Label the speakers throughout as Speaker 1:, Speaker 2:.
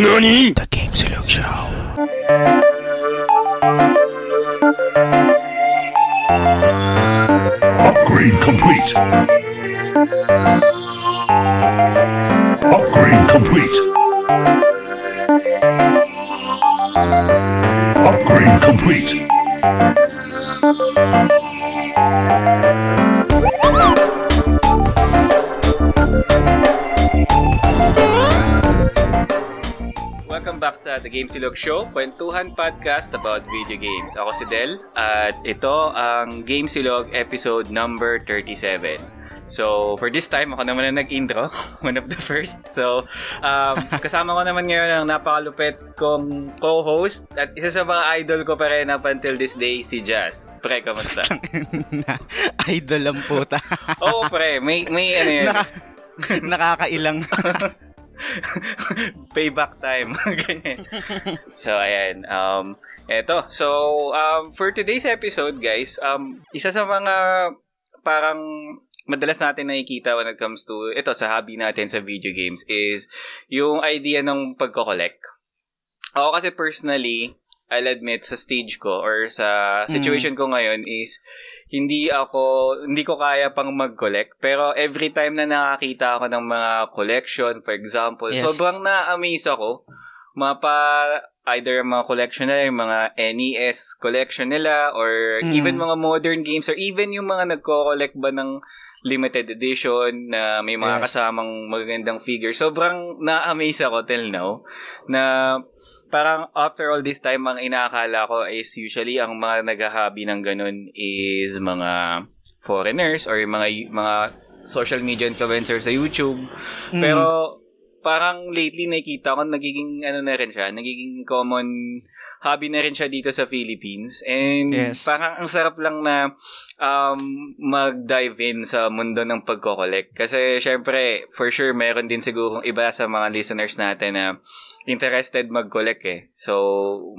Speaker 1: NANI?
Speaker 2: The Game Silog Show.
Speaker 3: Upgrade complete. Upgrade complete. Upgrade complete.
Speaker 4: Welcome back sa The Game Silog Show, kwentuhan podcast about video games. Ako si Del at ito ang Game Silog episode number 37. So, for this time, ako naman na nag-intro. One of the first. So, um, kasama ko naman ngayon ang napakalupit kong co-host at isa sa mga idol ko pa rin up until this day, si Jazz. Pre, kamusta?
Speaker 2: Idol ang puta.
Speaker 4: Oo, pre. May, may ano yun.
Speaker 2: Naka, nakakailang.
Speaker 4: payback time. Ganyan. So, ayan. Um, eto. So, um, for today's episode, guys, um, isa sa mga parang madalas natin nakikita when it comes to ito sa hobby natin sa video games is yung idea ng pagko-collect. Ako kasi personally, I'll admit sa stage ko or sa situation ko ngayon is hindi ako hindi ko kaya pang mag-collect pero every time na nakakita ako ng mga collection for example
Speaker 2: Yes.
Speaker 4: sobrang na-amaze ako mapa either mga collection nila, yung mga NES collection nila, or
Speaker 2: Mm.
Speaker 4: even mga modern games, or even yung mga nagko-collect ba ng limited edition na may mga
Speaker 2: Yes.
Speaker 4: kasamang magagandang figure. Sobrang na-amaze ako till now na parang after all this time, ang inaakala ko is usually ang mga naghahabi ng ganun is mga foreigners or mga mga social media influencers sa YouTube.
Speaker 2: Mm.
Speaker 4: Pero parang lately nakikita ko nagiging ano na rin siya, nagiging common hobby na rin siya dito sa Philippines. And
Speaker 2: Yes.
Speaker 4: parang ang sarap lang na um, mag-dive in sa mundo ng pagko-collect. Kasi syempre, for sure, meron din siguro iba sa mga listeners natin na interested mag-collect eh. So,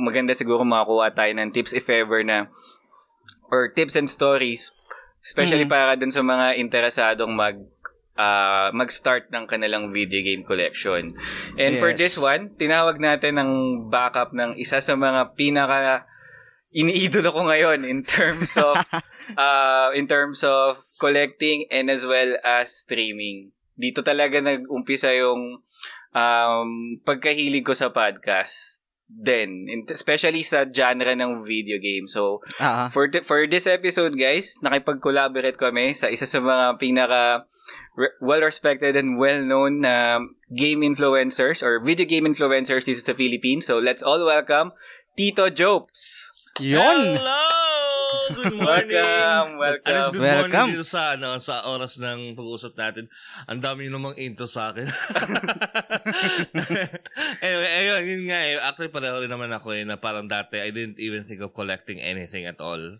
Speaker 4: maganda siguro makakuha tayo ng tips if ever na or tips and stories especially
Speaker 2: Mm.
Speaker 4: para dun sa mga interesadong mag ah, mag-start ng kanilang video game collection. And for
Speaker 2: Yes.
Speaker 4: this one, tinawag natin ng backup ng isa sa mga pinaka iniidolo ko ngayon in terms of uh, in terms of collecting and as well as streaming. Dito talaga nag-umpisa yung um, pagkahilig ko sa podcast. Then, especially sa genre ng video game. So,
Speaker 2: ah.
Speaker 4: For th- for this episode, guys, nakipag-collaborate kami sa isa sa mga pinaka re- well-respected and well-known na game influencers or video game influencers dito sa Philippines. So, let's all welcome Tito Jopes.
Speaker 2: Yun!
Speaker 5: Hello! Good morning!
Speaker 4: Welcome, welcome.
Speaker 5: Alis, good
Speaker 2: Welcome.
Speaker 5: morning dito sa, ano, sa oras ng pag-uusap natin. Ang dami namang intro sa akin. anyway, ayun, yun nga eh. Actually, pareho rin naman ako eh, na parang dati, I didn't even think of collecting anything at all.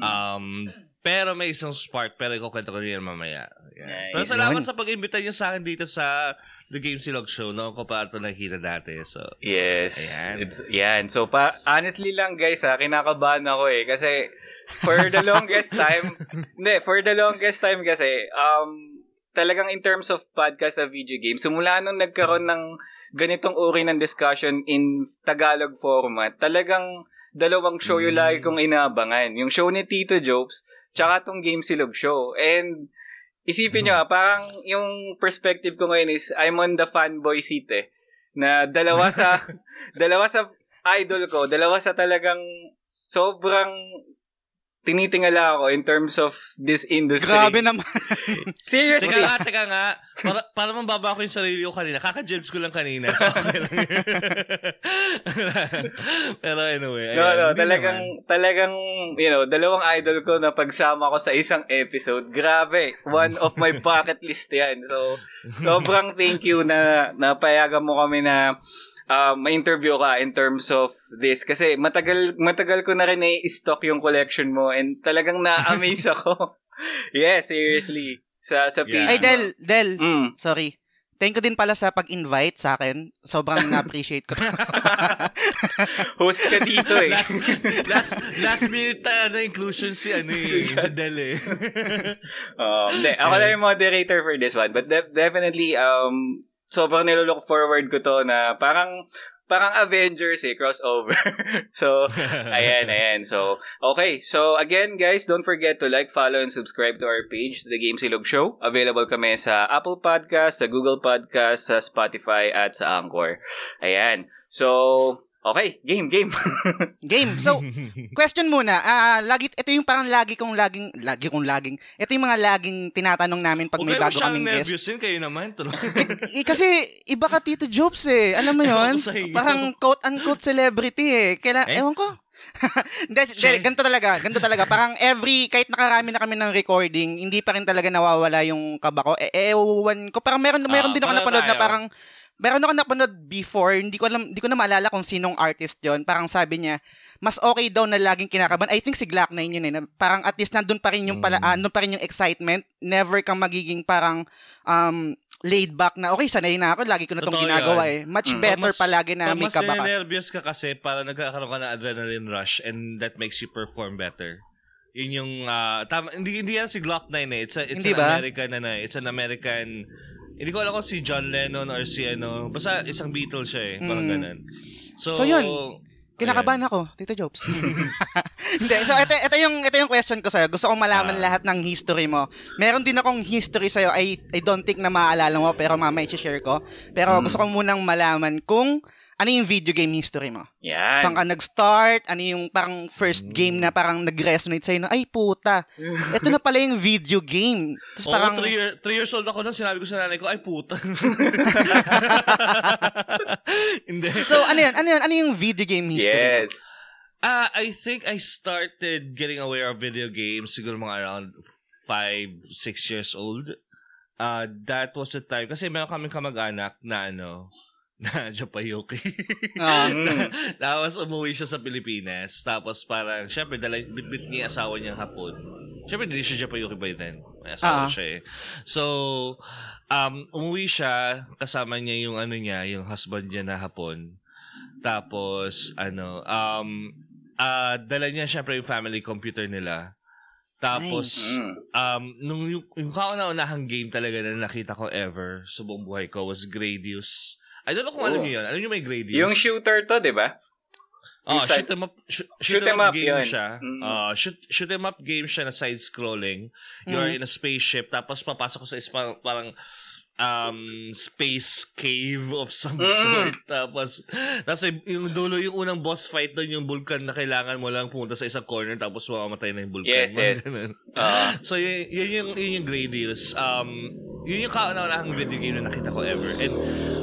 Speaker 5: Um, pero may isang spark, pero ikukwento ko yan mamaya.
Speaker 4: Nice.
Speaker 5: Pero salamat
Speaker 2: Yun.
Speaker 5: sa pag-imbita niyo sa akin dito sa The Game Silog Show, no? Kung paano ito nakikita dati. So,
Speaker 4: Yes.
Speaker 5: Ayan.
Speaker 4: It's, yan. So, pa, honestly lang guys ha, kinakabahan ako eh. Kasi, for the longest time, hindi, for the longest time kasi, um, talagang in terms of podcast na video game, simula nung nagkaroon ng ganitong uri ng discussion in Tagalog format, talagang dalawang show yung lagi kong inaabangan. Yung show ni Tito Jokes, tsaka tong Game Silog show. And, isipin nyo ah, parang yung perspective ko ngayon is, I'm on the fanboy seat eh na dalawa sa dalawa sa idol ko, dalawa sa talagang sobrang tinitingala ako in terms of this industry.
Speaker 2: Grabe naman.
Speaker 4: Seriously.
Speaker 5: Teka nga, teka nga. Para, para mababa ko yung sarili ko kanina. Kaka-jebs ko lang kanina. So, okay lang. Pero anyway.
Speaker 4: No,
Speaker 5: ayan,
Speaker 4: no, talagang,
Speaker 5: naman.
Speaker 4: talagang, you know, dalawang idol ko na pagsama ko sa isang episode. Grabe. One of my bucket list yan. So, sobrang thank you na napayagan mo kami na uh, ma-interview ka in terms of this. Kasi matagal, matagal ko na rin na-stock yung collection mo and talagang na-amaze ako. yeah, seriously. Sa, sa page
Speaker 5: Yeah.
Speaker 2: Ay. Del, Del.
Speaker 4: Mm.
Speaker 2: Sorry. Thank you din pala sa pag-invite sa akin. Sobrang na-appreciate ko.
Speaker 4: Host ka dito eh.
Speaker 5: last, last, last minute na ano, inclusion si ano eh, si Del eh.
Speaker 4: um, de, ako lang yung moderator for this one. But de- definitely, um, sobrang nilook forward ko to na parang parang Avengers eh, crossover. so, ayan, ayan. So, okay. So, again, guys, don't forget to like, follow, and subscribe to our page, The Game Silog Show. Available kami sa Apple Podcast, sa Google Podcast, sa Spotify, at sa Anchor. Ayan. So, okay. Game, game.
Speaker 2: Game. So, question muna. Ah, lagi ito yung parang lagi kong laging lagi kong laging. Ito yung mga laging tinatanong namin pag
Speaker 5: Huwag
Speaker 2: may bago kaming guest.
Speaker 5: yun, kayo naman.
Speaker 2: Eh, kasi iba ka Tito Jobs eh. Alam mo
Speaker 5: inyo.
Speaker 2: Parang quote-unquote celebrity eh. Kaila,
Speaker 5: Eh?
Speaker 2: ewan ko. Hindi,
Speaker 5: Che.
Speaker 2: ganito talaga, ganito talaga. Parang every, kahit nakarami na kami ng recording, hindi pa rin talaga nawawala yung kaba ko. E, ewan ko, parang meron, meron
Speaker 5: Ah,
Speaker 2: din ako napanood na
Speaker 5: tayo.
Speaker 2: parang, meron ako napanood before, hindi ko alam, hindi ko na maalala kung sinong artist yon Parang sabi niya, mas okay daw na laging kinakabahan. I think si Glock 9 yun eh. Na parang at least nandun pa rin yung pala,
Speaker 5: Mm.
Speaker 2: nandun pa rin yung excitement. Never kang magiging parang um, laid back na, okay, sanay na ako, lagi ko na itong
Speaker 5: Totoo
Speaker 2: ginagawa
Speaker 5: yan.
Speaker 2: eh. Much
Speaker 4: Mm.
Speaker 2: better
Speaker 5: Pag
Speaker 2: palagi na may
Speaker 5: mas
Speaker 2: kaba ka.
Speaker 5: nervous ka kasi, para nagkakaroon ka ng adrenaline rush and that makes you perform better. Yun yung, ah, tama, hindi, hindi yan si Glock 9 eh. It's, a, it's
Speaker 2: Hindi
Speaker 5: an
Speaker 2: ba?
Speaker 5: American, ano eh. It's an American, hindi ko alam kung si John Lennon or si ano, basta isang Beatles siya eh. Parang
Speaker 2: Mm.
Speaker 5: ganun. So,
Speaker 2: So, yun. Kinakabahan ako, Tito Jobs. Hindi, so ito, ito yung ito yung question ko sa'yo. Gusto kong malaman
Speaker 5: Ah.
Speaker 2: lahat ng history mo. Meron din akong history sa'yo. I, I don't think na maaalala mo, pero mamaya i-share ko. Pero
Speaker 5: Hmm.
Speaker 2: gusto ko munang malaman kung ano yung video game history mo.
Speaker 4: Yan.
Speaker 2: Saan ka nag-start? Ano yung parang first game na parang nag-resonate sa'yo na, ay puta, ito na pala yung video game. Tapos
Speaker 5: Oo,
Speaker 2: parang,
Speaker 5: three, year, three years old ako nung sinabi ko sa nanay ko, ay puta. Hindi.
Speaker 2: so ano yun? Ano yun? Ano yung video game history mo?
Speaker 4: Yes.
Speaker 5: Ah, I think I started getting aware of video games siguro mga around 5, 6 years old. Uh, that was the time. Kasi meron kaming kamag-anak na ano, na Japayuki.
Speaker 2: Ah.
Speaker 4: Mm.
Speaker 5: Tapos umuwi siya sa Pilipinas. Tapos parang, syempre, dala, bit-bit niya asawa niyang hapon. Syempre, hindi siya Japayuki by then. May asawa
Speaker 2: Ah.
Speaker 5: siya eh. So, um, umuwi siya, kasama niya yung ano niya, yung husband niya na hapon. Tapos, ano, um, ah dala niya syempre yung family computer nila. Tapos,
Speaker 4: Mm.
Speaker 5: um, nung yung, yung kauna-unahang game talaga na nakita ko ever sa buong buhay ko was Gradius. I don't know kung alam
Speaker 4: Oh.
Speaker 5: niyo yun. Alam niyo may Gradius?
Speaker 4: Yung shooter to, di ba?
Speaker 5: Oh,
Speaker 4: side-
Speaker 5: shoot 'em up, shoot,
Speaker 4: Shoot
Speaker 5: shoot 'em up,
Speaker 4: up
Speaker 5: game
Speaker 4: yun.
Speaker 5: siya.
Speaker 4: Mm.
Speaker 5: Uh, shoot, shoot 'em up game siya na side-scrolling. You're in a spaceship, tapos papasok ko sa ispa, parang um, space cave of some
Speaker 4: Mm.
Speaker 5: sort. Tapos, tapos yung dulo, yung unang boss fight doon, yung vulkan na kailangan mo lang pumunta sa isang corner tapos mamamatay na yung vulkan.
Speaker 4: Yes,
Speaker 5: Mga
Speaker 4: yes.
Speaker 5: ganun.
Speaker 4: Ah.
Speaker 5: so, yun, yun, yung, yun yung Gradius. Um, yun yung kauna-unahang video game na nakita ko ever. And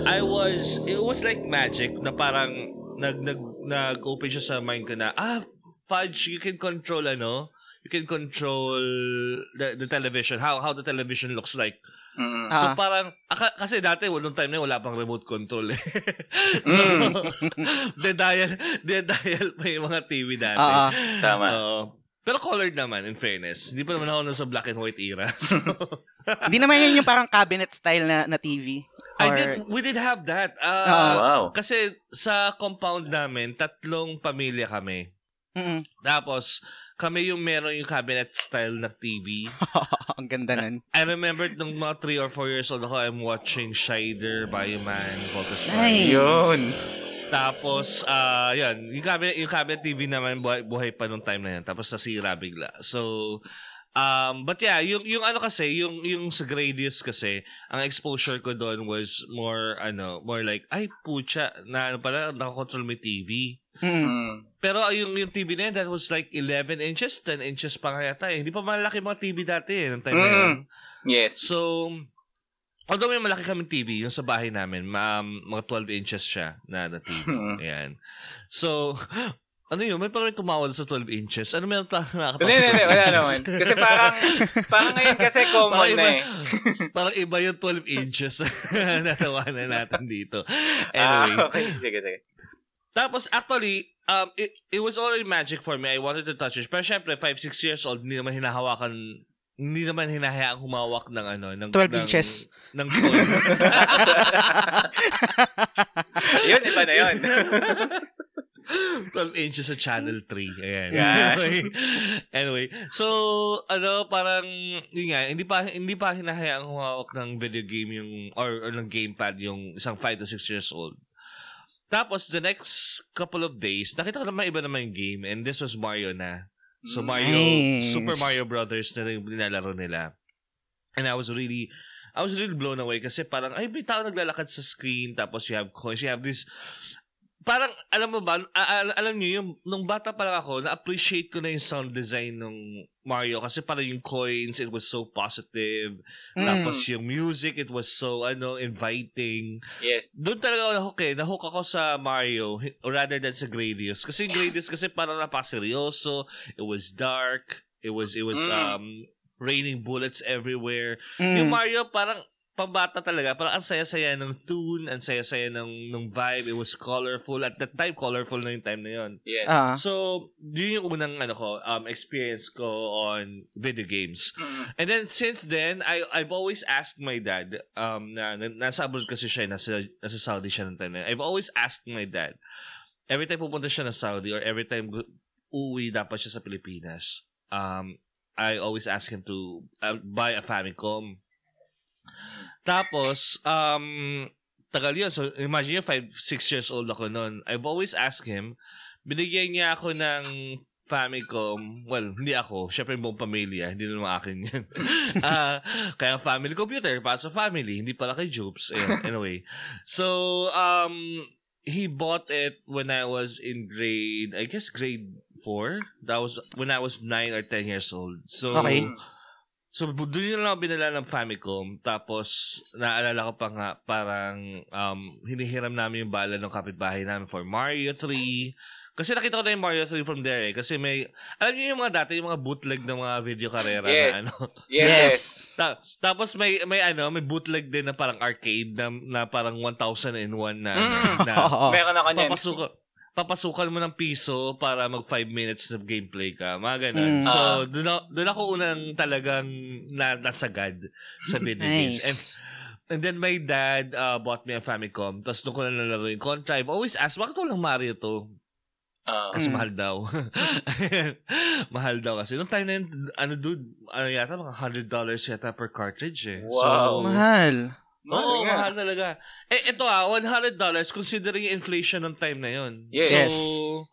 Speaker 5: I was, it was like magic na parang nag, nag, nag-open siya sa mind ko na, ah, fudge, you can control ano, you can control the, the television, how how the television looks like.
Speaker 4: Mm.
Speaker 5: So
Speaker 2: Ah.
Speaker 5: parang, aka, kasi dati, nung time na yun, wala pang remote control eh. so, de-dial, de-dial pa yung mga TV dati.
Speaker 2: Ah, ah.
Speaker 4: Tama.
Speaker 5: Oo. pero colored naman, in fairness. Hindi pa naman ako nun sa black and white era. So,
Speaker 2: Hindi naman yan yung parang cabinet style na, na TV.
Speaker 5: I
Speaker 2: Or-
Speaker 5: did, we did have that. Ah,
Speaker 2: Ah.
Speaker 4: wow.
Speaker 5: Kasi sa compound namin, tatlong pamilya kami.
Speaker 2: Mm-mm.
Speaker 5: Tapos, kami yung meron yung cabinet style na TV.
Speaker 2: Ang ganda nun.
Speaker 5: I remember nung mga 3 or 4 years old ako, I'm watching Shider, Bioman, Voltus
Speaker 2: Nice.
Speaker 4: Yun.
Speaker 5: Tapos, ah yan, yung cabinet, yung cabinet TV naman, buhay, buhay pa nung time na yan. Tapos nasira bigla. So, um, but yeah, yung, yung ano kasi, yung, yung sa Gradius kasi, ang exposure ko doon was more, ano, more like, ay, pucha, na ano pala, nakakontrol mo TV.
Speaker 2: Mm.
Speaker 4: Mm.
Speaker 5: Pero ah, yung, yung TV na yun, that was like 11 inches, 10 inches pa kaya tayo. Hindi pa malaki mga TV dati eh, nung time na yun.
Speaker 4: Mm. Yes.
Speaker 5: So, although may malaki kaming TV, yung sa bahay namin, ma- um, mga 12 inches siya na, na TV.
Speaker 4: Mm.
Speaker 5: Ayan. So, ano yun? May parang tumawad sa 12 inches. Ano meron tayo nakakapasok?
Speaker 4: Hindi, hindi, hindi. Wala naman. Kasi parang, parang ngayon kasi common
Speaker 5: Parang
Speaker 4: na
Speaker 5: iba,
Speaker 4: eh.
Speaker 5: parang iba yung 12 inches na natawanan natin dito. Anyway.
Speaker 4: Ah, okay. Sige, sige.
Speaker 5: Tapos, actually, um, it, it was already magic for me. I wanted to touch it. Pero syempre, 5-6 years old, hindi naman hinahawakan hindi naman hinahayaang humawak ng ano ng
Speaker 2: 12
Speaker 5: ng,
Speaker 2: inches.
Speaker 5: ng toy.
Speaker 4: yun, iba na yun.
Speaker 5: 12 inches sa Channel 3. Ayan.
Speaker 4: Yeah.
Speaker 5: anyway, anyway, so, ano, parang, yun nga, hindi pa, hindi pa hinahayaang humawak ng video game yung, or, or ng gamepad yung isang 5 to 6 years old. Tapos, the next couple of days, nakita ko naman iba naman yung game, and this was Mario na. So, Mario,
Speaker 2: Nice.
Speaker 5: Super Mario Brothers na yung nilalaro nila. And I was really, I was really blown away kasi parang, ay, may tao naglalakad sa screen, tapos you have coins, you have this, parang, alam mo ba, a- a- alam niyo yung, nung bata pa lang ako, na-appreciate ko na yung sound design ng Mario kasi parang yung coins, it was so positive.
Speaker 2: Mm.
Speaker 5: Tapos yung music, it was so, ano, inviting.
Speaker 4: Yes.
Speaker 5: Doon talaga ako nahook eh. Nahook ako sa Mario rather than sa Gradius. Kasi yung Gradius kasi parang napaseryoso. It was dark. It was, it was,
Speaker 4: Mm.
Speaker 5: um, raining bullets everywhere.
Speaker 2: Mm.
Speaker 5: Yung Mario parang pambata talaga. Parang ang saya-saya ng tune, ang saya-saya ng, ng vibe. It was colorful. At that time, colorful na yung time na yun.
Speaker 4: Yes.
Speaker 2: Ah.
Speaker 5: So, yun yung unang ano ko, um, experience ko on video games.
Speaker 4: Mm.
Speaker 5: And then since then, I I've always asked my dad um na, na nasa abroad kasi siya, nasa nasa Saudi siya ng time na. yun. I've always asked my dad every time pupunta siya ng Saudi or every time uuwi dapat siya sa Pilipinas. Um I always ask him to uh, buy a Famicom. Tapos um tagal yun. So imagine yun, 5 6 years old ako noon. I've always asked him binigyan niya ako ng Famicom, well, hindi ako. Siyempre, yung buong pamilya. Hindi naman akin yan. Ah, kaya family computer, para sa family. Hindi pala kay Jupes. Anyway. So, um, he bought it when I was in grade, I guess grade 4. That was when I was 9 or 10 years old. So,
Speaker 2: Okay.
Speaker 5: So, doon yun lang ako binala ng Famicom. Tapos, naalala ko pa nga, parang um, hinihiram namin yung bala ng kapitbahay namin for Mario 3. Kasi nakita ko na yung Mario 3 from there eh. Kasi may, alam niyo yung mga dati, yung mga bootleg ng mga video karera
Speaker 4: Yes.
Speaker 5: na ano.
Speaker 4: Yes.
Speaker 2: Yes.
Speaker 5: Ta- tapos may may ano, may bootleg din na parang arcade na, na parang 1001 na,
Speaker 4: Mm.
Speaker 5: na,
Speaker 2: Oo.
Speaker 4: Meron ako niyan.
Speaker 5: papasukan papasukan mo ng piso para mag 5 minutes of gameplay ka. Mga ganun.
Speaker 2: Mm.
Speaker 5: So,
Speaker 4: Ah.
Speaker 5: doon ako, doon ako unang talagang na, nasagad sa video games. And,
Speaker 2: Nice.
Speaker 5: and then my dad uh, bought me a Famicom. Tapos doon ko na nalaro yung Contra. I've always asked, bakit walang Mario to?
Speaker 4: Ah.
Speaker 5: Kasi
Speaker 2: Mm.
Speaker 5: mahal daw. mahal daw kasi. Nung time na yun, ano dude, ano yata, mga $100 yata per cartridge eh.
Speaker 4: Wow.
Speaker 5: So,
Speaker 2: Mahal.
Speaker 5: Oo,
Speaker 4: nga.
Speaker 5: mahal talaga. Eh, ito ah, $100 considering yung inflation ng time na yun.
Speaker 4: Yes.
Speaker 2: Yes.
Speaker 5: So,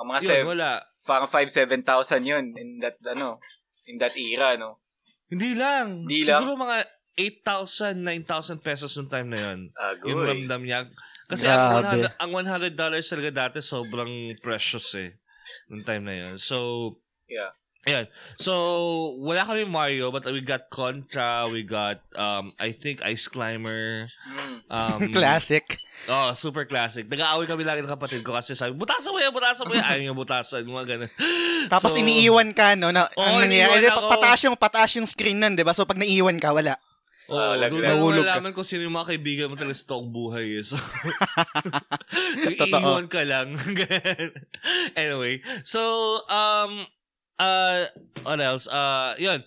Speaker 4: Ang mga
Speaker 5: yun,
Speaker 4: seven,
Speaker 5: wala.
Speaker 4: parang 5-7,000 yun in that, ano, in that era, no?
Speaker 5: Hindi lang.
Speaker 4: Hindi lang?
Speaker 5: Siguro mga 8,000, 9,000 pesos nung time na yun.
Speaker 4: Agoy.
Speaker 5: Yung ramdam niya. Kasi ang
Speaker 2: Grabe.
Speaker 5: 100, ang 100 dollars talaga dati sobrang precious eh. Nung time na yun. So,
Speaker 4: Yeah.
Speaker 5: Ayan. So, wala kami Mario, but we got Contra, we got, um, I think, Ice Climber. Um,
Speaker 2: Classic.
Speaker 5: Oh, super classic. Nag-aaway kami lagi ng kapatid ko kasi sabi, butasan mo yan, butasan mo yan. Ayaw niya butasan, mga ganun.
Speaker 2: Tapos
Speaker 5: So,
Speaker 2: iniiwan ka, no? Na,
Speaker 5: Oo,
Speaker 2: ang nangyayari, pataas yung, pataas yung screen nun, di ba? So, pag naiiwan ka, wala.
Speaker 5: Oo, oh,
Speaker 4: lag-
Speaker 5: doon na malaman kung sino yung mga kaibigan mo talaga sa toong buhay. Eh. So, iiwan ka lang. anyway, so, um, uh, what else? Uh, yun.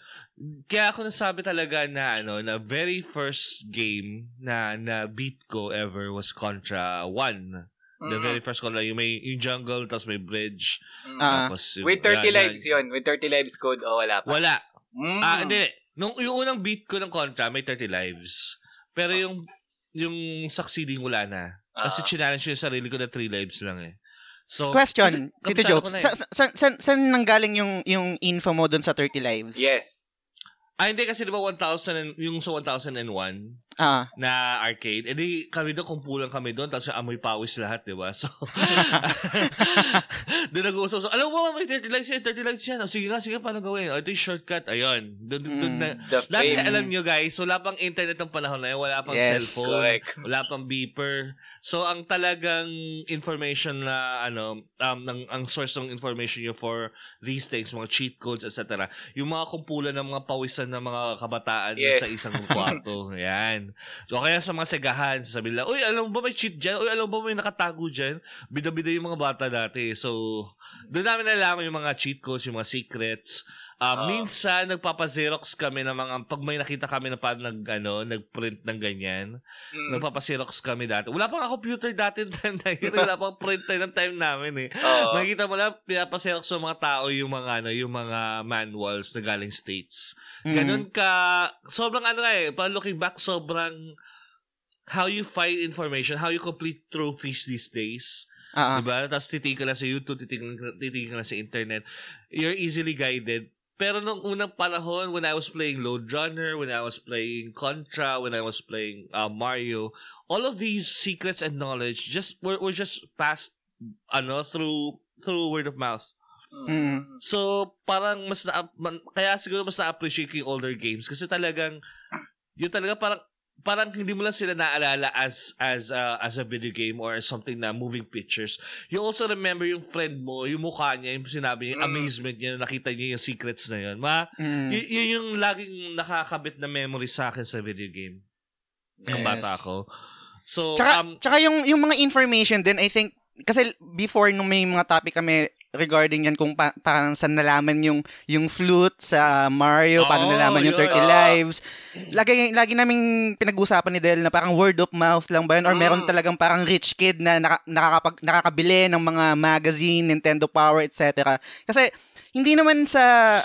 Speaker 5: Kaya ako nasabi talaga na ano na very first game na na beat ko ever was Contra 1. The
Speaker 4: Mm.
Speaker 5: very first Contra, yung may yung jungle tapos may bridge
Speaker 4: Mm.
Speaker 2: Ah.
Speaker 5: tapos yung-
Speaker 4: With 30
Speaker 5: yan,
Speaker 4: lives yun. With 30 lives code, o wala pa.
Speaker 5: Wala.
Speaker 4: Mm.
Speaker 5: Ah, hindi. Nung yung unang beat ko ng Contra, may 30 lives. Pero yung yung succeeding wala na. Kasi
Speaker 4: Ah.
Speaker 5: challenge ko yung sarili ko na 3 lives lang eh. So,
Speaker 2: Question,
Speaker 5: kasi
Speaker 2: Tito Jokes,
Speaker 5: eh.
Speaker 2: sa, sa, sa, saan nanggaling yung, yung info mo dun sa 30 lives?
Speaker 4: Yes.
Speaker 5: Ah, hindi kasi di ba 1,000 and, yung sa 1001
Speaker 2: Ah,
Speaker 5: na arcade, edi kami doon, kumpulan kami doon, tapos amoy pawis lahat, di ba? So, doon nag-uusap. So, alam mo, may 30 lives yan, 30 lives yan. O, sige nga, sige, paano gawin? O, ito yung shortcut. Ayun. Doon, doon, doon na.
Speaker 4: The
Speaker 5: Dati, alam nyo guys, wala pang internet ng panahon na yun. Wala pang
Speaker 2: Yes,
Speaker 5: cellphone.
Speaker 4: correct.
Speaker 5: Wala pang beeper. So, ang talagang information na, ano, um, ng, ang source ng information nyo for these things, mga cheat codes, etc. Yung mga kumpulan ng mga pawisan ng mga kabataan
Speaker 4: Yes.
Speaker 5: sa isang kwarto. Yan. So, kaya sa mga segahan, sasabihin nila, Uy, alam ba may cheat dyan? Uy, alam ba may nakatago dyan? Bida-bida yung mga bata dati. So, doon namin nalaman yung mga cheat codes, yung mga secrets. Um,
Speaker 4: Oo.
Speaker 5: minsan nagpapa-xerox kami ng mga pag may nakita kami na parang nag ano, nag-print ng ganyan.
Speaker 4: Mm.
Speaker 5: Nagpapa-xerox kami dati. Wala pang computer dati ng time na yun. Wala pang printer ng time namin eh.
Speaker 4: Oo.
Speaker 5: Makikita mo lang pinapa-xerox ng mga tao yung mga ano, yung mga manuals na galing states.
Speaker 2: Mm.
Speaker 5: Ganun ka sobrang ano eh, pa looking back sobrang how you find information, how you complete trophies these days.
Speaker 2: Ah.
Speaker 5: Diba? Tapos titigil ka lang sa YouTube, titigil, titigil ka lang sa internet. You're easily guided. Pero nung unang panahon, when I was playing Load Runner, when I was playing Contra, when I was playing uh, Mario, all of these secrets and knowledge just were, were just passed ano through through word of mouth.
Speaker 2: Mm.
Speaker 5: So, parang mas na, man, kaya siguro mas na-appreciate ko yung older games kasi talagang, yun talaga parang, parang hindi mo lang sila naalala as as uh, as a video game or as something na moving pictures. You also remember yung friend mo, yung mukha niya, yung sinabi niya, yung
Speaker 4: Mm.
Speaker 5: amazement niya, nakita niya yung secrets na yun. Ma,
Speaker 2: Mm.
Speaker 5: y- yun yung laging nakakabit na memory sa akin sa video game. Nung
Speaker 2: Yes.
Speaker 5: bata ako. So,
Speaker 2: Tsaka,
Speaker 5: um,
Speaker 2: tsaka yung, yung mga information din, I think, kasi before nung may mga topic kami regarding yan kung pa, parang saan nalaman yung yung flute sa Mario, paano
Speaker 5: Oh,
Speaker 2: nalaman yung
Speaker 5: yun.
Speaker 2: 30
Speaker 4: Ah.
Speaker 2: lives. Lagi lagi naming pinag-usapan ni Del na parang word of mouth lang ba yun or
Speaker 4: Mm.
Speaker 2: meron talagang parang rich kid na naka, nakakapag, nakakabili ng mga magazine, Nintendo Power, etc. Kasi hindi naman sa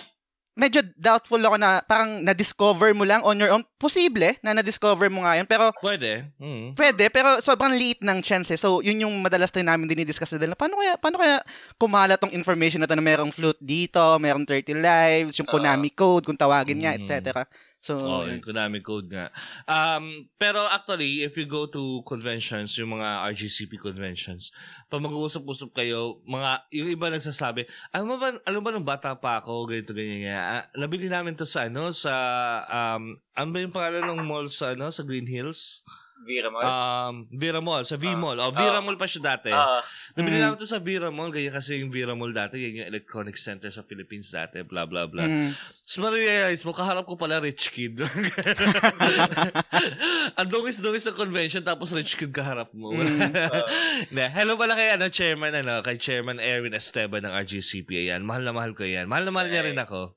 Speaker 2: medyo doubtful ako na parang na-discover mo lang on your own. Posible na na-discover mo nga yun. Pero
Speaker 5: pwede. Mm.
Speaker 2: Pwede, pero sobrang liit ng chance eh. So, yun yung madalas din namin dinidiscuss na paano kaya, paano kaya kumala tong information na to na merong flute dito, merong 30 lives, yung. Konami code, kung tawagin niya,
Speaker 5: Mm.
Speaker 2: etc. So,
Speaker 5: Oh, yung Konami code nga. Um, pero actually, if you go to conventions, yung mga RGCP conventions, pag mag-uusap-usap kayo, mga, yung iba nagsasabi, alam mo ba, alam ba nung bata pa ako, ganito, ganyan, ganyan. Ah, nabili namin to sa, ano, sa, um, ano ba yung pangalan ng mall sa, ano, sa Green Hills?
Speaker 4: Vira mo?
Speaker 5: Um, Vira Mall, sa V Mall. Oh, Vira
Speaker 4: Ah.
Speaker 5: Mall pa siya dati.
Speaker 4: Ah.
Speaker 5: Nabili
Speaker 2: Mm.
Speaker 5: namin to sa Vira Mall, ganyan kasi yung Vira Mall dati, yan yung electronic center sa Philippines dati, blah, blah, blah.
Speaker 2: Mm.
Speaker 5: Tapos ma-realize mo, kaharap ko pala rich kid. Ang dungis-dungis sa convention, tapos rich kid kaharap mo. Na, hello pala kay ano, chairman, ano, kay chairman Erwin Esteban ng RGCP. Ayan, mahal na mahal ko yan. Mahal na mahal niya rin ako.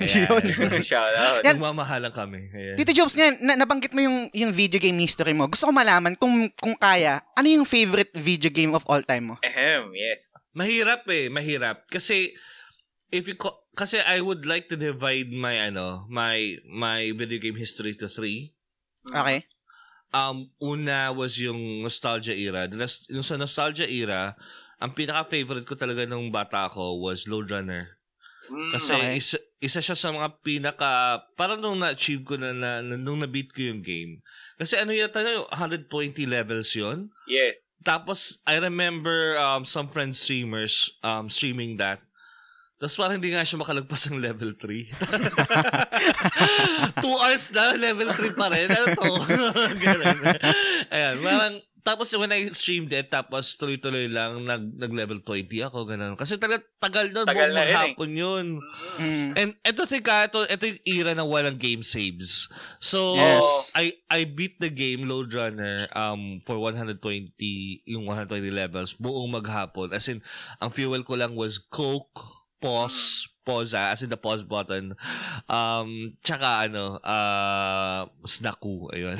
Speaker 2: Yun.
Speaker 4: Shout out.
Speaker 2: Yan.
Speaker 5: Nagmamahalan kami. Ayan.
Speaker 2: Tito Jobs, ngayon, na, nabanggit mo yung, yung video game history mo. Gusto ko malaman, kung, kung kaya, ano yung favorite video game of all time mo?
Speaker 4: Ahem, yes.
Speaker 5: Mahirap eh, mahirap. Kasi, if you co- kasi I would like to divide my, ano, my, my video game history to three.
Speaker 2: Okay?
Speaker 5: Um, una was yung nostalgia era. The nos- yung sa nostalgia era, ang pinaka-favorite ko talaga nung bata ako was Load Runner.
Speaker 4: Mm.
Speaker 5: Kasi
Speaker 2: Okay.
Speaker 5: isa, isa siya sa mga pinaka, parang nung na-achieve ko na, na, nung na-beat ko yung game. Kasi ano yata yun, 120 levels yon
Speaker 4: Yes.
Speaker 5: Tapos, I remember um, some friends streamers um, streaming that. Tapos parang hindi nga siya makalagpas ng level 3. Two hours na, level 3 pa rin. Ano to? Ganun. Ayan, parang, tapos when I streamed it, tapos tuloy-tuloy lang, nag, nag-level 20 ako, ganun. Kasi talaga, tagal nun,
Speaker 4: Tagal
Speaker 5: buong
Speaker 4: na eh.
Speaker 5: maghapon yun.
Speaker 2: Mm.
Speaker 5: And ito tika, ito, ito yung era na walang game saves. So,
Speaker 2: Yes.
Speaker 5: I I beat the game Load Runner um for 120 yung 120 levels buong maghapon. As in, ang fuel ko lang was Coke, pause, pause ah, as in the pause button. Um, tsaka ano, uh, Snaku, ayun.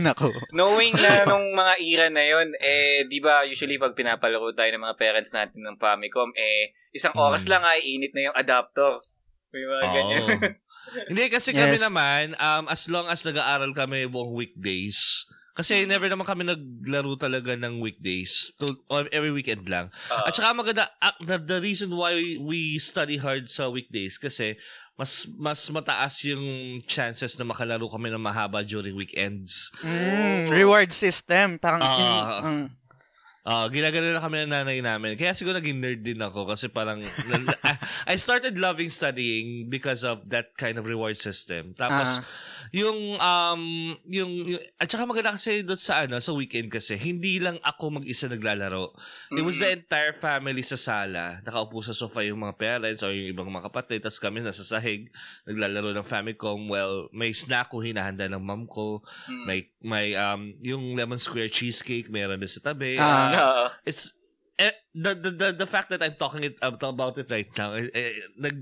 Speaker 2: Nako.
Speaker 4: Knowing na nung mga era na yon eh, di ba usually pag pinapalaro tayo ng mga parents natin ng Famicom, eh, isang oras
Speaker 5: Hmm.
Speaker 4: lang ay init na yung adapter. May mga ganyan.
Speaker 5: Oo. Hindi, kasi kami
Speaker 2: Yes.
Speaker 5: naman, um, as long as nag-aaral kami buong weekdays, kasi never naman kami naglaro talaga ng weekdays. To, or every weekend lang.
Speaker 4: Ah.
Speaker 5: At saka maganda, ah, the, the reason why we, study hard sa weekdays, kasi mas mas mataas yung chances na makalaro kami ng mahaba during weekends.
Speaker 2: Mm, reward system. Parang,
Speaker 5: Ah.
Speaker 2: in- mm.
Speaker 5: Ah, ginagano na kami ng nanay namin. Kaya siguro naging nerd din ako kasi parang I- started loving studying because of that kind of reward system. Tapos
Speaker 2: Ah.
Speaker 5: yung um yung, yung at saka maganda kasi doon sa ano sa weekend kasi hindi lang ako mag-isa naglalaro. It was the entire family sa sala. Nakaupo sa sofa yung mga parents o yung ibang mga kapatid. Tapos kami nasa sahig naglalaro ng Famicom. Well, may snack ko hinahanda ng mom ko.
Speaker 4: Mm.
Speaker 5: May may um yung lemon square cheesecake meron din sa tabi.
Speaker 2: Ah.
Speaker 4: Oo.
Speaker 5: it's eh, the, the, the, the fact that I'm talking it about it right now, eh, eh, nag,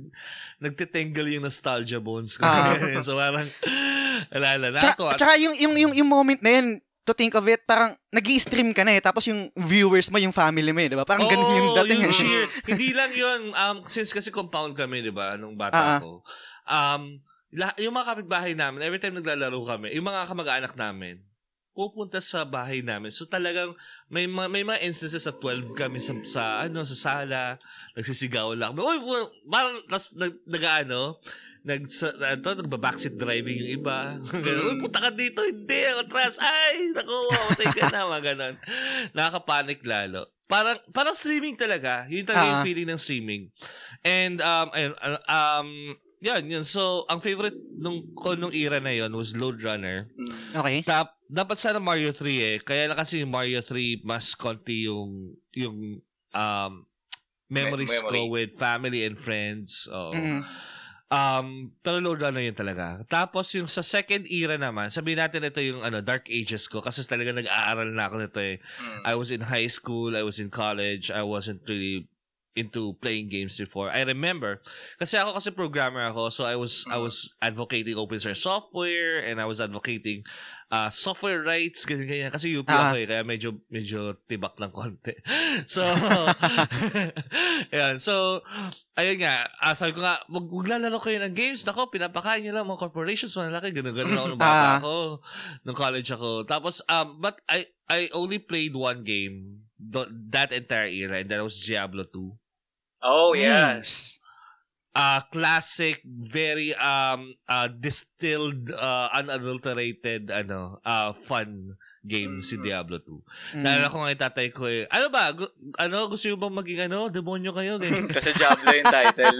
Speaker 5: nagtitingle yung nostalgia bones ko.
Speaker 2: Ah.
Speaker 5: so parang, alala,
Speaker 2: Tsaka,
Speaker 5: nakatuwa.
Speaker 2: tsaka yung, yung, yung, yung moment na yun, to think of it, parang nag stream ka na eh, tapos yung viewers mo, yung family mo eh, di ba? Parang ganun yung dating.
Speaker 5: yung
Speaker 2: eh.
Speaker 5: cheer. Hindi lang yun, um, since kasi compound kami, di ba, nung bata
Speaker 2: Ah, ah.
Speaker 5: ko. Um, yung mga kapitbahay namin, every time naglalaro kami, yung mga kamag-anak namin, pupunta sa bahay namin. So talagang may may mga instances sa 12 kami sa, sa ano sa sala, nagsisigaw lang. Well, parang tas nag, nag ano, nag sa, ito, nagba-backseat driving yung iba. Ganun, punta ka dito. Hindi, ako atras. Ay, naku, mamatay ka na. Mga ganun. Nakaka-panic lalo. Parang, parang streaming talaga. Yun talaga yung
Speaker 2: Ah.
Speaker 5: feeling ng streaming. And, um, ayun, uh, um, yan, yun. So, ang favorite nung, ko nung era na yon was Load Runner.
Speaker 2: Okay.
Speaker 5: Tap, dapat sana Mario 3 eh. Kaya lang kasi Mario 3 mas konti yung yung um memories,
Speaker 4: Me-
Speaker 5: ko
Speaker 4: memories.
Speaker 5: with family and friends. Oo.
Speaker 2: Mm.
Speaker 5: Um, pero load na yun talaga. Tapos yung sa second era naman, sabihin natin ito yung ano, dark ages ko kasi talaga nag-aaral na ako nito eh. I was in high school, I was in college, I wasn't really into playing games before. I remember kasi ako kasi programmer ako so I was I was advocating open source software and I was advocating uh, software rights ganyan ganyan kasi UP
Speaker 2: Ah.
Speaker 5: ako eh kaya medyo medyo tibak lang konti. So Ayan, so ayun nga, ah, sabi ko nga, wag, wag lalaro kayo ng games. Nako, pinapakain nyo lang mga corporations, malaki, ganun ganun ako nung bata
Speaker 2: Ah.
Speaker 5: ako, nung college ako. Tapos, um, but I I only played one game th- that entire era and that was Diablo 2.
Speaker 4: Oh.
Speaker 2: Nice.
Speaker 5: uh, classic, very um uh, distilled, uh, unadulterated, ano, uh, fun game si Diablo 2.
Speaker 2: Mm.
Speaker 5: Naalala ko nga yung tatay ko eh, ano ba, gu- ano, gusto nyo bang maging ano, demonyo kayo?
Speaker 4: Kasi Diablo yung title.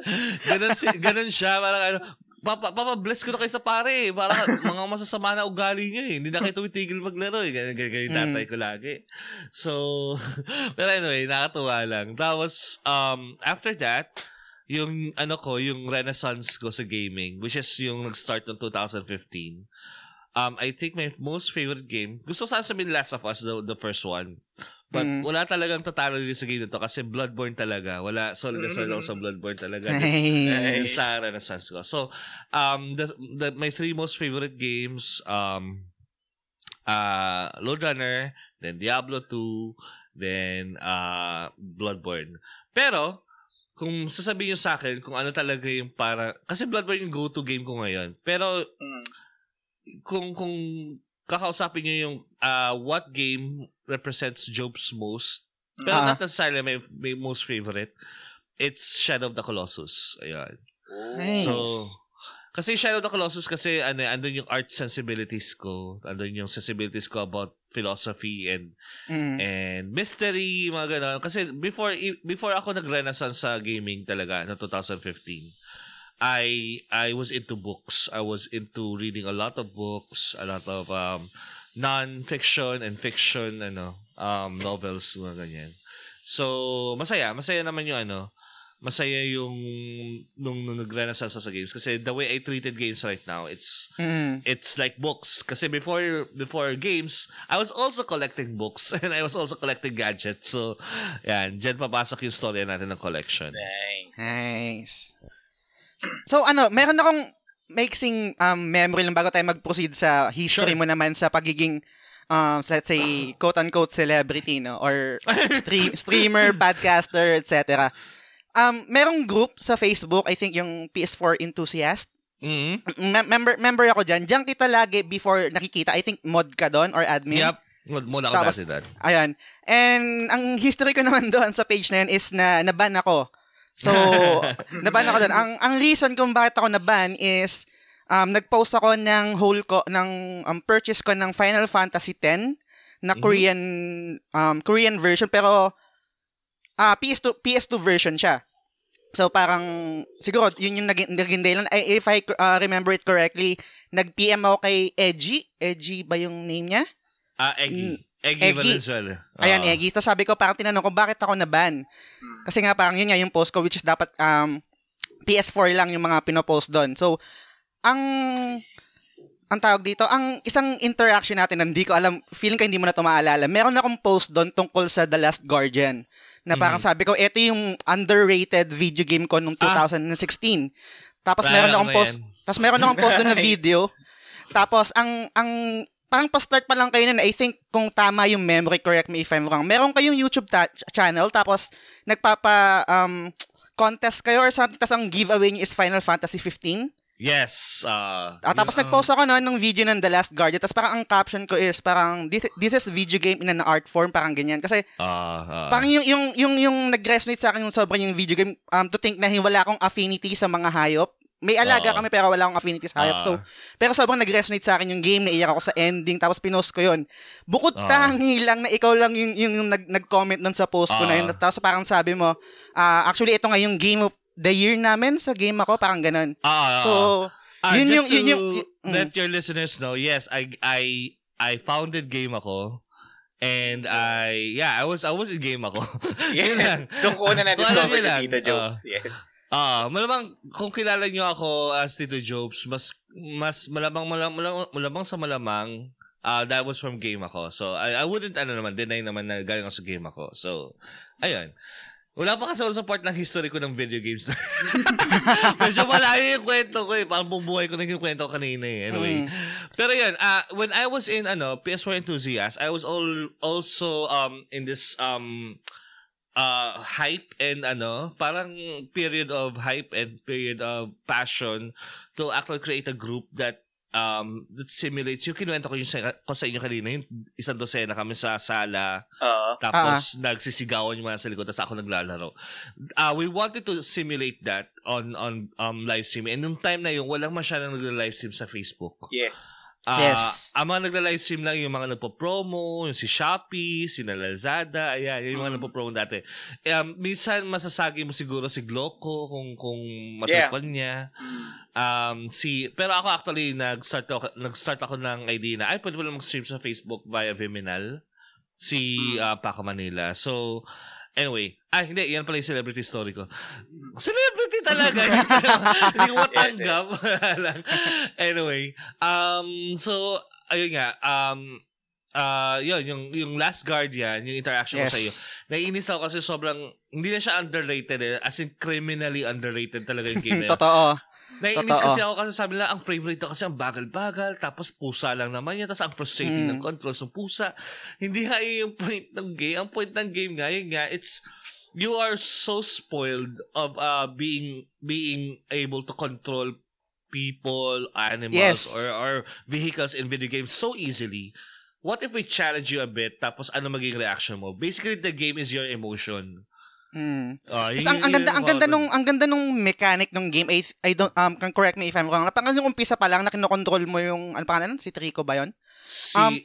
Speaker 5: ganun, si, ganun siya, parang ano, Papa, papa, bless ko na kayo sa pare. Parang mga masasama na ugali niyo eh. Hindi na kayo tumitigil maglaro eh. Ganyan, ganyan, ganyan yung tatay ko lagi. So, pero anyway, nakatuwa lang. Tapos, um, after that, yung ano ko, yung renaissance ko sa gaming, which is yung nag-start noong 2015. Um, I think my most favorite game, gusto ko sana sabihin Last of Us, the, the first one. But
Speaker 2: Mm.
Speaker 5: wala talagang tatalo din sa game na to kasi Bloodborne talaga. Wala, solid na solid ako sa Bloodborne talaga.
Speaker 2: Nice.
Speaker 5: Yung sa Renaissance ko. So, um, the, the, my three most favorite games, um, uh, Load Runner, then Diablo 2, then uh, Bloodborne. Pero, kung sasabihin nyo sa akin kung ano talaga yung para... Kasi Bloodborne yung go-to game ko ngayon. Pero,
Speaker 4: Mm.
Speaker 5: kung kung kakausapin nyo yung uh, what game represents Job's most, pero
Speaker 2: Ah.
Speaker 5: not necessarily my, my most favorite, it's Shadow of the Colossus. Ayan.
Speaker 2: Nice.
Speaker 5: So, kasi Shadow of the Colossus kasi ano, andun yung art sensibilities ko. Andun yung sensibilities ko about philosophy and
Speaker 2: Mm.
Speaker 5: and mystery, mga ganon. Kasi before before ako nag-renaissance sa gaming talaga no 2015, I I was into books. I was into reading a lot of books, a lot of um non-fiction and fiction ano um novels mga ganyan. So, masaya, masaya naman yung ano, masaya yung nung, nung nag-renaissance sa games kasi the way I treated games right now, it's
Speaker 2: Mm.
Speaker 5: it's like books kasi before before games I was also collecting books and I was also collecting gadgets so yan dyan papasok yung story natin ng collection
Speaker 4: Nice.
Speaker 2: Nice. So, ano, meron akong mixing um, memory lang bago tayo mag-proceed sa history
Speaker 5: Sure.
Speaker 2: mo naman sa pagiging um, so let's say, quote-unquote celebrity, no? Or stream, streamer, podcaster, etc. Um, merong group sa Facebook, I think yung PS4 Enthusiast.
Speaker 5: mm
Speaker 2: Mem- member, member ako dyan. Diyan kita lagi before nakikita. I think mod ka doon or admin.
Speaker 5: yep Mod- muna ako
Speaker 2: Tapos-
Speaker 5: dati
Speaker 2: Ayan. And ang history ko naman doon sa page na yun is na naban ako. So, naban ako doon. Ang, ang reason kung bakit ako naban is um, nag-post ako ng whole ko, ng um, purchase ko ng Final Fantasy X na Korean um, Korean version pero ah PS2 PS2 version siya. So parang siguro yun yung naging, naging dahilan. I- If I uh, remember it correctly, nag-PM ako kay Edgy. Edgy ba yung name niya?
Speaker 5: ah Eggy Eggy,
Speaker 2: Eggy.
Speaker 5: Valenzuela
Speaker 2: Ayan,
Speaker 5: Oo.
Speaker 2: Eggy. Tapos sabi ko, parang tinanong ko, bakit ako naban? Kasi nga parang yun nga yung post ko, which is dapat um, PS4 lang yung mga pinopost doon. So, ang ang tawag dito, ang isang interaction natin, na hindi ko alam, feeling ko hindi mo na ito maalala. Meron akong post doon tungkol sa The Last Guardian. Na parang
Speaker 5: Mm-hmm.
Speaker 2: sabi ko, ito yung underrated video game ko nung 2016. Tapos
Speaker 5: Naalala
Speaker 2: meron
Speaker 5: ko
Speaker 2: akong post, tapos meron akong post doon na video. Tapos ang ang parang pa-start pa lang kayo na I think kung tama yung memory, correct me if I'm wrong. Meron kayong YouTube ta- channel tapos nagpapa um contest kayo or something tapos ang giveaway niyo is Final Fantasy 15.
Speaker 5: Yes. Uh,
Speaker 2: Ah, tapos
Speaker 5: yun,
Speaker 2: nag-post ako noon ng video ng The Last Guardian. Tapos parang ang caption ko is parang this, this is video game in an art form, parang ganyan. Kasi
Speaker 5: ah, ah,
Speaker 2: parang yung yung yung yung nag-resonate sa akin yung sobrang yung video game um to think na wala akong affinity sa mga hayop. May alaga
Speaker 5: Oo.
Speaker 2: kami pero wala akong affinity sa hayop.
Speaker 5: Ah.
Speaker 2: so, pero sobrang nag-resonate sa akin yung game, naiyak ako sa ending, tapos pinost ko yun. Bukod
Speaker 5: Ah.
Speaker 2: tangi lang na ikaw lang yung, yung, yung nag, nag-comment nun sa post ko na yun.
Speaker 5: Ah.
Speaker 2: Tapos parang sabi mo, ah, actually ito nga yung game of the year namin sa game ako, parang ganun.
Speaker 5: ah, ah,
Speaker 2: So,
Speaker 5: Ah,
Speaker 2: yun
Speaker 5: just
Speaker 2: yung, yun
Speaker 5: to
Speaker 2: yung, y- mm.
Speaker 5: let your listeners know, yes, I I I founded game ako. And I, yeah, I was, I was in game ako. Yun lang.
Speaker 4: Yes. Doon ko
Speaker 5: alam
Speaker 4: na-discover si Tita
Speaker 5: ah.
Speaker 4: Jobs. Yes.
Speaker 5: Ah, malamang kung kilala niyo ako as Tito Jobs, mas mas malamang malamang, malamang, malamang sa malamang ah that was from game ako. So I I wouldn't ano naman deny naman na galing ako sa game ako. So ayun. Wala pa kasi ako sa part ng history ko ng video games. Medyo malayo yung kwento ko eh. Parang bumuhay ko na yung kwento kanina eh. Anyway. Pero yun, ah when I was in ano, PS4 enthusiast, I was all also um in this um uh hype and ano, parang period of hype and period of passion to actually create a group that um that simulates yung kinuwento ko yung sa, ko sa inyo kanina yung isang dosena kami sa sala
Speaker 4: Oo.
Speaker 5: tapos nagsisigawan yung mga sa likod tapos ako naglalaro uh, we wanted to simulate that on on um live stream and nung time na yun walang masyadong nagla-live stream sa Facebook
Speaker 4: Yes.
Speaker 5: Ah,
Speaker 2: Yes.
Speaker 5: Ang mga nagla-live stream lang yung mga nagpo-promo, yung si Shopee, si Lazada, ayan, yung mga nagpo-promo dati. Um, minsan masasagi mo siguro si Gloco kung kung matupan niya. Um, si pero ako actually nag-start ako nag-start ako ng idea na ay pwede pala mag-stream sa Facebook via Viminal si uh, Paco Manila. So Anyway, ay hindi, yan pala yung celebrity story ko. Celebrity talaga. hindi ko matanggap. Anyway, um, so, ayun nga, um, uh, yun, yung, yung Last Guardian, yung interaction ko
Speaker 2: Yes.
Speaker 5: sa iyo, naiinis ako kasi sobrang, hindi na siya underrated eh, as in criminally underrated talaga yung game na yun.
Speaker 2: Totoo.
Speaker 5: Naiinis
Speaker 2: Totoo.
Speaker 5: kasi ako kasi sabi nila, ang frame rate daw kasi ang bagal-bagal, tapos pusa lang naman yan, tapos ang frustrating
Speaker 2: Mm.
Speaker 5: ng controls ng pusa. Hindi nga yun yung point ng game. Ang point ng game nga, yun nga, it's, you are so spoiled of uh being being able to control people, animals,
Speaker 2: Yes.
Speaker 5: or, or vehicles in video games so easily. What if we challenge you a bit, tapos ano maging reaction mo? Basically, the game is your emotion.
Speaker 2: Mm.
Speaker 5: Uh,
Speaker 2: Tapos ang, ang ganda ang ganda nung ang ganda nung mechanic ng game I, I don't um can correct me if I'm wrong. Parang yung umpisa pa lang na kinokontrol mo yung ano pangalan si Trico ba 'yon?
Speaker 5: Si,
Speaker 2: Um,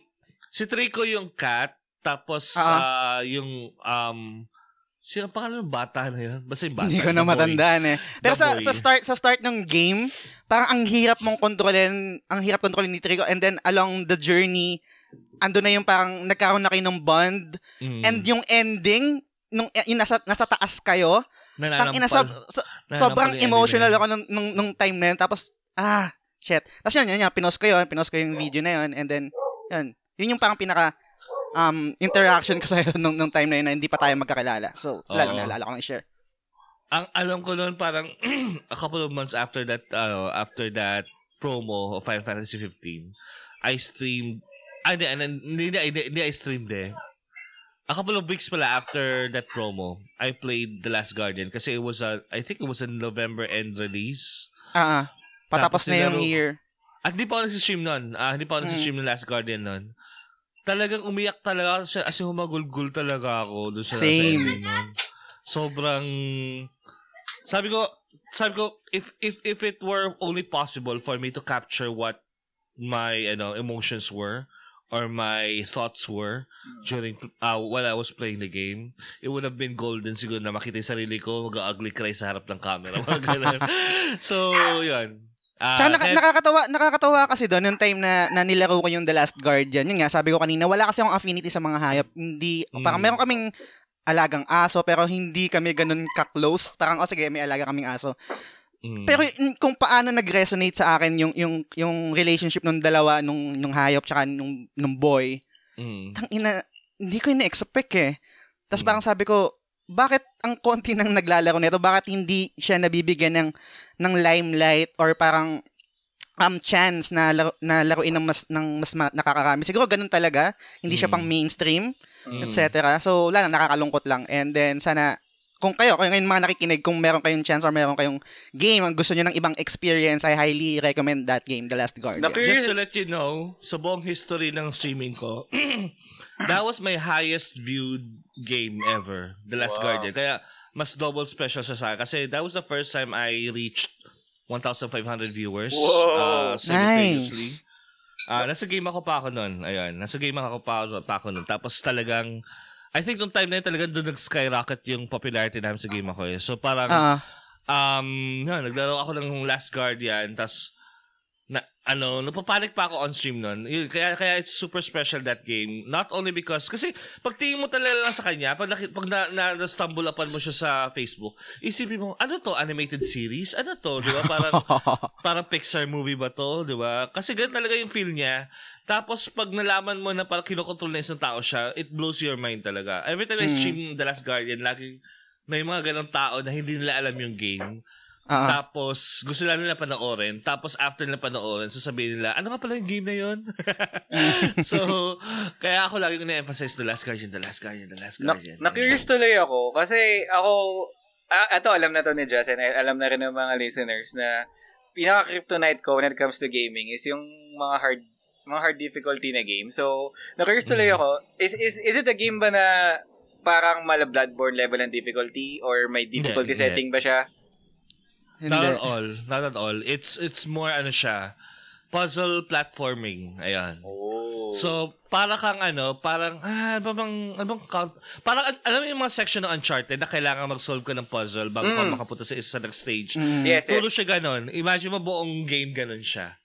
Speaker 5: si Trico yung cat, tapos
Speaker 2: ah,
Speaker 5: yung, um, sino ang pangalan ng bata na yun? Basta yung bata.
Speaker 2: Hindi ko na matandaan eh. Pero sa sa start sa start ng game, parang ang hirap mong kontrolin, ang hirap kontrolin ni Trico and then along the journey ando na yung parang nagkaroon na kayo ng bond
Speaker 5: Mm.
Speaker 2: and yung ending nung yung nasa nasa taas kayo, tang ina sob,
Speaker 5: Nananampal.
Speaker 2: so- sobrang emotional
Speaker 5: na
Speaker 2: ako nung, nung, nung time na yun. Tapos, ah, shit. Tapos yun, yun, yun, pinost ko yun, pinost ko yung video na yun, and then, yun, yun yung parang pinaka, um, interaction ko sa'yo nung, nung time na yun na hindi pa tayo magkakilala. So, wala lang,
Speaker 5: Oo.
Speaker 2: naalala ko lang i-share.
Speaker 5: Ang alam ko noon parang a couple of months after that uh, after that promo of Final Fantasy 15, I streamed ah, hindi, hindi, hindi, hindi, hindi I streamed eh. A couple of weeks pala after that promo, I played The Last Guardian kasi it was a, I think it was a November end release.
Speaker 2: Ah, ah. patapos
Speaker 5: Tapos
Speaker 2: na yung year.
Speaker 5: At hindi pa ako nagsistream nun. Ah, hindi pa ako nagsistream ng Last Guardian nun. Talagang umiyak talaga ako siya as in humagulgul talaga ako doon sa, sa
Speaker 2: Same.
Speaker 5: nun. Sobrang sabi ko sabi ko if if if it were only possible for me to capture what my ano emotions were or my thoughts were during uh, while I was playing the game, it would have been golden siguro na makita yung sarili ko mag-ugly cry sa harap ng camera. So, yun. Ah,
Speaker 2: Tsaka naka-
Speaker 5: kaya-
Speaker 2: nakakatawa, nakakatawa kasi doon yung time na, na nilaro ko yung The Last Guardian. Yun nga, sabi ko kanina, wala kasi akong affinity sa mga hayop. Hindi,
Speaker 5: Mm.
Speaker 2: parang meron kaming alagang aso pero hindi kami ganun ka-close. Parang, oh sige, may alaga kaming aso.
Speaker 5: Mm.
Speaker 2: Pero kung paano nag-resonate sa akin yung yung yung relationship ng dalawa nung nung hayop tsaka nung nung boy,
Speaker 5: Mm.
Speaker 2: tang ina hindi ko ina-expect eh. Tapos
Speaker 5: Mm.
Speaker 2: parang sabi ko, bakit ang konti nang naglalaro nito? Bakit hindi siya nabibigyan ng ng limelight or parang um chance na laro, na laruin ng mas ng mas ma- nakakarami. Siguro ganun talaga, hindi siya
Speaker 5: Mm.
Speaker 2: pang mainstream,
Speaker 4: Mm.
Speaker 2: etc. So wala lang nakakalungkot lang. And then sana kung kayo, kung ngayon mga nakikinig, kung meron kayong chance or meron kayong game, ang gusto nyo ng ibang experience, I highly recommend that game, The Last Guardian.
Speaker 4: Naku-
Speaker 5: Just to let you know, sa buong history ng streaming ko, that was my highest viewed game ever, The Last
Speaker 4: Wow.
Speaker 5: Guardian. Kaya mas double special siya sa akin. Kasi that was the first time I reached 1,500 viewers
Speaker 4: Wow.
Speaker 5: uh, simultaneously.
Speaker 2: Nice.
Speaker 5: Ah, nasa game ako pa ako noon. Ayan, nasa game ako pa, pa ako noon. Tapos talagang I think nung time na yun talagang doon nag-skyrocket yung popularity namin sa game ako eh. So parang
Speaker 2: Ah,
Speaker 5: um, yun, naglaro ako ng Last Guardian, tas na, ano, napapanik pa ako on stream nun. Yun, kaya, kaya it's super special that game. Not only because, kasi pag tingin mo talaga lang sa kanya, pag, pag na, na, stumble upon mo siya sa Facebook, isipin mo, ano to, animated series? Ano to, di ba? Parang, parang Pixar movie ba to, di ba? Kasi ganun talaga yung feel niya. Tapos pag nalaman mo na parang kinokontrol na isang tao siya, it blows your mind talaga. Every time I stream The Last Guardian, laging may mga ganong tao na hindi nila alam yung game.
Speaker 2: Ah,
Speaker 5: Tapos, gusto lang nila panoorin. Tapos, after nila panoorin, sasabihin nila, ano nga pala yung game na yun? so, kaya ako lagi ko na-emphasize The Last Guardian, The Last Guardian, The Last
Speaker 4: Na,
Speaker 5: Guardian.
Speaker 4: na-curious tuloy ako kasi ako, ah, ito alam na to ni eh, alam na rin ng mga listeners na pinaka-kryptonite ko when it comes to gaming is yung mga hard mga hard difficulty na game. So, na-curious tuloy
Speaker 5: Mm.
Speaker 4: ako, is, is, is it a game ba na parang mala Bloodborne level ng difficulty or may difficulty
Speaker 5: Hindi,
Speaker 4: setting ba siya?
Speaker 5: Not
Speaker 2: hindi.
Speaker 5: at all. Not at all. It's, it's more, ano siya, puzzle platforming. Ayan.
Speaker 4: Oh.
Speaker 5: So, para kang ano, parang, ah, ano bang, ano bang count? Parang, al- alam mo yung mga section ng Uncharted na kailangan mag-solve ka ng puzzle bago ka
Speaker 4: Mm.
Speaker 5: makapunta sa isa sa next stage.
Speaker 4: yes, yes.
Speaker 5: Puro siya ganon. Imagine mo buong game ganon siya.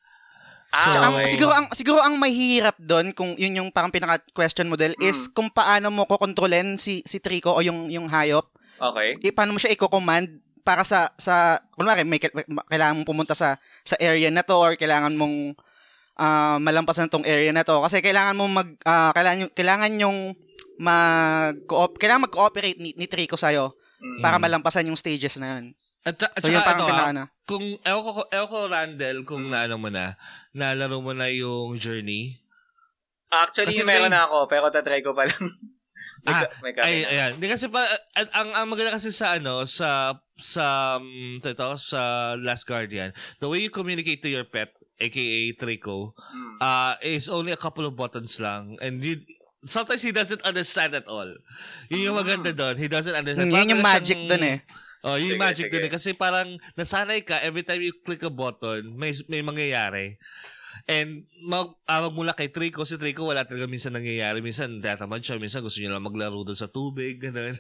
Speaker 4: Ah,
Speaker 5: So,
Speaker 2: ang,
Speaker 4: okay.
Speaker 2: siguro ang siguro ang mahihirap doon kung yun yung parang pinaka question model is kung paano mo kokontrolin si si Trico o yung yung hayop.
Speaker 4: Okay.
Speaker 2: Eh, paano mo siya i-command para sa sa kunwari may, may kailangan mong pumunta sa sa area na to or kailangan mong ah, malampasan tong area na to kasi kailangan mo mag ah, kailangan yung- kailangan yung mag kailangan mag-cooperate ni, ni Trico sa'yo
Speaker 4: Mm.
Speaker 2: para malampasan yung stages na yun.
Speaker 5: At, at
Speaker 2: So, yun parang
Speaker 5: ito, ah,
Speaker 2: ano.
Speaker 5: kung, ewan ko, ewan ko, Randall, kung naano mo na, nalaro mo na yung journey.
Speaker 4: Actually,
Speaker 5: Kasi
Speaker 4: meron
Speaker 5: may-
Speaker 4: na ako, pero tatry ko pa lang. may,
Speaker 5: Ah,
Speaker 4: may
Speaker 5: Ay, ayan. Di kasi pa, ang, ang, ang maganda kasi sa, ano, sa, sa, um, ito, sa Last Guardian, the way you communicate to your pet, aka Trico,
Speaker 4: Mm.
Speaker 5: uh, is only a couple of buttons lang. And you, sometimes he doesn't understand at all. Yun yung maganda doon. He doesn't understand.
Speaker 2: Mm, yun yung magic
Speaker 5: siyang-
Speaker 2: doon eh.
Speaker 5: Oh, yung
Speaker 4: Sige,
Speaker 5: magic
Speaker 4: sige.
Speaker 5: doon eh. Kasi parang nasanay ka, every time you click a button, may, may mangyayari. And mag, ah, magmula kay Trico, si Trico wala talaga minsan nangyayari. Minsan tatamad siya, minsan gusto niya lang maglaro doon sa tubig, ganun.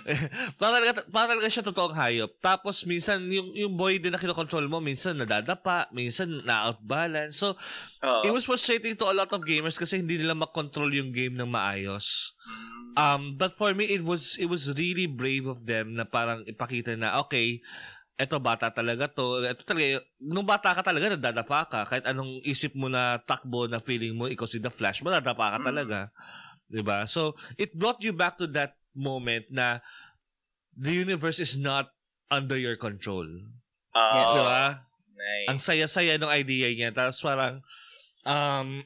Speaker 5: para, talaga, para talaga siya totoong hayop. Tapos minsan yung, yung boy din na kinokontrol mo, minsan nadadapa, minsan na-outbalance. So,
Speaker 4: Oo.
Speaker 5: it was frustrating to a lot of gamers kasi hindi nila makontrol yung game ng maayos. Um, but for me, it was it was really brave of them na parang ipakita na, okay, eto bata talaga to. Eto talaga, nung bata ka talaga, nadadapa ka. Kahit anong isip mo na takbo na feeling mo, ikaw si The Flash, madadapa ka talaga. 'Di ba So, it brought you back to that moment na the universe is not under your control.
Speaker 4: Oo.
Speaker 2: Yes.
Speaker 5: Di ba?
Speaker 4: Nice.
Speaker 5: ang saya-saya ng idea niya. Tapos parang, um,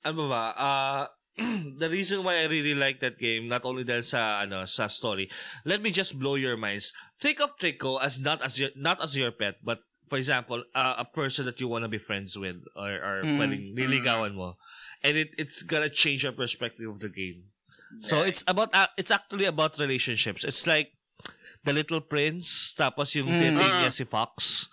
Speaker 5: ano ba, uh, the reason why I really like that game, not only dahil sa, ano, sa story, let me just blow your minds. Think of Trico as not as your, not as your pet, but for example, uh, a person that you wanna be friends with or, or
Speaker 2: Mm.
Speaker 5: pwedeng niligawan mo. And it, it's gonna change your perspective of the game. So
Speaker 4: Nice.
Speaker 5: it's about uh, it's actually about relationships. It's like The Little Prince tapos yung
Speaker 2: Mm.
Speaker 5: mm. niya si Fox.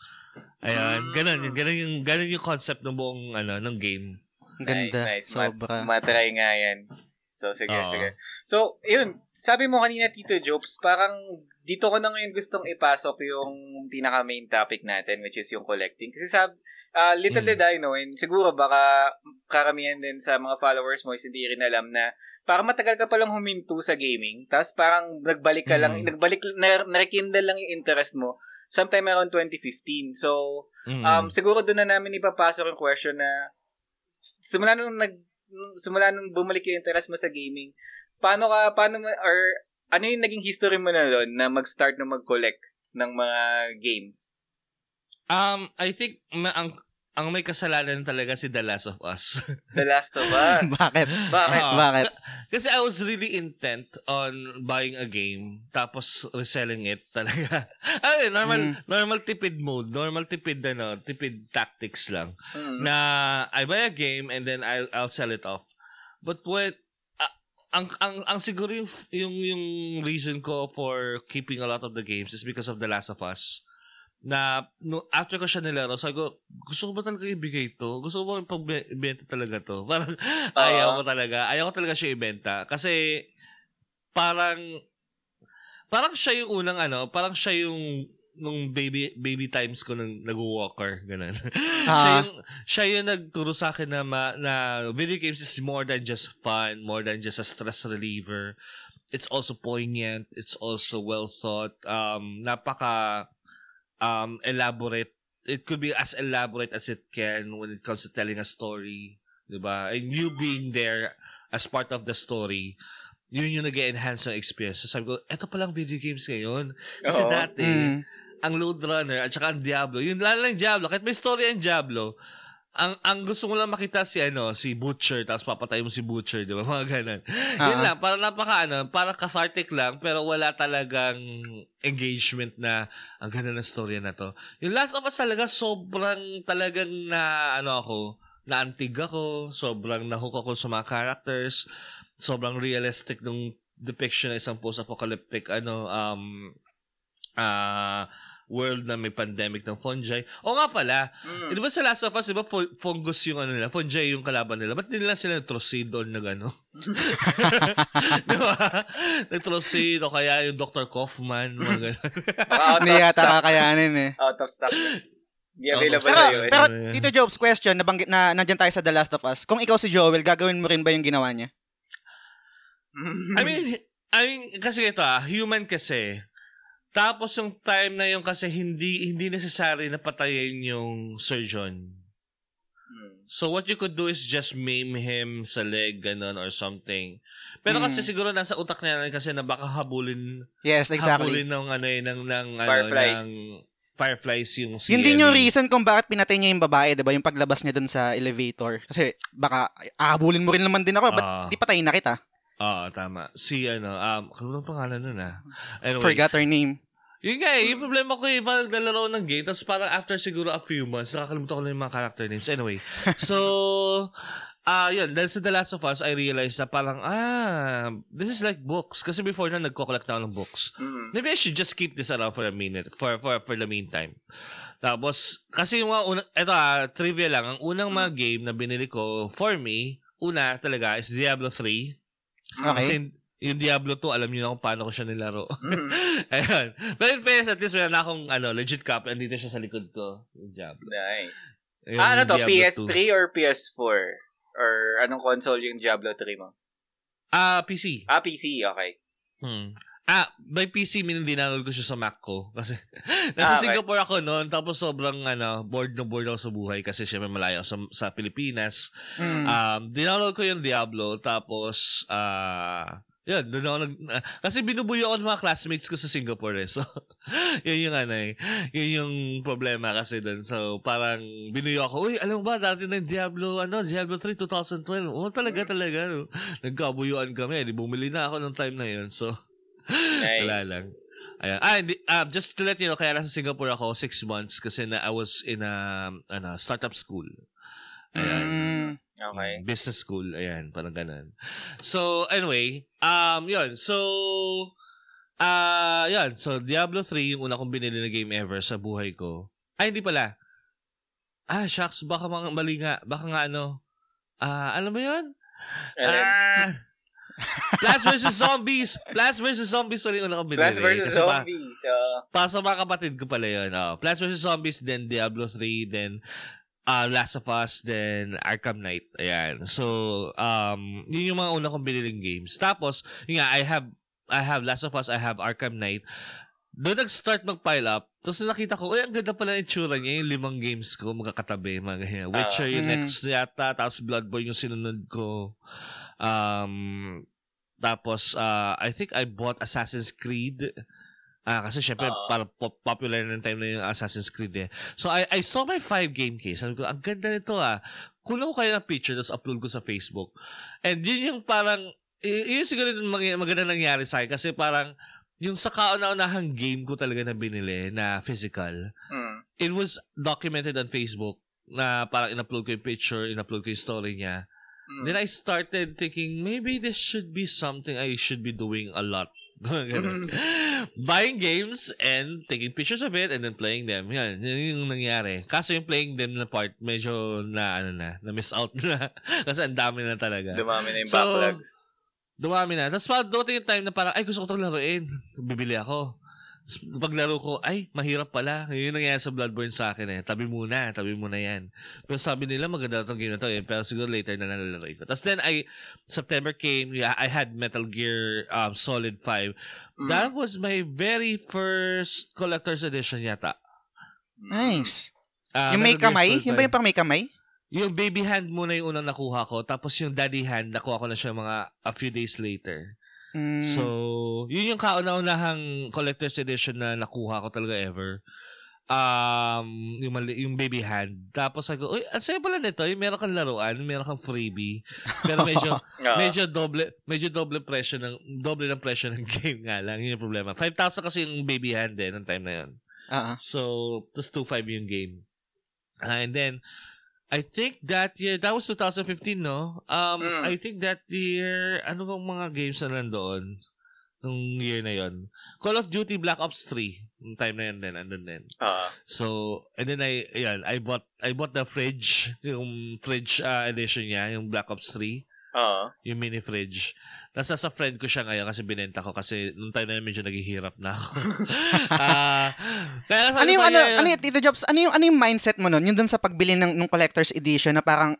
Speaker 5: Ayan, ganun, ganun yung ganun yung concept ng buong ano ng game.
Speaker 2: Ganda.
Speaker 4: Nice, nice.
Speaker 2: Sobra.
Speaker 4: Mat- matry nga yan. So, sige,
Speaker 5: Oo.
Speaker 4: sige. So, yun. Sabi mo kanina, Tito Jobs, parang dito ko na ngayon gustong ipasok yung pinaka main topic natin, which is yung collecting. Kasi sab, ah, little
Speaker 5: Mm.
Speaker 4: did I know, and siguro baka karamihan din sa mga followers mo is hindi rin alam na parang matagal ka palang huminto sa gaming, tapos parang nagbalik ka lang,
Speaker 5: Mm.
Speaker 4: nagbalik, na, narekindle lang yung interest mo sometime around 2015. So,
Speaker 5: Mm.
Speaker 4: um, siguro doon na namin ipapasok yung question na simula nung nag simula nung bumalik yung interest mo sa gaming, paano ka, paano or ano yung naging history mo na doon na mag-start na mag-collect ng mga games?
Speaker 5: um, I think ma- ang ang may kasalanan talaga si The Last of Us.
Speaker 4: The Last of Us.
Speaker 2: Bakit?
Speaker 4: Bakit?
Speaker 5: Ah.
Speaker 2: Bakit?
Speaker 5: Kasi I was really intent on buying a game tapos reselling it talaga. Ay, normal
Speaker 2: Mm.
Speaker 5: normal tipid mode, normal tipid ano, tipid tactics lang.
Speaker 4: Mm.
Speaker 5: Na I buy a game and then I'll I'll sell it off. But when ang ang ang siguro yung yung yung reason ko for keeping a lot of the games is because of The Last of Us. Na no, after ko siya nilaro, sabi ko, gusto ko ba talaga ibigay ito? Gusto ko ba pag-ibenta talaga to? Parang ayaw ko talaga. Ayaw ko talaga siya ibenta. Kasi parang parang siya yung unang ano, parang siya yung nung baby baby times ko nang nag-walker ganun. siya
Speaker 2: Ah.
Speaker 5: yung siya yung nagturo sa akin na ma, na video games is more than just fun, more than just a stress reliever. It's also poignant, it's also well thought, um napaka um elaborate. It could be as elaborate as it can when it comes to telling a story, 'di ba? And you being there as part of the story, yun yung nag-enhance ng experience. So sabi ko, eto palang video games ngayon. Kasi
Speaker 4: Oo.
Speaker 5: dati,
Speaker 2: Mm.
Speaker 5: ang Load Runner at saka ang Diablo, yun lalo lang Diablo, kahit may story ang Diablo, ang ang gusto mo lang makita si ano, si Butcher, tapos papatay mo si Butcher, di ba? Mga ganun. Yun
Speaker 2: Ah.
Speaker 5: lang, para napaka ano, para cathartic lang, pero wala talagang engagement na ang ganda ng story na to. Yung Last of Us talaga, sobrang talagang na, ano ako, naantig ako, sobrang nahook ako sa mga characters, sobrang realistic nung depiction ng isang post-apocalyptic, ano, um, ah, world na may pandemic ng fungi. O nga pala,
Speaker 4: Mm.
Speaker 5: eh, di ba sa Last of Us, di ba fu- fungus yung ano nila, fungi yung kalaban nila. Ba't nila sila nag-trocid or nag ano? di ba? Nag-trocid o kaya yung Dr. Kaufman, mga
Speaker 4: out
Speaker 2: Hindi
Speaker 4: of
Speaker 2: yata kakayanin eh.
Speaker 4: Out of stock. Hindi available na
Speaker 2: Pero,
Speaker 4: yun.
Speaker 2: pero
Speaker 5: Eh.
Speaker 2: Tito Jobs, question, nabanggit na nandyan tayo sa The Last of Us. Kung ikaw si Joel, gagawin mo rin ba yung ginawa niya?
Speaker 5: I mean, I mean, kasi ito ah, human kasi. Tapos yung time na yung kasi hindi hindi necessary na patayin yung surgeon.
Speaker 4: Mm.
Speaker 5: So what you could do is just maim him sa leg, ganun, or something. Pero
Speaker 2: Mm.
Speaker 5: kasi siguro nasa utak niya na kasi na baka habulin,
Speaker 2: Yes, exactly.
Speaker 5: habulin ng ano eh, ng, ng, ano,
Speaker 4: Fireflies.
Speaker 5: ng fireflies yung si
Speaker 2: Yun din yung reason kung bakit pinatay niya yung babae, 'di ba? Yung paglabas niya dun sa elevator. Kasi baka ahabulin mo rin naman din ako, ba't
Speaker 5: Ah.
Speaker 2: di patayin na kita?
Speaker 5: Oo, tama. Si ano, um, kalimutan ang pangalan nun ah. Anyway,
Speaker 2: Forgot her name.
Speaker 5: Yun nga eh, yung problema ko eh, parang naglalaro ng game, tapos parang after siguro a few months, nakakalimutan ko na yung mga character names. Anyway, so, ah yun, dahil sa The Last of Us, I realized na parang, ah, this is like books. Kasi before na, nagko-collect na ako ng books.
Speaker 4: Mm.
Speaker 5: Maybe I should just keep this around for a minute, for for for the meantime. Tapos, kasi yung mga unang, eto ah, trivia lang, ang unang mga game na binili ko, for me, una talaga is Diablo 3.
Speaker 2: Okay.
Speaker 5: Kasi yung Diablo 2, alam niyo na kung paano ko siya nilaro.
Speaker 4: Mm.
Speaker 5: Ayun. Pero in fairness, at least wala na akong ano, legit copy. Andito siya sa likod ko. Yung Diablo.
Speaker 4: Nice.
Speaker 5: Yung
Speaker 4: Ah, ano to?
Speaker 5: Diablo
Speaker 4: PS3
Speaker 5: 2.
Speaker 4: or PS4? Or anong console yung Diablo 3 mo?
Speaker 5: Ah, PC.
Speaker 4: Ah, PC. Okay.
Speaker 5: Hmm. Ah, by PC, meaning dinaload ko siya sa Mac ko. Kasi, nasa
Speaker 4: Ah, okay.
Speaker 5: Singapore ako noon, tapos sobrang, ano, bored na bored ako sa buhay kasi syempre malayo sa, sa Pilipinas.
Speaker 2: Mm.
Speaker 5: Um, dinaload ko yung Diablo, tapos, ah, yun, doon ako nag, ah, kasi binubuyo ako ng mga classmates ko sa Singapore eh. So, yun yung ano eh, yun yung problema kasi doon. So, parang binuyo ako, uy, alam mo ba, dati na Diablo, ano, Diablo 3 2012. Oh, talaga, talaga, no. Nagkabuyuan kami, di bumili na ako ng time na yun. So,
Speaker 4: Nice.
Speaker 5: wala lang. Ayan. Ah, hindi, ah, just to let you know, kaya nasa Singapore ako six months kasi na I was in a, ano, startup school. Ayan.
Speaker 2: Mm.
Speaker 4: Okay.
Speaker 5: Business school, ayan, parang ganun. So, anyway, um, yun, so, ah, yun, so, Diablo 3, yung una kong binili na game ever sa buhay ko. Ay, hindi pala. Ah, shucks, baka mga mali nga, baka nga ano, ah, alam mo yun? Ah, Plants vs. Zombies! Plants vs. Zombies yung una kong binili.
Speaker 4: Plants vs.
Speaker 5: Kasi pa-
Speaker 4: Zombies. So,
Speaker 5: para sa mga kapatid ko pala yun. Oh, Plants vs. Zombies, then Diablo 3, then uh, Last of Us, then Arkham Knight. Ayan. So, um, yun yung mga una kong biniling games. Tapos, yun nga, I have, I have Last of Us, I have Arkham Knight. Doon nag-start mag-pile up tapos nakita ko, uy, ang ganda pala yung tsura niya, yung limang games ko, magkakatabi, mga ganyan. Witcher yung
Speaker 2: Mm.
Speaker 5: next yata, tapos Bloodborne yung sinunod ko. Um, tapos, uh, I think I bought Assassin's Creed. Ah, kasi syempre, para pop- popular na time na yung Assassin's Creed eh. So, I, I saw my five game case. Sabi ko, ang ganda nito ah. Kulang ko kayo ng picture, tapos upload ko sa Facebook. And yun yung parang, yun siguro yung mag- maganda nangyari sa akin. Kasi parang, yung sa kauna-unahang game ko talaga na binili na physical,
Speaker 4: Mm.
Speaker 5: it was documented on Facebook na parang in-upload ko yung picture, in-upload ko yung story niya.
Speaker 4: Mm.
Speaker 5: Then I started thinking, maybe this should be something I should be doing a lot. Ganun. Buying games and taking pictures of it and then playing them. Yan, yun yung nangyari. Kaso yung playing them na part, medyo na, ano na, na miss out na. Kasi ang dami na talaga.
Speaker 4: Dumami na yung
Speaker 5: So,
Speaker 4: backlogs.
Speaker 5: Dumami na. Tapos dumating yung time na parang, ay, gusto ko itong laruin. Bibili ako. Paglaro ko, ay, mahirap pala. Yun yung nangyayari sa Bloodborne sa akin eh. Tabi muna, tabi muna yan. Pero sabi nila, maganda itong game na to eh. Pero siguro later na nalalaroin ko. Tapos then, I, September came, yeah, I had Metal Gear um, Solid 5.
Speaker 4: Mm.
Speaker 5: That was my very first collector's edition yata.
Speaker 2: Nice.
Speaker 5: Ah,
Speaker 2: yung may kamay? Yung
Speaker 5: 5.
Speaker 2: ba yung pang may kamay?
Speaker 5: Yung baby hand muna yung unang nakuha ko. Tapos yung daddy hand, nakuha ko na siya mga a few days later.
Speaker 2: Mm.
Speaker 5: So, yun yung kauna-unahang collector's edition na nakuha ko talaga ever. Um, yung, mali, yung baby hand. Tapos sabi ko, uy, ang saya pala nito. Yung meron kang laruan, meron kang freebie. Pero medyo,
Speaker 4: Ah.
Speaker 5: medyo doble, medyo doble presyo ng, doble ng presyo ng game nga lang. Yun yung problema. 5,000 kasi yung baby hand eh, ng time na yun.
Speaker 2: Ah.
Speaker 5: So, tapos 2.5 yung game. Ah, and then, I think that year, that was 2015, no? Um,
Speaker 4: Mm.
Speaker 5: I think that year, ano bang mga games na nandoon? Nung year na yon Call of Duty Black Ops 3. Nung time na yun din, andun din.
Speaker 4: Ah.
Speaker 5: So, and then I, ayan, I bought, I bought the fridge, yung fridge uh, edition niya, yung Black Ops 3
Speaker 4: Ah.
Speaker 5: yung mini fridge. Nasa sa friend ko siya ngayon kasi binenta ko kasi nung time na yun medyo naghihirap na ako. Ah, kaya
Speaker 2: Ano yung ano, ano yung, Tito Jobs, ano yung, ano yung mindset mo nun? Yung dun sa pagbili ng, ng collector's edition na parang,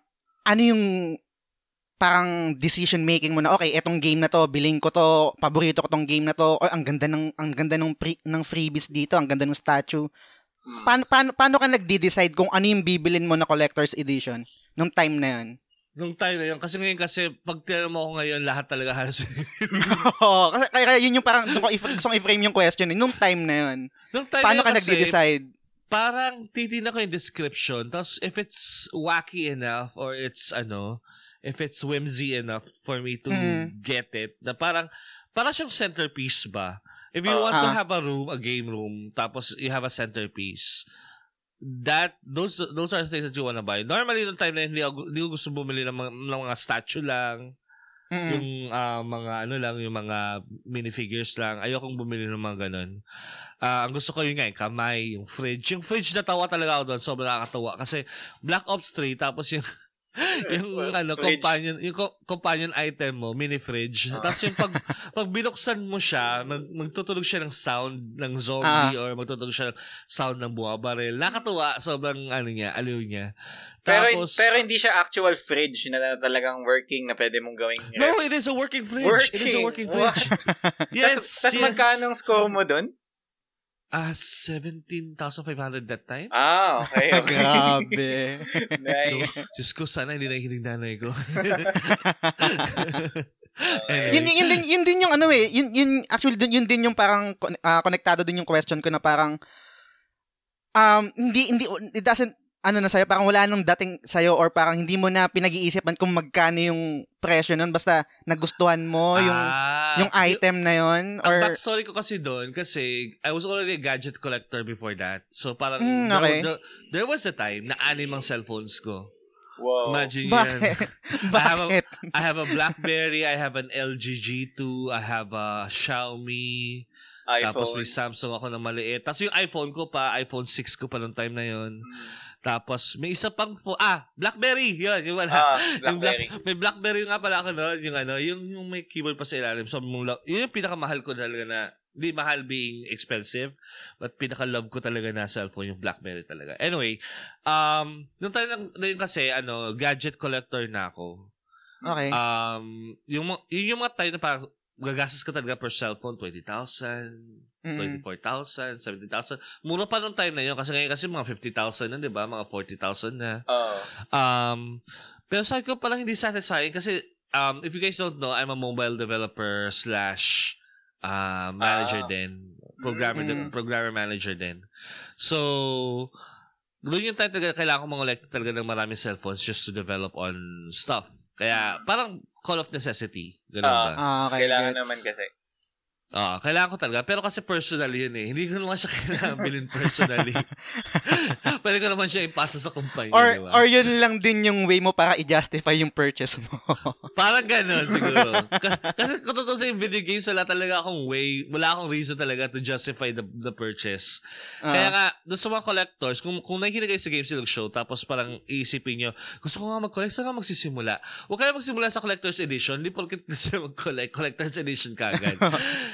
Speaker 2: ano yung parang decision making mo na okay etong game na to bilhin ko to paborito ko tong game na to or ang ganda ng ang ganda ng pre, ng freebies dito ang ganda ng statue
Speaker 4: Mm.
Speaker 2: paano paano paano ka nagde-decide kung ano yung bibilin mo na collector's edition nung time na yun
Speaker 5: Nung time na yun, kasi ngayon kasi pag tinanong mo ako ngayon, lahat talaga halos.
Speaker 2: Oo, kasi kaya, kaya yun yung parang ko if, gusto kong i-frame yung question eh. nung time na yun
Speaker 5: nung time
Speaker 2: paano
Speaker 5: na
Speaker 2: ka
Speaker 5: kasi,
Speaker 2: nagde-decide
Speaker 5: parang titignan ko yung description. Tapos if it's wacky enough or it's ano, if it's whimsy enough for me to
Speaker 2: Mm.
Speaker 5: get it, na parang, parang siyang centerpiece ba? If you want to
Speaker 2: Ah.
Speaker 5: have a room, a game room, tapos you have a centerpiece, that those those are things that you wanna buy. Normally, nung time na yun, hindi ako, hindi ko gusto bumili ng mga, ng mga statue lang,
Speaker 2: Mm-mm.
Speaker 5: yung ah, mga ano lang, yung mga minifigures lang. Ayokong bumili ng mga ganun. Ah, ang gusto ko yun nga, yung kamay, yung fridge. Yung fridge natawa talaga ako doon. Sobrang nakakatawa. Kasi Black Ops 3, tapos yung yung
Speaker 4: Well,
Speaker 5: ano
Speaker 4: fridge.
Speaker 5: companion yung co- companion item mo mini fridge
Speaker 4: Ah.
Speaker 5: tapos yung pag pag binuksan mo siya mag, magtutulog siya ng sound ng zombie
Speaker 2: Ah.
Speaker 5: or magtutulog siya ng sound ng buwabaril nakakatuwa sobrang ano niya aliw niya
Speaker 4: Pero,
Speaker 5: tapos
Speaker 4: pero hindi siya actual fridge na talagang working na pwede mong gawing
Speaker 5: no it is a working fridge it is a working
Speaker 4: Working.
Speaker 5: fridge yes
Speaker 4: Tapos
Speaker 5: yes.
Speaker 4: magkano ang score mo dun?
Speaker 5: Ah, 17,500 that time?
Speaker 4: Ah, okay, okay.
Speaker 2: grabe
Speaker 4: nice.
Speaker 5: Diyos ko, sana hindi nakikinig nanay ko.
Speaker 2: yun, yun, din, yun din yung ano eh, yun, yun, actually, yun din yung parang ah, konektado din yung question ko na parang, um, hindi, hindi, it doesn't, ano na sa'yo, parang wala nang dating sa'yo or parang hindi mo na pinag-iisipan kung magkano yung presyo nun, basta nagustuhan mo yung,
Speaker 5: Ah,
Speaker 2: yung item na yun,
Speaker 5: Ang
Speaker 2: or,
Speaker 5: backstory ko kasi doon, kasi I was already a gadget collector before that. So parang,
Speaker 2: Mm,
Speaker 5: there,
Speaker 2: okay.
Speaker 5: there, there was a time na anim ang cellphones ko.
Speaker 4: Wow.
Speaker 5: Imagine
Speaker 2: bakit?
Speaker 5: yan. I have, a,
Speaker 2: bakit?
Speaker 5: I have a Blackberry, I have an LG G2, I have a Xiaomi,
Speaker 4: iPhone.
Speaker 5: Tapos may Samsung ako na maliit. Tapos yung iPhone ko pa, iPhone 6 ko pa nung time na yun. Tapos may isa pang phone, ah, BlackBerry, yun, yung wala.
Speaker 4: Ah,
Speaker 5: yung
Speaker 4: BlackBerry.
Speaker 5: Black, may BlackBerry nga pala ako noon, yung ano, yung, yung may keyboard pa sa ilalim. So, lo- yun yung pinakamahal ko talaga na, hindi mahal being expensive, but pinaka-love ko talaga na cellphone, yung BlackBerry talaga. Anyway, um, nung na, na yun kasi, ano, gadget collector na ako.
Speaker 2: Okay.
Speaker 5: Um, yung, mga- yun yung mga time na parang gagastos ka talaga per cellphone, 20,000,
Speaker 2: Mm.
Speaker 5: 24,000, 70,000. Mura pa nung time na yun kasi ngayon kasi mga 50,000 na, di ba? Mga 40,000 na.
Speaker 4: Oo.
Speaker 5: Um, pero sabi ko palang hindi satisfying kasi um, if you guys don't know, I'm a mobile developer slash uh, manager
Speaker 4: Ah.
Speaker 5: din. Programmer,
Speaker 2: Mm.
Speaker 5: programmer manager din. So, doon yung time talaga kailangan ko mangolect talaga ng maraming cellphones just to develop on stuff. Kaya parang call of necessity. Ganun
Speaker 4: Ah.
Speaker 5: ba?
Speaker 2: Ah, okay.
Speaker 4: Kailangan
Speaker 2: gets.
Speaker 4: naman kasi.
Speaker 5: Ah, kailangan ko talaga. Pero kasi personal yun eh. Hindi ko naman siya kailangan bilhin personally. Pwede ko naman siya ipasa sa kumpanya.
Speaker 2: Or,
Speaker 5: di ba?
Speaker 2: or yun lang din yung way mo para i-justify yung purchase mo.
Speaker 5: Parang gano'n siguro. Ka- kasi kung totoo sa yung video games, wala talaga akong way, wala akong reason talaga to justify the the purchase.
Speaker 2: Ah.
Speaker 5: Kaya nga, doon sa mga collectors, kung, kung nakikinig kayo sa Games Silog Show, tapos parang iisipin nyo, gusto ko nga mag-collect, saan ka magsisimula? Huwag kayo magsimula sa Collector's Edition, hindi porkit gusto mag-collect, Collector's Edition ka agad.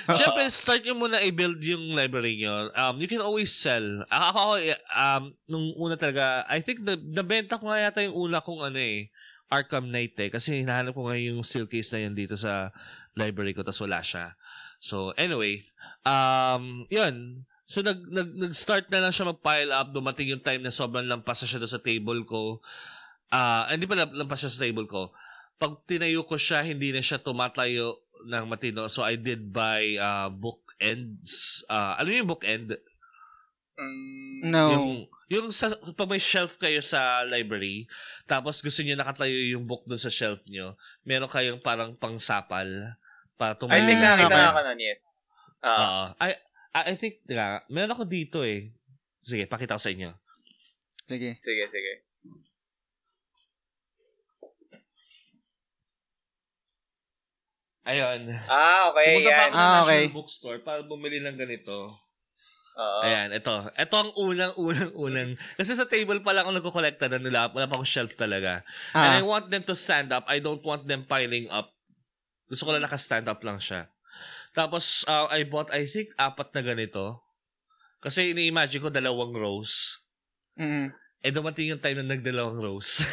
Speaker 5: Siyempre, start nyo muna i-build yung library nyo. Um, you can always sell. Ako, ako um, nung una talaga, I think the, nabenta ko nga yata yung una kong ano eh, Arkham Knight eh. Kasi hinahanap ko nga yung steel case na yun dito sa library ko, tapos wala siya. So, anyway, um, yun. So, nag, nag, nag-start na lang siya mag-pile up. Dumating yung time na sobrang lampas na siya doon sa table ko. Ah, hindi pa lam- lampas siya sa table ko. Pag tinayo ko siya, hindi na siya tumatayo ng matino. So, I did buy uh, bookends. Uh, alam mo yung bookend?
Speaker 4: Mm,
Speaker 2: no.
Speaker 5: Yung, yung sa, pag may shelf kayo sa library, tapos gusto niyo nakatayo yung book doon sa shelf niyo, meron kayong parang pangsapal para
Speaker 4: I
Speaker 5: tumayo
Speaker 4: think
Speaker 2: Ah,
Speaker 4: nakita
Speaker 2: okay.
Speaker 4: ako nun, yes. Ah,
Speaker 5: Oo. I, I, I think, nga, meron ako dito eh. Sige, pakita ko sa inyo.
Speaker 2: Sige.
Speaker 4: sige, sige.
Speaker 5: Ayun.
Speaker 4: Ah, okay,
Speaker 5: Pumunta pa
Speaker 4: yan.
Speaker 5: ako ng
Speaker 2: Ah,
Speaker 5: National
Speaker 2: okay.
Speaker 5: Bookstore para bumili ng ganito.
Speaker 4: Oo.
Speaker 5: Ayan, ito. Ito ang unang-unang-unang. Kasi sa table pa lang ako nagko-collecta na nila. Wala pa akong shelf talaga. And I want them to stand up. I don't want them piling up. Gusto ko lang naka-stand up lang siya. Tapos, uh, I bought, I think, apat na ganito. Kasi ini-imagine ko dalawang rows.
Speaker 2: mm,
Speaker 5: Eh, dumating yung time na nagdalawang rows.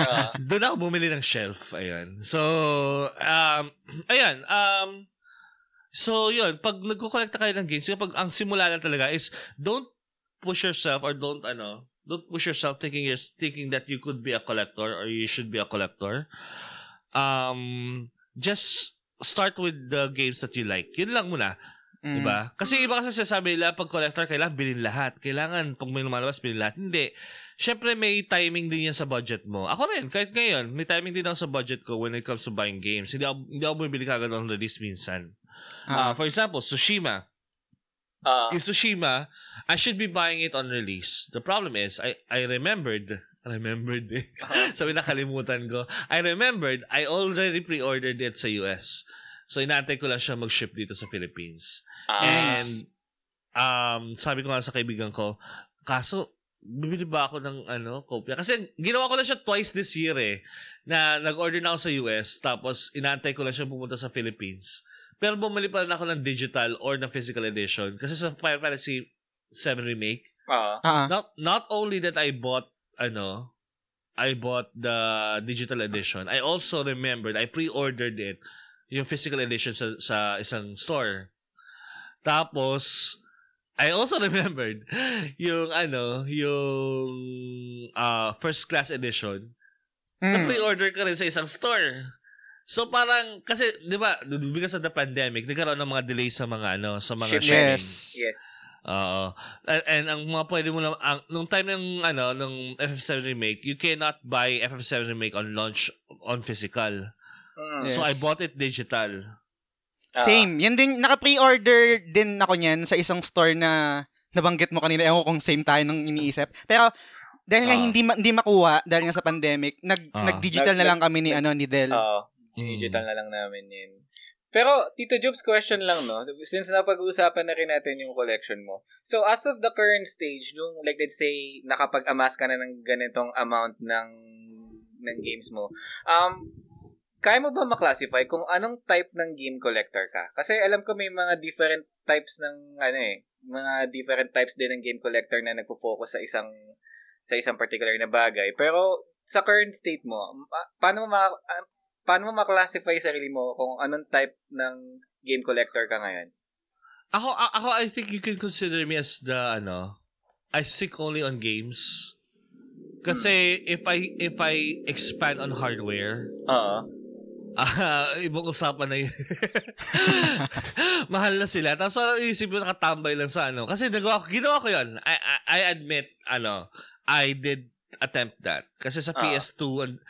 Speaker 4: Ah.
Speaker 5: Doon ako bumili ng shelf. Ayan. So, um, ayan. Um, so, yun. Pag nagko-collect kayo ng games, pag ang simula lang talaga is don't push yourself or don't, ano, don't push yourself thinking you're, thinking that you could be a collector or you should be a collector. Um, just start with the games that you like. Yun lang muna.
Speaker 2: Mm.
Speaker 5: Diba? Kasi iba kasi sasabi nila, pag collector, kailangan bilhin lahat. Kailangan, pag may lumalabas, bilhin lahat. Hindi. Siyempre, may timing din yan sa budget mo. Ako rin, kahit ngayon, may timing din ako sa budget ko when it comes to buying games. Hindi ako, hindi ako bumibili kagad on release minsan.
Speaker 2: Ah.
Speaker 5: Uh, for example, Tsushima.
Speaker 4: Ah.
Speaker 5: In Tsushima, I should be buying it on release. The problem is, I, I remembered, remembered eh. Sabi nakalimutan ko. I remembered, I already pre-ordered it sa US. So, inaantay ko lang siya mag-ship dito sa Philippines.
Speaker 4: Ah.
Speaker 5: And um sabi ko nga sa kaibigan ko, kaso bibili ba ako ng ano, kopya? Kasi ginawa ko na siya twice this year eh. Na nag-order na ako sa US, tapos inaantay ko lang siya pumunta sa Philippines. Pero bumili pa rin ako ng digital or ng physical edition. Kasi sa Final Fantasy 7 Remake,
Speaker 4: Ah.
Speaker 2: Ah,
Speaker 5: not not only that I bought ano, I bought the digital edition. I also remembered I pre-ordered it yung physical edition sa sa isang store. Tapos I also remembered yung ano, yung uh, first class edition. Na
Speaker 2: mm.
Speaker 5: pre-order ka rin sa isang store. So parang kasi 'di ba because of the pandemic nagkaroon ng mga delays sa mga ano sa mga shipping.
Speaker 2: Yes.
Speaker 4: Yes.
Speaker 5: Oo. And, and ang mga pwede mo lang, ang, nung time ng, ano, ng FF7 Remake, you cannot buy FF7 Remake on launch on physical.
Speaker 4: Mm.
Speaker 2: Yes.
Speaker 5: So, I bought it digital.
Speaker 4: Ah.
Speaker 2: Same. Yan din, naka-pre-order din ako niyan sa isang store na nabanggit mo kanina. Ewan ko kung same tayo nung iniisip. Pero, dahil nga
Speaker 5: Ah.
Speaker 2: hindi ma- hindi makuha dahil nga sa pandemic, nag
Speaker 5: Ah.
Speaker 2: nag-digital na
Speaker 4: Nag-
Speaker 2: lang kami ni ano ni Del.
Speaker 4: Oo.
Speaker 5: Mm.
Speaker 4: Digital na lang namin yun. Pero, Tito Jobs, question lang, no? Since napag-uusapan na rin natin yung collection mo. So, as of the current stage, nung, like, let's say, nakapag-amass ka na ng ganitong amount ng ng games mo, um, kaya mo ba maklasify kung anong type ng game collector ka? Kasi alam ko may mga different types ng, ano eh, mga different types din ng game collector na nagpo-focus sa isang sa isang particular na bagay. Pero, sa current state mo, pa- paano mo ma- ah, paano mo maklasify sarili mo kung anong type ng game collector ka ngayon?
Speaker 5: Ako, ako, I think you can consider me as the, ano, I stick only on games. Kasi if I if I expand on hardware,
Speaker 4: Oo.
Speaker 5: Ah ibang usapan na yun. Mahal na sila. Tapos parang isip mo nakatambay lang sa ano. Kasi nagawa ko, ginawa ko yun. I, I, I admit, ano, I did attempt that. Kasi sa
Speaker 4: Ah.
Speaker 5: PS2, an-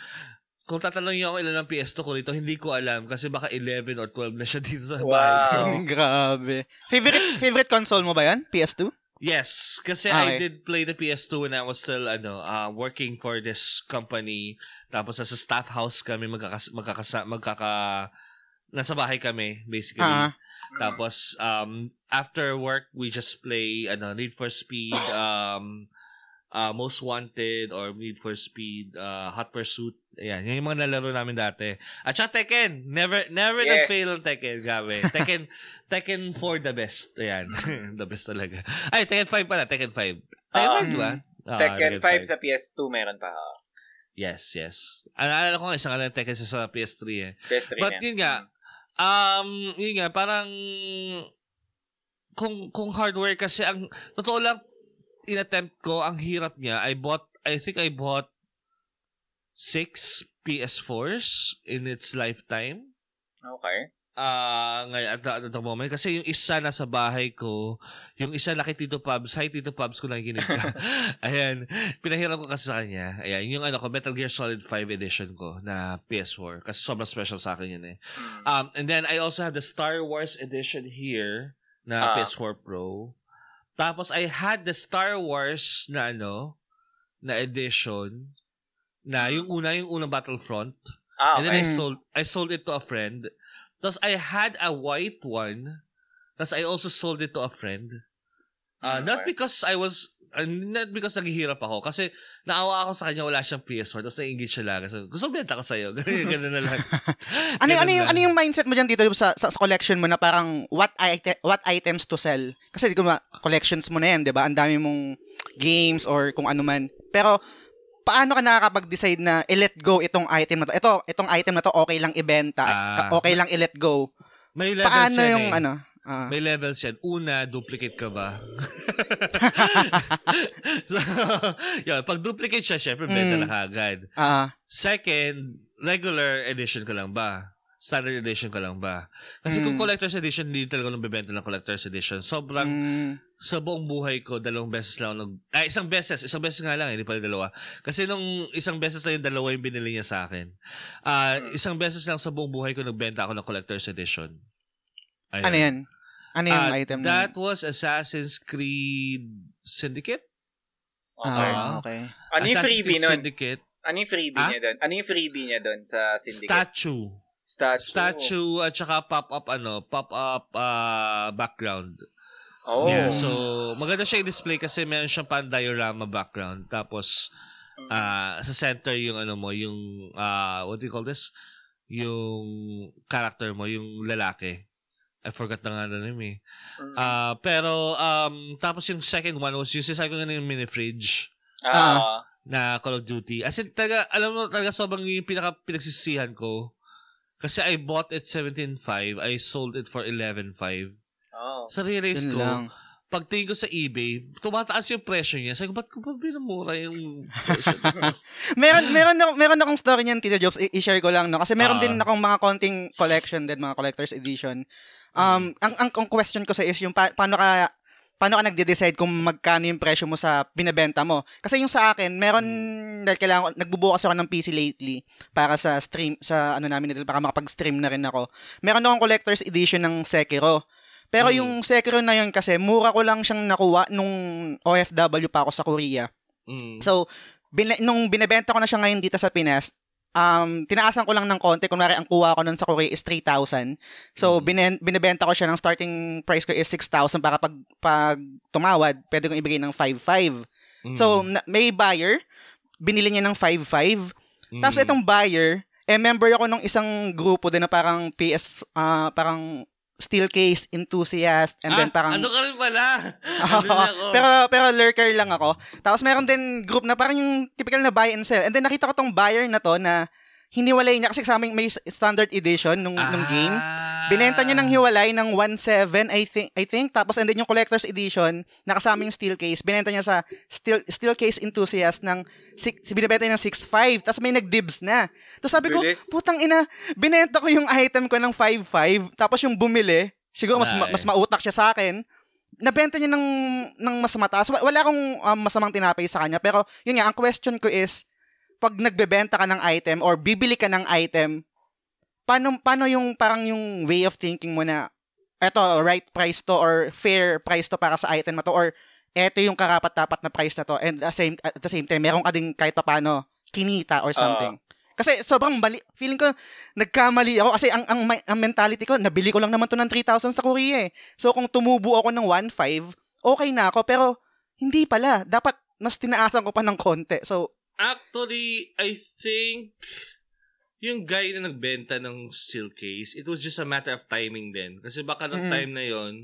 Speaker 5: kung tatanungin niyo ako ilan ang PS2 ko rito, hindi ko alam. Kasi baka 11 or 12 na siya dito sa
Speaker 4: Wow.
Speaker 5: bahay ko.
Speaker 2: Grabe. Favorite favorite console mo ba yan? PS2?
Speaker 5: Yes, kasi
Speaker 2: Ah,
Speaker 5: I
Speaker 2: okay.
Speaker 5: did play the PS2 when I was still ano, uh, working for this company. Tapos sa staff house kami magkakas magkakasa magkaka nasa bahay kami basically.
Speaker 2: Ah.
Speaker 5: Tapos um after work we just play ano Need for Speed um uh, Most Wanted or Need for Speed uh, Hot Pursuit. Ayan, yan yung mga nalaro namin dati. At saka Tekken. Never never
Speaker 4: Yes.
Speaker 5: nag-fail ang Tekken. Gabi. Tekken, Tekken 4 the best. Ayan. the best talaga. Ay, Tekken 5 pala. Tekken 5. Tekken 5 ba? Ah,
Speaker 4: Tekken 5
Speaker 5: 5.
Speaker 4: sa PS2 meron pa.
Speaker 5: Yes, yes. Alala ko nga isang alam Tekken sa sa PS3 eh.
Speaker 4: PS3
Speaker 5: But
Speaker 4: na.
Speaker 5: yun nga, um, yun nga, parang kung kung hardware kasi ang totoo lang inattempt ko ang hirap niya I bought I think I bought six PS4s in its lifetime
Speaker 4: Okay.
Speaker 5: Ah, ngayon at, at the moment kasi yung isa nasa bahay ko, yung isa laki Tito Pubs, hi Tito Pubs ko lang ginig ka. Ayan, pinahiram ko kasi sa kanya. Ayan, yung ano ko Metal Gear Solid 5 edition ko na PS4 kasi sobrang special sa akin yun eh.
Speaker 4: Mm.
Speaker 5: Um, and then I also have the Star Wars edition here na
Speaker 4: Ah.
Speaker 5: PS4 Pro. Tapos I had the Star Wars na ano, na edition na yung una, yung unang Battlefront.
Speaker 4: Ah,
Speaker 5: And then I
Speaker 4: okay.
Speaker 5: sold I sold it to a friend. Tapos I had a white one. Tapos I also sold it to a friend. Uh, Not because I was uh, not because naghihirap ako. Kasi naawa ako sa kanya, wala siyang PS4. Tapos naingit siya lang. So, gusto benta ko sa'yo. Ganun, na lang.
Speaker 2: Ano,
Speaker 5: Ganun
Speaker 2: ano, yung,
Speaker 5: lang.
Speaker 2: ano yung mindset mo dyan dito sa, sa, sa collection mo na parang what, ite- what items to sell? Kasi di ko ma, collections mo na yan, di ba? Ang dami mong games or kung ano man. Pero, paano ka nakakapag-decide na i-let go itong item na to? Ito, itong item na to okay lang ibenta,
Speaker 5: Ah.
Speaker 2: okay lang i-let go.
Speaker 5: May levels
Speaker 2: Paano yung
Speaker 5: eh.
Speaker 2: ano? Ah,
Speaker 5: May levels yan. Una, duplicate ka ba? so, yun, pag duplicate siya, syempre, benta
Speaker 2: Mm.
Speaker 5: na kagad.
Speaker 2: ah,
Speaker 5: Second, regular edition ka lang ba? Standard edition ka lang ba? Kasi kung
Speaker 2: Mm.
Speaker 5: collector's edition, hindi talaga nang bebenta ng collector's edition. Sobrang,
Speaker 2: mm,
Speaker 5: sa buong buhay ko, dalawang beses lang nag... Ay, isang beses. Isang beses nga lang, hindi pala dalawa. Kasi nung isang beses na yung dalawa yung binili niya sa akin. Ah, isang beses lang sa buong buhay ko nagbenta ako ng collector's edition. Ayun.
Speaker 2: ano yan? Ano yung
Speaker 5: Ah,
Speaker 2: item na
Speaker 5: That was Assassin's Creed Syndicate?
Speaker 4: Okay.
Speaker 2: Ah, okay.
Speaker 4: ano yung freebie nun?
Speaker 5: Syndicate.
Speaker 4: Ano yung freebie
Speaker 5: Ah?
Speaker 4: niya doon? Ano yung freebie niya doon sa Syndicate?
Speaker 5: Statue.
Speaker 4: Statue.
Speaker 5: Statue at saka pop-up ano, pop-up ah, background.
Speaker 4: Oh.
Speaker 5: Yeah, so maganda siya i-display kasi meron siyang pan diorama background. Tapos ah sa center yung ano mo, yung ah what do you call this? Yung character mo, yung lalaki. I forgot na nga na name eh.
Speaker 4: Mm.
Speaker 5: Ah, pero um tapos yung second one was yung sinasabi ko nga yung mini fridge
Speaker 4: Ah.
Speaker 5: na Call of Duty. As in, talaga, alam mo, talaga sobrang yung pinaka pinagsisihan ko. Kasi I bought it 17.5, I sold it for 11.5.
Speaker 4: Oh.
Speaker 5: Sa
Speaker 2: Yun
Speaker 5: ko,
Speaker 2: lang.
Speaker 5: pagtingin ko sa eBay, tumataas yung presyo niya. Sabi ko, ba't ko ba binamura yung presyo?
Speaker 2: meron meron na, meron akong story niyan Tito Jobs i- i-share ko lang no kasi meron
Speaker 5: Ah.
Speaker 2: din akong mga konting collection din mga collector's edition. Um ang, ang ang question ko sa is yung pa- paano ka paano ka nagde-decide kung magkano yung presyo mo sa binebenta mo. Kasi yung sa akin, meron dahil kailangan ko- nagbubukas ako ng PC lately para sa stream sa ano namin nila para makapag-stream na rin ako. Meron akong collector's edition ng Sekiro. Pero
Speaker 5: Mm.
Speaker 2: yung Sekiro na yun kasi mura ko lang siyang nakuha nung OFW pa ako sa Korea.
Speaker 5: mm.
Speaker 2: So, bin- nung binebenta ko na siya ngayon dito sa Pinas, um, tinaasan ko lang ng konti. Kunwari, ang kuha ko nun sa Korea is 3,000. So, binen- binebenta ko siya ng starting price ko is 6,000 para pag, pag tumawad, pwede kong ibigay ng 5,500.
Speaker 5: Mm.
Speaker 2: So, na- may buyer, binili niya ng 5,500.
Speaker 5: Mm.
Speaker 2: Tapos itong buyer, eh member ako ng isang grupo din na parang PS, ah, parang Steelcase enthusiast and then
Speaker 5: Ah,
Speaker 2: parang
Speaker 5: ano ka rin pala? Ano ako?
Speaker 2: pero pero lurker lang ako. Tapos meron din group na parang yung typical na buy and sell. And then nakita ko tong buyer na to na hiniwalay niya kasi sa amin may standard edition nung, nung game. Binenta niya ng hiwalay ng 1.7 I think I think tapos and then yung collector's edition nakasama yung steel case binenta niya sa steel steel case enthusiast ng six, binibenta niya ng 6.5 tapos may nagdibs na. Tapos sabi ko,
Speaker 4: Bilis.
Speaker 2: putang ina, binenta ko yung item ko ng 5.5 tapos yung bumili, siguro mas ma-
Speaker 5: Ay.
Speaker 2: mas mautak siya sa akin. Nabenta niya ng ng mas mataas. Wa- Wala akong um, masamang tinapay sa kanya pero yun nga ang question ko is pag nagbebenta ka ng item or bibili ka ng item, paano paano yung parang yung way of thinking mo na eto right price to or fair price to para sa item na to or eto yung karapat-dapat na price na to and at the same at the same time meron ka ding kahit papaano kinita or something. kasi sobrang mali, feeling ko nagkamali ako kasi ang, ang ang mentality ko nabili ko lang naman to ng 3,000 sa Korea eh. So kung tumubo ako ng 1.5, okay na ako pero hindi pala. Dapat mas tinaasan ko pa ng konti. So
Speaker 5: Actually, I think yung guy na nagbenta ng steel case, it was just a matter of timing din. Kasi baka nung
Speaker 2: Mm.
Speaker 5: time na yon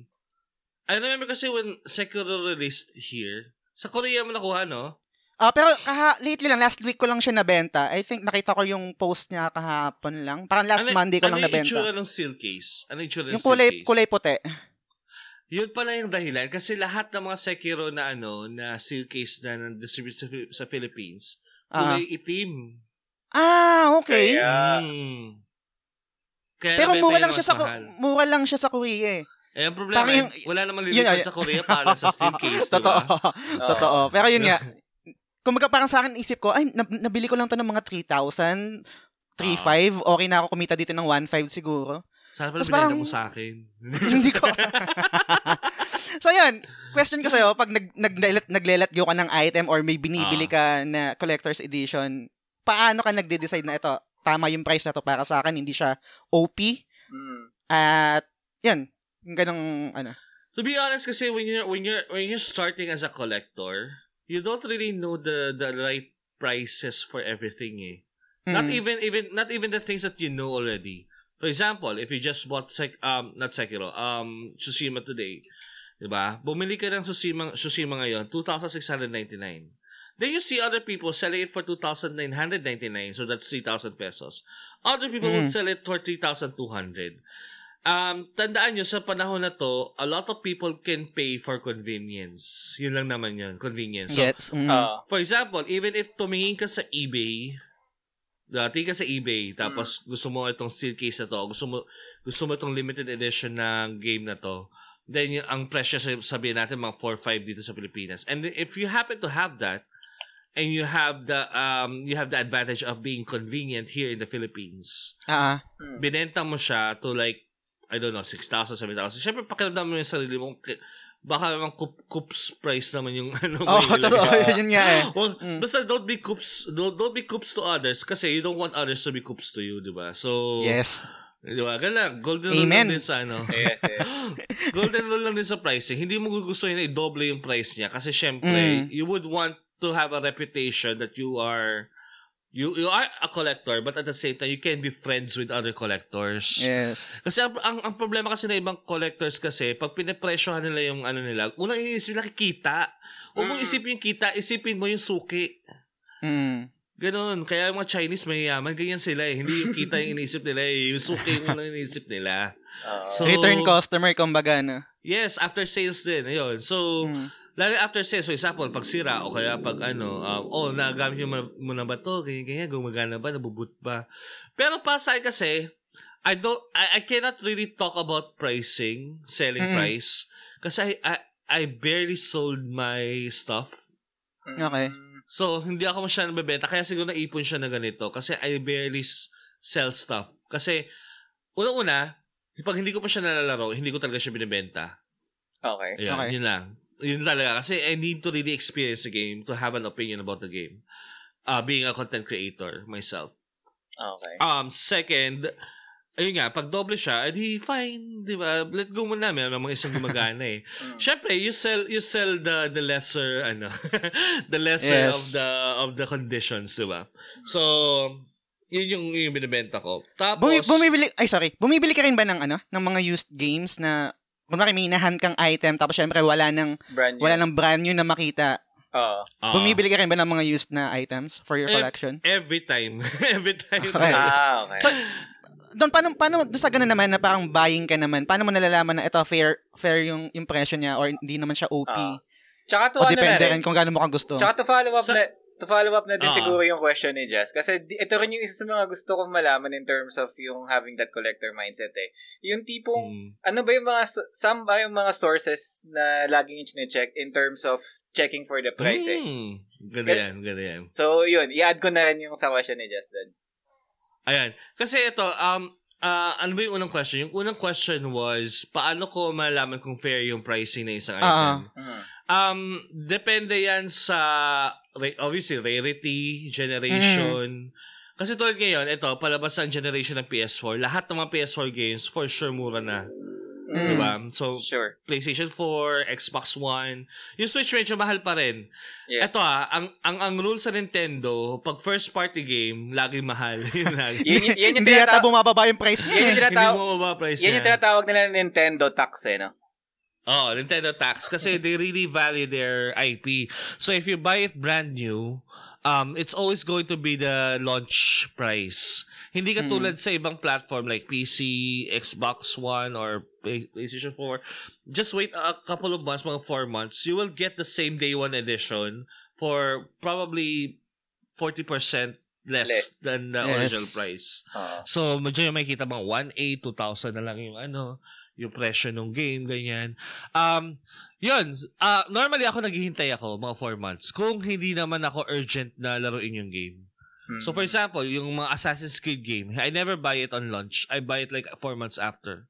Speaker 5: I remember kasi when Sekiro released here, sa Korea mo nakuha, no?
Speaker 2: Ah, pero kaha, lately lang, last week ko lang siya nabenta. I think nakita ko yung post niya kahapon lang. Parang last
Speaker 5: Ano-
Speaker 2: Monday ko lang
Speaker 5: ano yung
Speaker 2: nabenta.
Speaker 5: itsura ng steel case? Ano yung itsura ng
Speaker 2: Yung kulay,
Speaker 5: case?
Speaker 2: kulay puti.
Speaker 5: Yun pala yung dahilan. Kasi lahat ng mga Sekiro na ano, na steel case na na-distribute sa, sa Philippines, kulay itim.
Speaker 2: Ah, okay.
Speaker 4: Kaya-
Speaker 5: Mm. Kaya
Speaker 2: pero mura lang
Speaker 5: ng
Speaker 2: siya sa
Speaker 5: mahal.
Speaker 2: mura lang siya sa Korea eh.
Speaker 5: Eh, ang problema,
Speaker 2: Parang yung-
Speaker 5: wala namang
Speaker 2: ay-
Speaker 5: sa Korea para sa steel case,
Speaker 2: Totoo.
Speaker 5: diba?
Speaker 2: Totoo. Pero yun nga, kumbaga parang sa akin isip ko, ay, nab- nabili ko lang to ng mga 3,000, 3,500, okay na ako kumita dito ng 1,500 siguro.
Speaker 5: Sana pala binenta
Speaker 2: parang-
Speaker 5: mo sa akin.
Speaker 2: Hindi ko. so yun, question ko sa'yo, pag nag, nag, naglelet go ka ng item or may binibili ka na collector's edition, paano ka nagde-decide na ito, tama yung price na to para sa akin, hindi siya OP?
Speaker 4: Mm.
Speaker 2: At, yun, yung ganong, ano.
Speaker 5: to be honest, kasi when you're, when you're, when you're starting as a collector, you don't really know the, the right prices for everything eh. Not
Speaker 2: Mm.
Speaker 5: even even not even the things that you know already. For example, if you just bought Sek um not Sekiro, um Tsushima today, 'di ba? Bumili ka ng Tsushima Tsushima ngayon, 2,699. Then you see other people selling it for 2,999, so that's 3,000 pesos. Other people would sell it for 3,200. Um, tandaan nyo, sa panahon na to, a lot of people can pay for convenience. Yun lang naman yun, convenience. So,
Speaker 2: Gets. Mm.
Speaker 5: For example, even if tumingin ka sa eBay, dati ka sa eBay, tapos
Speaker 2: Hmm.
Speaker 5: gusto mo itong steel case na to, gusto mo, gusto mo itong limited edition ng game na to, then yung, ang presyo sa- sabihin natin mga 4-5 dito sa Pilipinas. And if you happen to have that, and you have the um you have the advantage of being convenient here in the Philippines,
Speaker 2: Ah, ah.
Speaker 5: binenta mo siya to like I don't know, 6,000, 7,000. Siyempre, pakiramdam mo yung sarili mo. Baka naman cup, cups price naman yung ano
Speaker 2: Oh,
Speaker 5: may
Speaker 2: totoo.
Speaker 5: nilagay.
Speaker 2: yun nga eh.
Speaker 5: Well, basta don't be coops, don't, don't be coops to others kasi you don't want others to be coops to you, di ba? So,
Speaker 2: Yes.
Speaker 5: Di ba? Ganun lang. Golden rule lang din sa ano.
Speaker 4: Yes, yes.
Speaker 5: golden rule lang din sa pricing. Hindi mo gugustuhin na i-double yung price niya kasi syempre,
Speaker 2: Mm.
Speaker 5: you would want to have a reputation that you are you you are a collector but at the same time you can be friends with other collectors.
Speaker 2: Yes.
Speaker 5: Kasi ang, ang, ang problema kasi ng ibang collectors kasi, pag pinepresyohan nila yung ano nila, unang inisip nila kikita. Huwag mong
Speaker 4: Mm.
Speaker 5: isipin yung kita, isipin mo yung suki.
Speaker 2: Mm.
Speaker 5: Ganon. Kaya yung mga Chinese mayayaman, ganyan sila eh. Hindi yung kita yung inisip nila eh. Yung suki yung unang inisip nila. So,
Speaker 2: Return customer, kumbaga, no?
Speaker 5: Yes, after sales din. Ayun. So,
Speaker 2: Mm.
Speaker 5: lalo after sales, for example, pag sira o kaya pag ano, um, oh, nagamit mo, mo na ba to? Ganyan, ganyan, gumagana ba? Nabubut ba? Pero pa sa kasi, I don't, I, I cannot really talk about pricing, selling
Speaker 2: Mm-mm.
Speaker 5: price. Kasi I, I, I barely sold my stuff.
Speaker 2: Okay.
Speaker 5: So, hindi ako masyadong nabebenta. Kaya siguro naipon siya na ganito. Kasi I barely s- sell stuff. Kasi, una-una, pag hindi ko pa siya nalalaro, hindi ko talaga siya binibenta.
Speaker 4: Okay.
Speaker 5: Ayan,
Speaker 2: Okay.
Speaker 5: yun lang. Yun talaga. Kasi I need to really experience the game to have an opinion about the game. Uh, being a content creator myself.
Speaker 4: Okay.
Speaker 5: Um, second, ayun nga, pag doble siya, edi fine, di ba? Let go muna. Meron mga isang gumagana eh. Siyempre, you sell you sell the the lesser ano, the lesser
Speaker 2: Yes.
Speaker 5: of the of the conditions, di ba? So, yun yung yung binibenta ko. Tapos
Speaker 2: Bumi- bumibili, ay sorry, bumibili ka rin ba ng ano, ng mga used games na kunwari may inahan kang item tapos syempre wala nang
Speaker 4: Brand new.
Speaker 2: wala nang brand new na makita.
Speaker 4: Oo.
Speaker 5: ah,
Speaker 2: Bumibili ka rin ba ng mga used na items for your collection?
Speaker 5: every time. every time.
Speaker 2: Okay.
Speaker 4: Ah, okay.
Speaker 2: So, doon paano paano doon sa ganun naman na parang buying ka naman, paano mo nalalaman na ito fair fair yung impression niya or hindi naman siya OP?
Speaker 4: Ah. Tsaka to
Speaker 2: o
Speaker 4: ano na
Speaker 2: depende
Speaker 4: rin.
Speaker 2: rin kung gaano mo ka gusto.
Speaker 4: Tsaka to follow up
Speaker 5: Sa-
Speaker 4: na to follow up na din
Speaker 5: Ah.
Speaker 4: siguro yung question ni Jess. Kasi di- ito rin yung isa sa mga gusto kong malaman in terms of yung having that collector mindset eh. Yung tipong,
Speaker 5: Mm.
Speaker 4: ano ba yung mga, some ba yung mga sources na laging yung check in terms of checking for the price eh.
Speaker 5: Mm. Ganda yan, ganda yan.
Speaker 4: So, yun. I-add ko na rin yung sa question ni Jess doon.
Speaker 5: Ayan. Kasi ito, um, ah, ano ba yung unang question? Yung unang question was, paano ko malalaman kung fair yung pricing ng isang
Speaker 2: Ah,
Speaker 5: item? Um, depende yan sa, obviously, rarity, generation. Kasi tulad ngayon, ito, palabas ang generation ng PS4. Lahat ng mga PS4 games, for sure, mura na.
Speaker 2: Mm.
Speaker 5: Diba? So,
Speaker 4: Sure.
Speaker 5: PlayStation 4, Xbox One. Yung Switch medyo mahal pa rin.
Speaker 4: Yes.
Speaker 5: Ito ah, ang, ang, ang rule sa Nintendo, pag first party game, laging mahal. Yun lagi.
Speaker 4: Yan, yan, yan yung
Speaker 2: hindi yata bumababa yung price
Speaker 4: yan
Speaker 2: niya.
Speaker 4: yung
Speaker 2: eh.
Speaker 5: Hindi
Speaker 4: tinatawag,
Speaker 5: mo mababa price
Speaker 4: yan yung tinatawag nila ng Nintendo tax eh, no?
Speaker 5: Oh, Nintendo tax kasi they really value their IP. So if you buy it brand new, um it's always going to be the launch price. Hindi
Speaker 2: Hmm.
Speaker 5: katulad sa ibang platform like PC, Xbox One or PlayStation 4. Just wait a couple of months, mga 4 months, you will get the same day one edition for probably 40% less,
Speaker 4: Less.
Speaker 5: than the
Speaker 2: Yes.
Speaker 5: original price.
Speaker 4: Oo.
Speaker 5: So, medyo yung makikita mga 1A, 2,000 na lang yung ano, yung presyo ng game, ganyan. Um, yun, ah normally ako naghihintay ako mga 4 months kung hindi naman ako urgent na laruin yung game.
Speaker 4: Hmm.
Speaker 5: So for example, yung mga Assassin's Creed game, I never buy it on launch. I buy it like 4 months after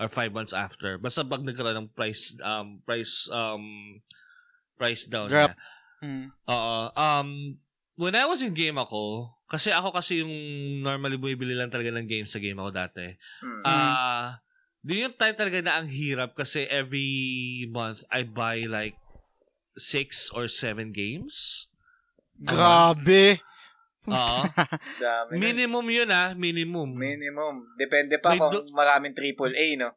Speaker 5: or 5 months after. Basta pag nagkaroon ng price um price um price down
Speaker 2: Drop.
Speaker 5: na.
Speaker 2: Mm.
Speaker 5: Oo. Um, when I was in game ako, kasi ako kasi yung normally bumibili lang talaga ng games sa game ako dati.
Speaker 4: Hmm.
Speaker 5: Ah, di yung time talaga na ang hirap kasi every month I buy like six or seven games.
Speaker 2: Grabe.
Speaker 5: Oo.
Speaker 4: Dami nun.
Speaker 5: minimum yun ah, minimum.
Speaker 4: Minimum. Depende pa
Speaker 5: May
Speaker 4: kung
Speaker 5: do-
Speaker 4: maraming AAA, no?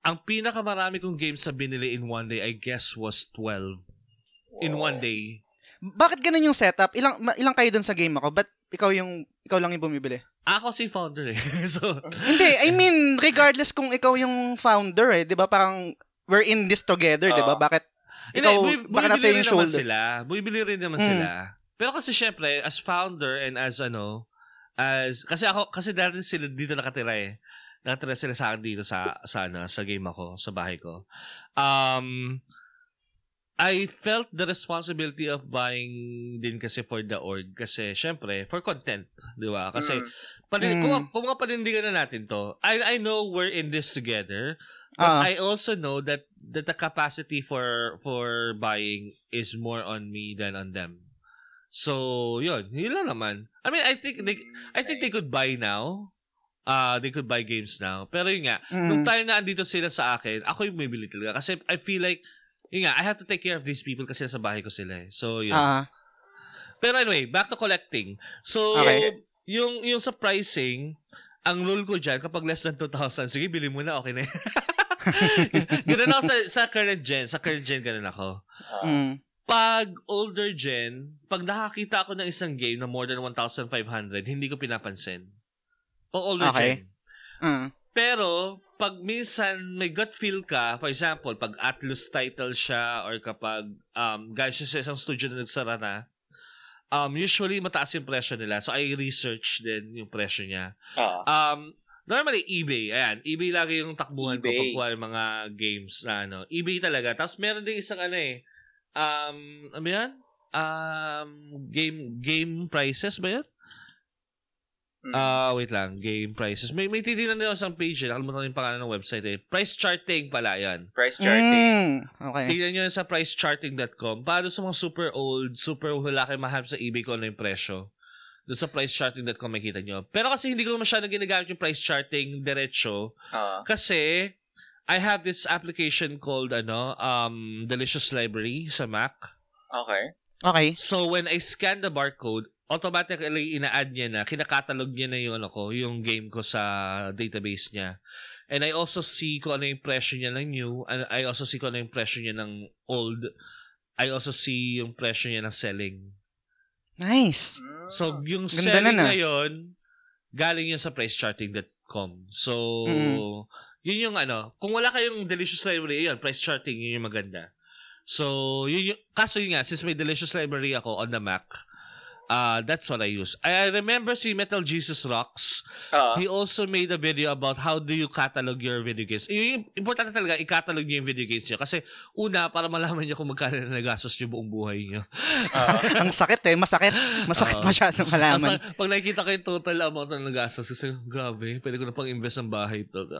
Speaker 5: ang pinakamarami kong games na binili in one day, I guess was 12. In one day.
Speaker 2: Bakit ganun yung setup? Ilang ma- ilang kayo dun sa game ako? Ba't ikaw yung ikaw lang yung bumibili?
Speaker 5: Ako si founder eh. so,
Speaker 2: Hindi, I mean, regardless kung ikaw yung founder eh, 'di ba? Parang we're in this together, 'di ba? Bakit
Speaker 5: Hindi,
Speaker 2: ikaw
Speaker 5: buy-
Speaker 2: baka nasa
Speaker 5: bumibili rin
Speaker 2: yung
Speaker 5: naman
Speaker 2: shoulder?
Speaker 5: sila. Bumibili rin naman
Speaker 2: Mm.
Speaker 5: sila. Pero kasi syempre, as founder and as ano, as, kasi ako, kasi dati sila dito nakatira eh. Nakatira sila sa akin dito sa, sa, ano, sa game ako, sa bahay ko. Um, I felt the responsibility of buying din kasi for the org. Kasi, syempre, for content. Di ba? Kasi,
Speaker 4: Mm.
Speaker 5: Palin-
Speaker 2: Mm.
Speaker 5: kung, kung mga panindigan na natin to, I, I know we're in this together, but
Speaker 2: Ah.
Speaker 5: I also know that, that the capacity for for buying is more on me than on them. So, yun. Yun lang naman. I mean, I think they, I think they could buy now. Uh, they could buy games now. Pero yun nga,
Speaker 2: Mm.
Speaker 5: nung time na andito sila sa akin, ako yung bumibili talaga. Kasi I feel like, yun nga, I have to take care of these people kasi sa bahay ko sila eh. So, yun.
Speaker 2: Ah,
Speaker 5: Pero anyway, back to collecting. So,
Speaker 2: Okay.
Speaker 5: yung yung sa pricing, ang rule ko dyan, kapag less than 2,000, sige, bili mo na, okay na yan. ganun ako sa, sa current gen. Sa current gen, ganun ako.
Speaker 2: mm.
Speaker 5: Pag older gen, pag nakakita ako ng isang game na more than 1,500, hindi ko pinapansin. Pag older
Speaker 2: Okay.
Speaker 5: gen.
Speaker 2: Mm.
Speaker 5: Pero, pag minsan may gut feel ka, for example, pag Atlus title siya or kapag um, galing siya sa isang studio na nagsara na, um, usually mataas yung presyo nila. So, I research din yung presyo niya.
Speaker 4: Oo.
Speaker 5: Um, normally, eBay. Ayan, eBay lagi yung takbuhan ko
Speaker 4: eBay.
Speaker 5: pag kuha ng mga games na ano. eBay talaga. Tapos meron din isang ano eh, um, ano yan? Um, game, game prices ba yan?
Speaker 4: Mm.
Speaker 5: Ah, wait lang. Game prices. May may titingnan nila sa page eh. Nakalimutan ko yung pangalan ng website eh. Price charting pala yan.
Speaker 4: Price charting.
Speaker 2: Mm. Okay.
Speaker 5: Tingnan nyo yan sa pricecharting.com. Para sa mga super old, super wala kayo mahal sa eBay kung ano yung presyo. Doon sa pricecharting.com makikita nyo. Pero kasi hindi ko masyadong ginagamit yung price charting diretso.
Speaker 4: Oo.
Speaker 5: Kasi, I have this application called ano, um, Delicious Library sa Mac.
Speaker 4: Okay.
Speaker 2: Okay.
Speaker 5: So, when I scan the barcode, automatically ina-add niya na, kinakatalog niya na yung, ano ko, yung game ko sa database niya. And I also see kung ano yung presyo niya ng new, and I also see kung ano yung presyo niya ng old. I also see yung presyo niya ng selling.
Speaker 2: Nice.
Speaker 5: So, yung
Speaker 2: Ganda
Speaker 5: selling
Speaker 2: na na.
Speaker 5: ngayon, galing yun sa pricecharting.com. com. So,
Speaker 2: Mm.
Speaker 5: Yun yung ano, kung wala kayong delicious library, yun, price charting, yun yung maganda. So, yun yung, kaso yun nga, since may delicious library ako on the Mac, uh, that's what I use. I, I remember si Metal Jesus Rocks,
Speaker 4: Oo.
Speaker 5: he also made a video about how do you catalog your video games. Yun yung importante talaga, i-catalog niyo yung video games niyo. Kasi, una, para malaman niyo kung magkano na nagastos niyo buong buhay niyo.
Speaker 2: Ang sakit eh, masakit. Masakit
Speaker 5: Oo.
Speaker 2: masyadong
Speaker 5: Ang
Speaker 2: malaman.
Speaker 5: sa- pag nakikita ko yung total amount na nagastos, kasi grabe, pwede ko na pang invest ng bahay to.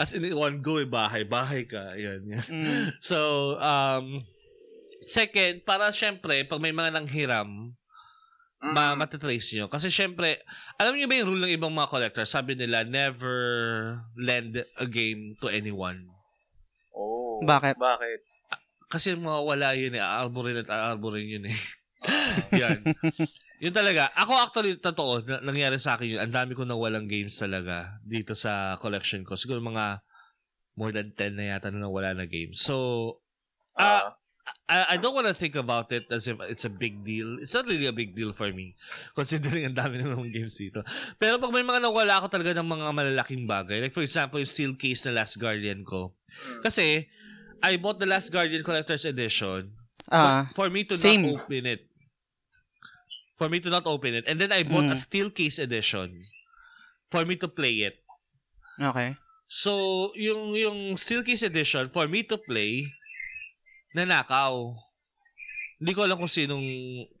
Speaker 5: As in, one go, eh, bahay. Bahay ka. Yan, yan.
Speaker 2: Mm.
Speaker 5: So, um, second, para syempre, pag may mga nanghiram,
Speaker 4: Mm.
Speaker 5: ma matitrace nyo. Kasi syempre, alam niyo ba yung rule ng ibang mga collectors? Sabi nila, never lend a game to anyone.
Speaker 4: Oh.
Speaker 2: Bakit?
Speaker 4: Bakit?
Speaker 5: Kasi mawawala yun eh. Aarborin at aarborin yun eh. Yan. yun talaga. Ako actually, totoo, na, nangyari sa akin yun. Ang dami ko nawalang games talaga dito sa collection ko. Siguro mga more than 10 na yata na nawala na games. So, ah, I, I don't want to think about it as if it's a big deal. It's not really a big deal for me. Considering ang dami ng mga games dito. Pero pag may mga nawala ako talaga ng mga malalaking bagay. Like for example, yung steel case na Last Guardian ko. Kasi, I bought the Last Guardian Collector's Edition
Speaker 2: Ah,
Speaker 5: for me to
Speaker 2: same.
Speaker 5: not open it. For me to not open it. And then I bought a
Speaker 2: Mm.
Speaker 5: steel case edition for me to play it.
Speaker 2: okay.
Speaker 5: So, yung yung steel case edition for me to play nanakaw. Hindi ko alam kung sinong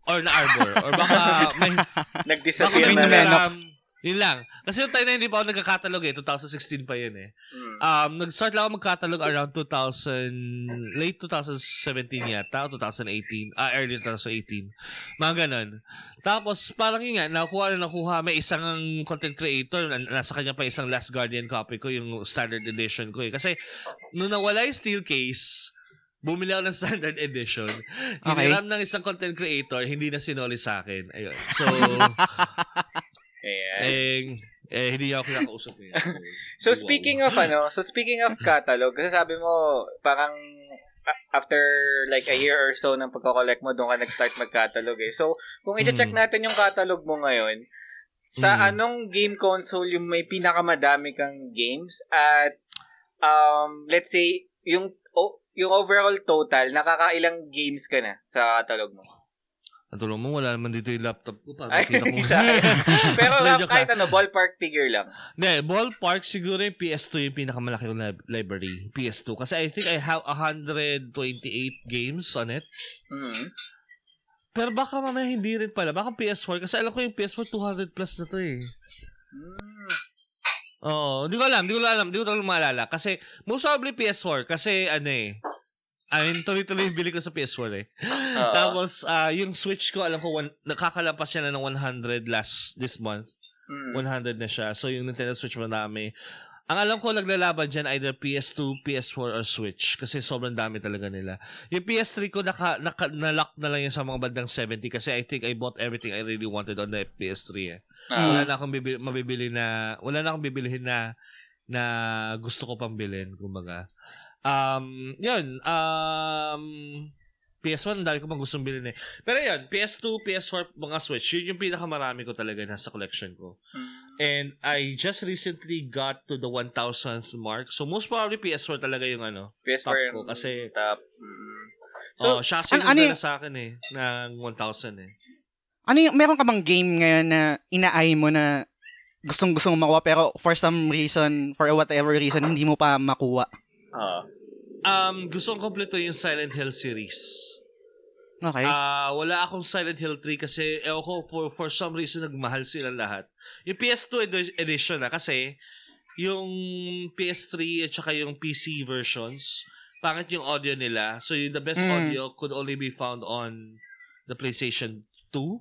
Speaker 5: or na arbor or baka may
Speaker 4: Nag-disappear na lang.
Speaker 5: um, yun lang. Kasi yung time na hindi pa ako nagka-catalog eh. 2016 pa yun eh.
Speaker 4: Mm.
Speaker 5: Um, nag-start lang ako mag-catalog around 2000, late 2017 yata, o 2018, ah, early 2018. Mga ganun. Tapos, parang yun nga, nakuha na nakuha, may isang content creator, na- nasa kanya pa isang Last Guardian copy ko, yung standard edition ko eh. Kasi, nung nawala yung steel case, bumili ako ng standard edition.
Speaker 2: Okay.
Speaker 5: Hiniram ng isang content creator, hindi na sinoli sa akin. Ayun. So,
Speaker 4: Ayan.
Speaker 5: eh, eh, hindi ako kinakausap niya.
Speaker 4: So speaking of ano, so speaking of catalog, kasi sabi mo parang after like a year or so ng pagko-collect mo, doon ka nag-start mag-catalog eh. So, kung i-check
Speaker 5: Mm.
Speaker 4: natin yung catalog mo ngayon, sa
Speaker 5: Mm.
Speaker 4: anong game console yung may pinakamadami kang games at um let's say yung o- yung overall total, nakakailang games ka na sa catalog mo?
Speaker 5: Natulong mo, wala naman dito yung laptop ko. Para
Speaker 4: Ay,
Speaker 5: ko.
Speaker 4: Pero
Speaker 5: ka-
Speaker 4: kahit ano, ballpark figure lang.
Speaker 5: Hindi, ballpark siguro yung PS2 yung pinakamalaki lib- library. PS2. Kasi I think I have 128 games on it.
Speaker 4: Mhm.
Speaker 5: Pero baka mamaya hindi rin pala. Baka PS4. Kasi alam ko yung PS4 200 plus na to eh.
Speaker 4: Mm.
Speaker 5: Oo, hindi ko alam, hindi ko alam, hindi ko talaga maalala. Kasi, most probably PS4. Kasi, ano eh, I mean, tuloy-tuloy yung bili ko sa PS4 eh.
Speaker 4: Oo.
Speaker 5: Tapos, ah yung Switch ko, alam ko, one, nakakalampas siya na ng 100 last, this month.
Speaker 4: Mm.
Speaker 5: 100 na siya. So, yung Nintendo Switch marami. Ang alam ko, naglalaban dyan either PS2, PS4, or Switch. Kasi sobrang dami talaga nila. Yung PS3 ko, naka, naka, na-lock na lang yun sa mga bandang 70 kasi I think I bought everything I really wanted on the PS3 eh.
Speaker 4: Ah.
Speaker 5: Wala na akong bibili, mabibili na, wala na akong bibilihin na, na gusto ko pang bilhin, kumbaga. Um, yun, um, PS1, ang dami ko pang gustong bilhin eh. Pero yun, PS2, PS4, mga Switch, yun yung pinakamarami ko talaga nasa collection ko.
Speaker 4: Mm.
Speaker 5: And I just recently got to the 1,000th mark. So most probably PS4 talaga yung ano.
Speaker 4: PS4
Speaker 5: Top
Speaker 4: yung
Speaker 5: ko kasi-
Speaker 4: top. Mm.
Speaker 5: So, oh, Shasi
Speaker 2: an-
Speaker 5: ano,
Speaker 2: ano
Speaker 5: sa akin eh, ng 1,000 eh.
Speaker 2: Ano yung, meron ka bang game ngayon na inaay mo na gustong gustong makuha pero for some reason, for whatever reason, hindi mo pa makuha?
Speaker 4: ah.
Speaker 5: Um, gusto kong kompleto yung Silent Hill series.
Speaker 2: Okay.
Speaker 5: Ah, wala akong Silent Hill 3 kasi ewan ko for for some reason nagmahal sila lahat. Yung PS2 edi- edition na kasi yung PS3 at saka yung PC versions, pangit yung audio nila. So yung the best
Speaker 2: Mm.
Speaker 5: audio could only be found on the PlayStation 2.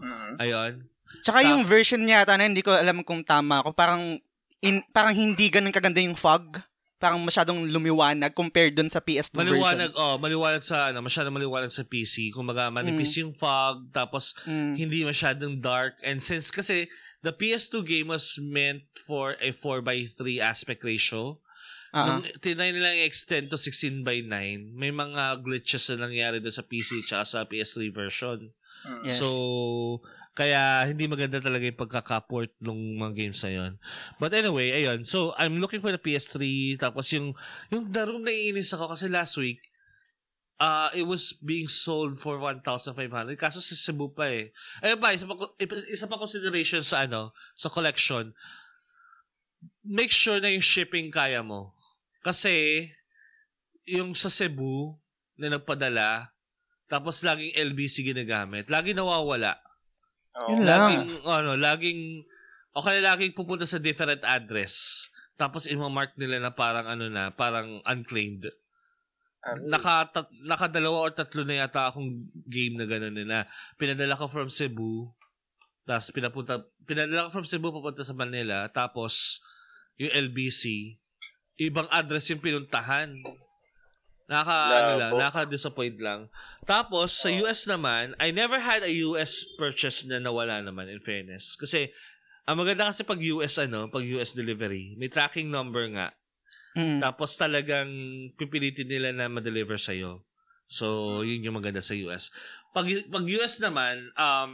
Speaker 4: Mm.
Speaker 5: Ayun.
Speaker 2: Tsaka yung version yata na hindi ko alam kung tama ako, parang in, parang hindi ganun kaganda yung fog. Parang masyadong lumiwanag compared dun sa PS2
Speaker 5: Maliwanag,
Speaker 2: version.
Speaker 5: oh, maliwanag sa ano, masyadong maliwanag sa PC. Kumbaga manipis yung fog tapos
Speaker 2: Mm.
Speaker 5: hindi masyadong dark. And since kasi the PS2 game was meant for a 4x3 aspect ratio,
Speaker 2: Ah,
Speaker 5: nung tinry nila i-extend to 16 by 9, may mga glitches na nangyari doon sa PC at sa PS3 version.
Speaker 2: Yes.
Speaker 5: So, kaya hindi maganda talaga yung pagkaka-port ng mga games na yun. But anyway, ayun. So, I'm looking for the PS3. Tapos yung, yung Room naiinis ako kasi last week, uh, it was being sold for 1,500. Kaso sa Cebu pa eh. Ayun ba, isa pa, isa pa consideration sa ano, sa collection. Make sure na yung shipping kaya mo. Kasi, yung sa Cebu na nagpadala, tapos laging LBC ginagamit, lagi nawawala.
Speaker 4: Oo.
Speaker 2: Yun lang.
Speaker 5: Laging, ano, laging, o kaya laging pupunta sa different address. Tapos imamark nila na parang ano na, parang unclaimed.
Speaker 4: Ah,
Speaker 5: Naka, tat, nakadalawa or tatlo na yata akong game na gano'n na pinadala ko from Cebu, tapos pinapunta, pinadala ko from Cebu papunta sa Manila, tapos yung LBC, ibang address yung pinuntahan. Naka, ano lang,
Speaker 4: Labo.
Speaker 5: naka-disappoint lang. Tapos, sa US naman, I never had a US purchase na nawala naman, in fairness. Kasi, ang maganda kasi pag US, ano, pag US delivery, may tracking number nga.
Speaker 2: Mm.
Speaker 5: Tapos talagang pipilitin nila na ma-deliver sa'yo. So, yun yung maganda sa US. Pag, pag US naman, um,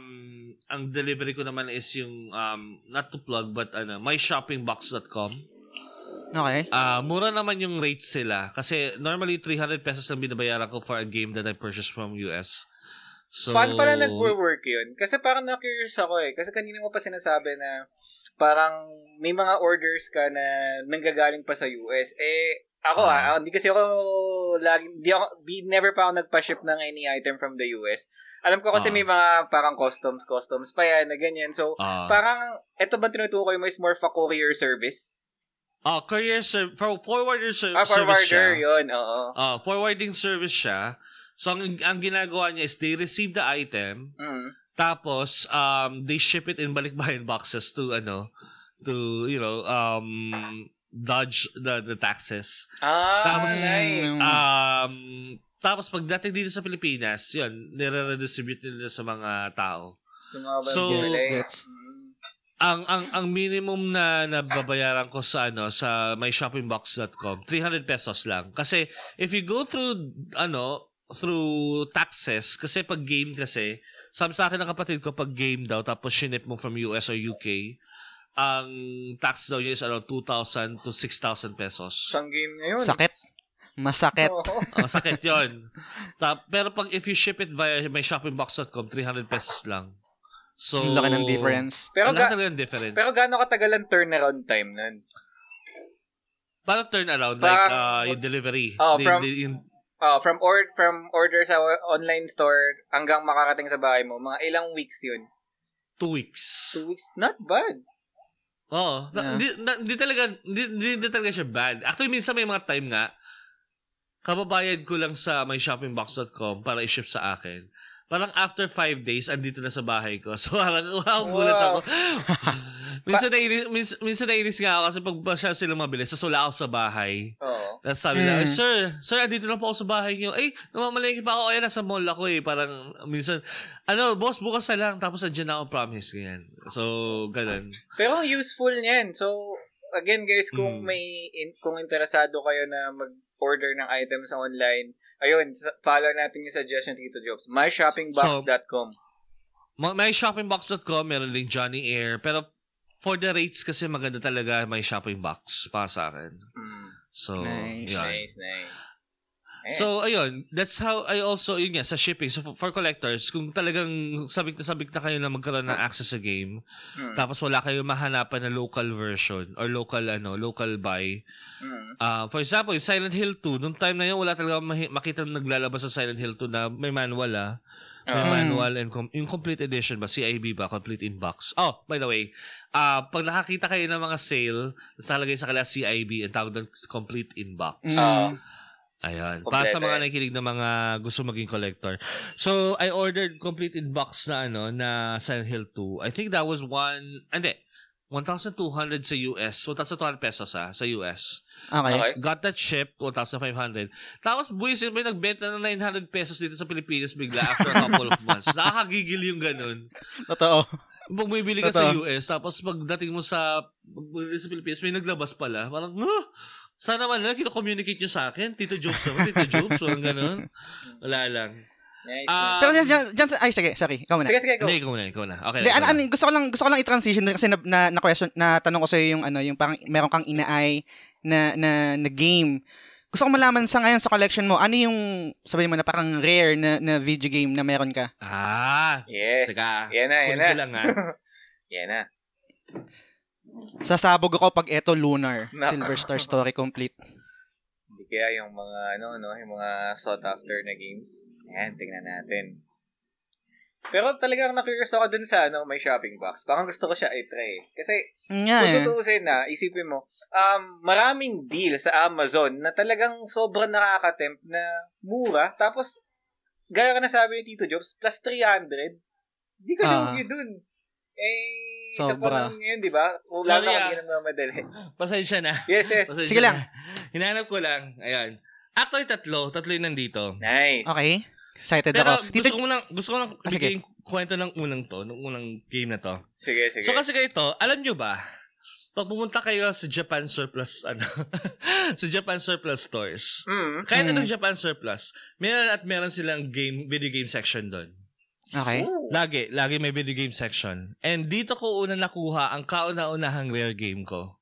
Speaker 5: ang delivery ko naman is yung, um, not to plug, but ano, myshoppingbox.com.
Speaker 2: Okay.
Speaker 5: Ah, mura naman yung rates sila. Kasi normally, 300 pesos lang binabayaran ko for a game that I purchased from US. So,
Speaker 4: Paano pala nag-work yun? Kasi parang na-curious ako eh. Kasi kanina mo pa sinasabi na parang may mga orders ka na nanggagaling pa sa US. Eh, ako ah,
Speaker 5: Ah.
Speaker 4: hindi kasi ako lagi, di ako, di, never pa ako nagpa-ship ng any item from the US. Alam ko kasi
Speaker 5: Ah.
Speaker 4: may mga parang customs, customs pa yan na ganyan. So,
Speaker 5: Ah.
Speaker 4: parang, eto ba tinutukoy mo is more for courier service?
Speaker 5: Ah, courier ser- for forwarder
Speaker 4: Ah,
Speaker 5: service siya.
Speaker 4: forwarder, yun, oo.
Speaker 5: Ah, forwarding service siya. So, ang, ang ginagawa niya is they receive the item,
Speaker 4: Mm.
Speaker 5: tapos um, they ship it in balikbayan boxes to, ano, to, you know, um, dodge the, the taxes.
Speaker 4: Ah,
Speaker 5: Tapos,
Speaker 4: nice.
Speaker 5: Um, tapos pagdating dito sa Pilipinas, yun, nire-redistribute nila sa mga tao. So-.
Speaker 2: Gets, gets.
Speaker 5: Ang ang ang minimum na nababayaran ko sa ano sa myshoppingbox.com 300 pesos lang kasi if you go through ano through taxes kasi pag game kasi sabi sa akin ng kapatid ko pag game daw tapos shinip mo from US or UK ang tax daw niya is around 2,000 to 6,000 pesos.
Speaker 4: Isang game ngayon.
Speaker 2: Sakit. Masakit.
Speaker 4: Oo.
Speaker 5: Ang sakit yon. Ta- pero pag if you ship it via myshoppingbox.com 300 pesos lang. So
Speaker 2: Ang laki ng difference.
Speaker 4: Pero,
Speaker 5: Ang
Speaker 4: ga-
Speaker 5: laki talaga ng difference.
Speaker 4: pero gaano katagal ang turnaround time nun?
Speaker 5: Parang turn around like uh, yung delivery.
Speaker 4: Oh,
Speaker 5: The-
Speaker 4: from-
Speaker 5: the- yung-
Speaker 4: Oh, from or from order sa online store hanggang makarating sa bahay mo, mga ilang weeks yun?
Speaker 5: two weeks.
Speaker 4: Two weeks? Not bad.
Speaker 5: Oo. Na-
Speaker 2: Yeah.
Speaker 5: Hindi na- hindi talaga, hindi talaga siya bad. Actually, minsan may mga time nga, kababayad ko lang sa myshoppingbox.com para i-ship sa akin. Parang after five days, andito na sa bahay ko. So, parang, wow, gulat
Speaker 4: Wow.
Speaker 5: ako. minsan, nainis, minsan, minsan nainis nga ako kasi pag masya sila mabilis, tapos wala ako sa bahay.
Speaker 4: Oo.
Speaker 5: Tapos sabi nila,
Speaker 2: Mm.
Speaker 5: "Ay, sir, sir, andito na po ako sa bahay niyo. Ay, namamalengke pa ako. Ay, nasa mall ako eh. Parang, minsan, ano, boss, bukas na lang. Tapos, andyan na ako, promise. Ganyan. So, ganun.
Speaker 4: Pero useful niyan. So, again guys, kung
Speaker 5: Mm.
Speaker 4: may in, kung interesado kayo na mag-order ng items sa online, ayun, follow natin yung suggestion Tito Jobs. myshoppingbox.com.
Speaker 5: Ma- May shoppingbox.com, meron din Johnny Air. Pero, for the rates kasi maganda talaga may shopping box para sa akin.
Speaker 4: Mm.
Speaker 5: So,
Speaker 2: Nice.
Speaker 5: yun.
Speaker 4: Nice, nice. Ayan.
Speaker 5: So, ayun. That's how I also, yun nga, sa shipping. So, for, collectors, kung talagang sabik na sabik na kayo na magkaroon ng access sa game,
Speaker 4: Mm.
Speaker 5: tapos wala kayo mahanapan na local version or local, ano, local buy.
Speaker 4: Mm.
Speaker 5: Ah, for example, yung Silent Hill 2, nung time na yun, wala talaga makita na naglalabas sa Silent Hill 2 na may manual, ah. May
Speaker 4: Oo.
Speaker 5: manual and com- yung complete edition ba? CIB ba? Complete in box. Oh, by the way, ah pag nakakita kayo ng mga sale, nakalagay sa kanila CIB, ang tawag doon complete in box.
Speaker 2: Mm.
Speaker 4: Oo.
Speaker 5: Ayan. Para sa mga nakikinig na mga gusto maging collector. So, I ordered complete in box na ano, na Silent Hill 2. I think that was one, ah, hindi, 1,200 sa US. 1,200 pesos ah, sa US.
Speaker 2: Okay.
Speaker 4: Okay.
Speaker 5: Got that shipped, 1,500. Tapos, buwisin may nagbenta ng 900 pesos dito sa Pilipinas bigla after a couple of months. Nakakagigil yung ganun.
Speaker 2: Totoo.
Speaker 5: Pag bumibili ka sa
Speaker 2: Totoo.
Speaker 5: US, tapos pagdating mo sa, pagdating sa Pilipinas, may naglabas pala. Parang, huh? Sana man lang, kino-communicate nyo sa akin. Tito Jobs ako, Tito Jobs, walang ganun. Wala lang.
Speaker 4: Nice.
Speaker 5: Ah,
Speaker 2: Pero dyan, dyan, ay sige, sorry, ikaw muna.
Speaker 4: sige, sige, go.
Speaker 5: Hindi, ikaw na, ikaw na. Okay,
Speaker 2: ano,
Speaker 5: na.
Speaker 2: ano, gusto ko lang gusto ko lang i-transition kasi na na, na question na tanong ko sa yung ano, yung parang meron kang inaay na na, na game. Gusto ko malaman sa ngayon sa collection mo, ano yung sabihin mo na parang rare na, na video game na meron ka?
Speaker 5: Ah,
Speaker 4: Yes.
Speaker 5: Teka,
Speaker 4: yan na, yan na.
Speaker 5: lang ha.
Speaker 4: yan na.
Speaker 2: Sasabog ako pag eto Lunar,
Speaker 4: Nak-
Speaker 2: Silver Star Story complete.
Speaker 4: Hindi kaya yung mga, ano, no, yung mga sought after na games. Ayan, tingnan natin. Pero talagang na-curious ako dun sa, ano, may shopping box. Parang gusto ko siya i-try. Kasi,
Speaker 2: Nga
Speaker 4: kung
Speaker 2: eh.
Speaker 4: tutuusin na, isipin mo, um, maraming deal sa Amazon na talagang sobrang nakaka-tempt na mura. Tapos, gaya ka na sabi ni Tito Jobs, plus 300. Hindi ka
Speaker 2: Ah.
Speaker 4: lugi dun. Eh, sa
Speaker 2: Sobra.
Speaker 4: panahon ngayon, di ba? Kung
Speaker 5: Sorry,
Speaker 4: lang
Speaker 5: ah.
Speaker 4: ako nagmamadali.
Speaker 5: Pasensya na.
Speaker 4: Yes, yes.
Speaker 5: Pasensya
Speaker 2: Sige lang.
Speaker 5: na. Hinanap ko lang. Ayan. Actually, tatlo. Tatlo yung nandito.
Speaker 4: Nice.
Speaker 2: Okay. Excited
Speaker 5: Pero
Speaker 2: ako.
Speaker 5: gusto ko lang, gusto ko lang
Speaker 2: Ah,
Speaker 5: bigyan yung kwento ng unang to, ng unang game na to.
Speaker 4: Sige, sige.
Speaker 5: So kasi ganito, alam nyo ba, pag pumunta kayo sa Japan Surplus, ano, sa Japan Surplus stores,
Speaker 4: Mm.
Speaker 5: kahit
Speaker 2: Mm.
Speaker 5: anong Japan Surplus, meron at meron silang game, video game section doon.
Speaker 2: Okay.
Speaker 5: Lagi, lagi may video game section. And dito ko una nakuha ang kauna-unahang rare game ko.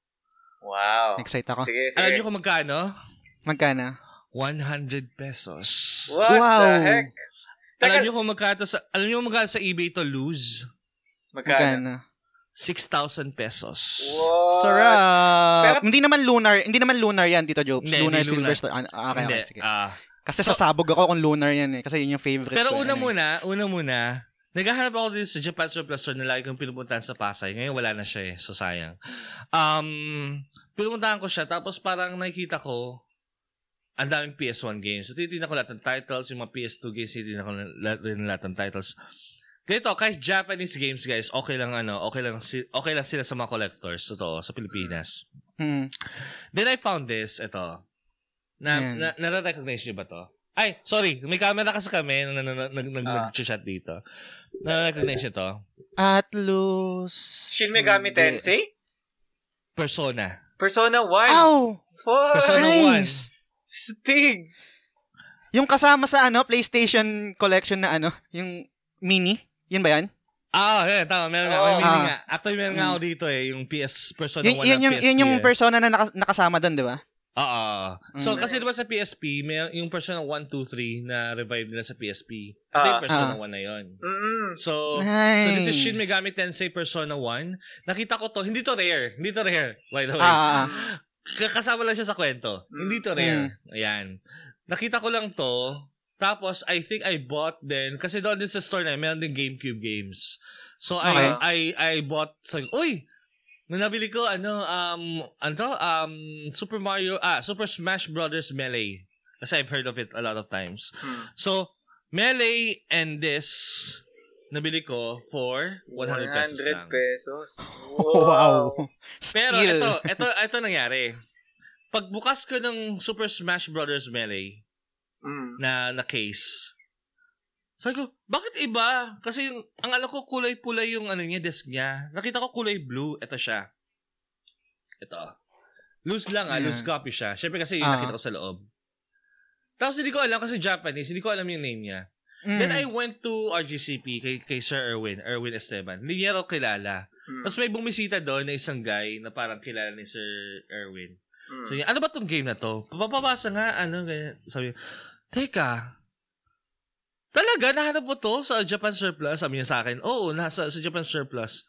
Speaker 4: Wow.
Speaker 2: Excited ako.
Speaker 4: Sige, sige.
Speaker 5: Alam niyo kung magkano?
Speaker 2: Magkano?
Speaker 5: 100 pesos.
Speaker 4: What
Speaker 2: Wow.
Speaker 4: the heck?
Speaker 5: Alam niyo kung magkano sa alam niyo kung magkano sa eBay to lose?
Speaker 4: magkano?
Speaker 2: Magkano?
Speaker 5: 6,000 pesos.
Speaker 4: What?
Speaker 2: Sarap.
Speaker 4: Pero-
Speaker 2: hindi naman lunar, hindi naman lunar yan, Tito Jobs.
Speaker 5: Hindi,
Speaker 2: lunar,
Speaker 5: hindi
Speaker 2: Silver
Speaker 5: lunar.
Speaker 2: Star. Ah, okay,
Speaker 5: Hindi.
Speaker 2: okay, sige.
Speaker 5: ah,
Speaker 2: Kasi sasabog ako kung lunar yan eh. Kasi yun yung favorite
Speaker 5: pero
Speaker 2: ko.
Speaker 5: una
Speaker 2: Ano eh.
Speaker 5: muna, una muna, naghahanap ako dito sa Japan Surplus Store na lagi kong pinupuntahan sa Pasay. Ngayon wala na siya eh, so sayang. Um, pinupuntahan ko siya, tapos parang nakikita ko, ang daming PS1 games. So, titignan ko lahat ng titles, yung mga PS2 games, titignan ko lahat, rin lahat ng titles. Ganito, kahit Japanese games, guys, okay lang ano, okay lang, si- okay lang sila sa mga collectors, totoo, sa Pilipinas.
Speaker 2: Hmm.
Speaker 5: Then I found this, ito. Na,
Speaker 2: Yan.
Speaker 5: na, nare-recognize niyo ba to? Ay, sorry, may camera kasi kami na, na, na, nag, nag,
Speaker 4: Ah.
Speaker 5: nag-chat dito. Nare-recognize niyo to?
Speaker 2: Atlus.
Speaker 4: Shin Megami
Speaker 2: Hindi.
Speaker 4: Tensei?
Speaker 5: Persona.
Speaker 4: Persona 1?
Speaker 2: Ow!
Speaker 4: Fuck!
Speaker 5: Persona
Speaker 2: Nice!
Speaker 4: Stig!
Speaker 2: Yung kasama sa ano, PlayStation collection na ano, yung mini. Yun ba yan?
Speaker 5: Ah, yeah, tama. Meron nga.
Speaker 4: Oo.
Speaker 5: May mini
Speaker 2: Ah.
Speaker 5: nga. Actually, meron nga ako dito eh. Yung PS Persona 1
Speaker 2: Yun,
Speaker 5: na
Speaker 2: yung,
Speaker 5: PSP
Speaker 2: yun yung
Speaker 5: eh.
Speaker 2: persona na naka- nakasama doon, di ba?
Speaker 5: Oo. So,
Speaker 2: Mm.
Speaker 5: kasi diba sa PSP, may yung Persona 1, 2, 3 na revive nila sa PSP. Ito yung
Speaker 4: Ah.
Speaker 5: Persona
Speaker 2: Ah.
Speaker 5: 1 na yun.
Speaker 4: Mm.
Speaker 5: So,
Speaker 2: Nice.
Speaker 5: so this is Shin Megami Tensei Persona 1. Nakita ko to, hindi to rare. Hindi to rare, by the way.
Speaker 2: Ah, ah,
Speaker 5: kasama lang siya sa kwento. Hindi to rare. Ayan. Nakita ko lang to. Tapos, I think I bought then, kasi doon din sa store na, meron din GameCube games. So,
Speaker 2: Okay.
Speaker 5: I, I, I bought, sabi, uy! Nung nabili ko, ano, um, ano to? Um, Super Mario, ah, Super Smash Brothers Melee. Kasi I've heard of it a lot of times.
Speaker 4: Hmm.
Speaker 5: So, Melee and this, nabili ko for 100 pesos
Speaker 4: 100
Speaker 5: lang.
Speaker 4: pesos.
Speaker 2: Wow.
Speaker 5: Pero
Speaker 2: Steal.
Speaker 5: ito, ito, ito nangyari. Pagbukas ko ng Super Smash Brothers Melee
Speaker 4: Mm.
Speaker 5: na, na case, sabi ko, bakit iba? Kasi yung, ang alam ko kulay pula yung ano niya, desk niya. Nakita ko kulay blue. Ito siya. Ito. Loose lang ah,
Speaker 2: Yeah.
Speaker 5: loose copy siya. Siyempre kasi yung
Speaker 2: Ah.
Speaker 5: nakita ko sa loob. Tapos hindi ko alam kasi Japanese, hindi ko alam yung name niya.
Speaker 2: Mm.
Speaker 5: Then I went to RGCP kay, kay Sir Erwin, Erwin Esteban. Hindi niya raw kilala.
Speaker 4: Mm.
Speaker 5: Tapos may bumisita doon na isang guy na parang kilala ni Sir Erwin.
Speaker 4: Mm.
Speaker 5: So, ano ba tong game na to? Papabasa nga, ano, ganyan. Sabi, teka, talaga, nahanap mo to sa Japan Surplus? Sabi niya sa akin, oo, nasa sa Japan Surplus.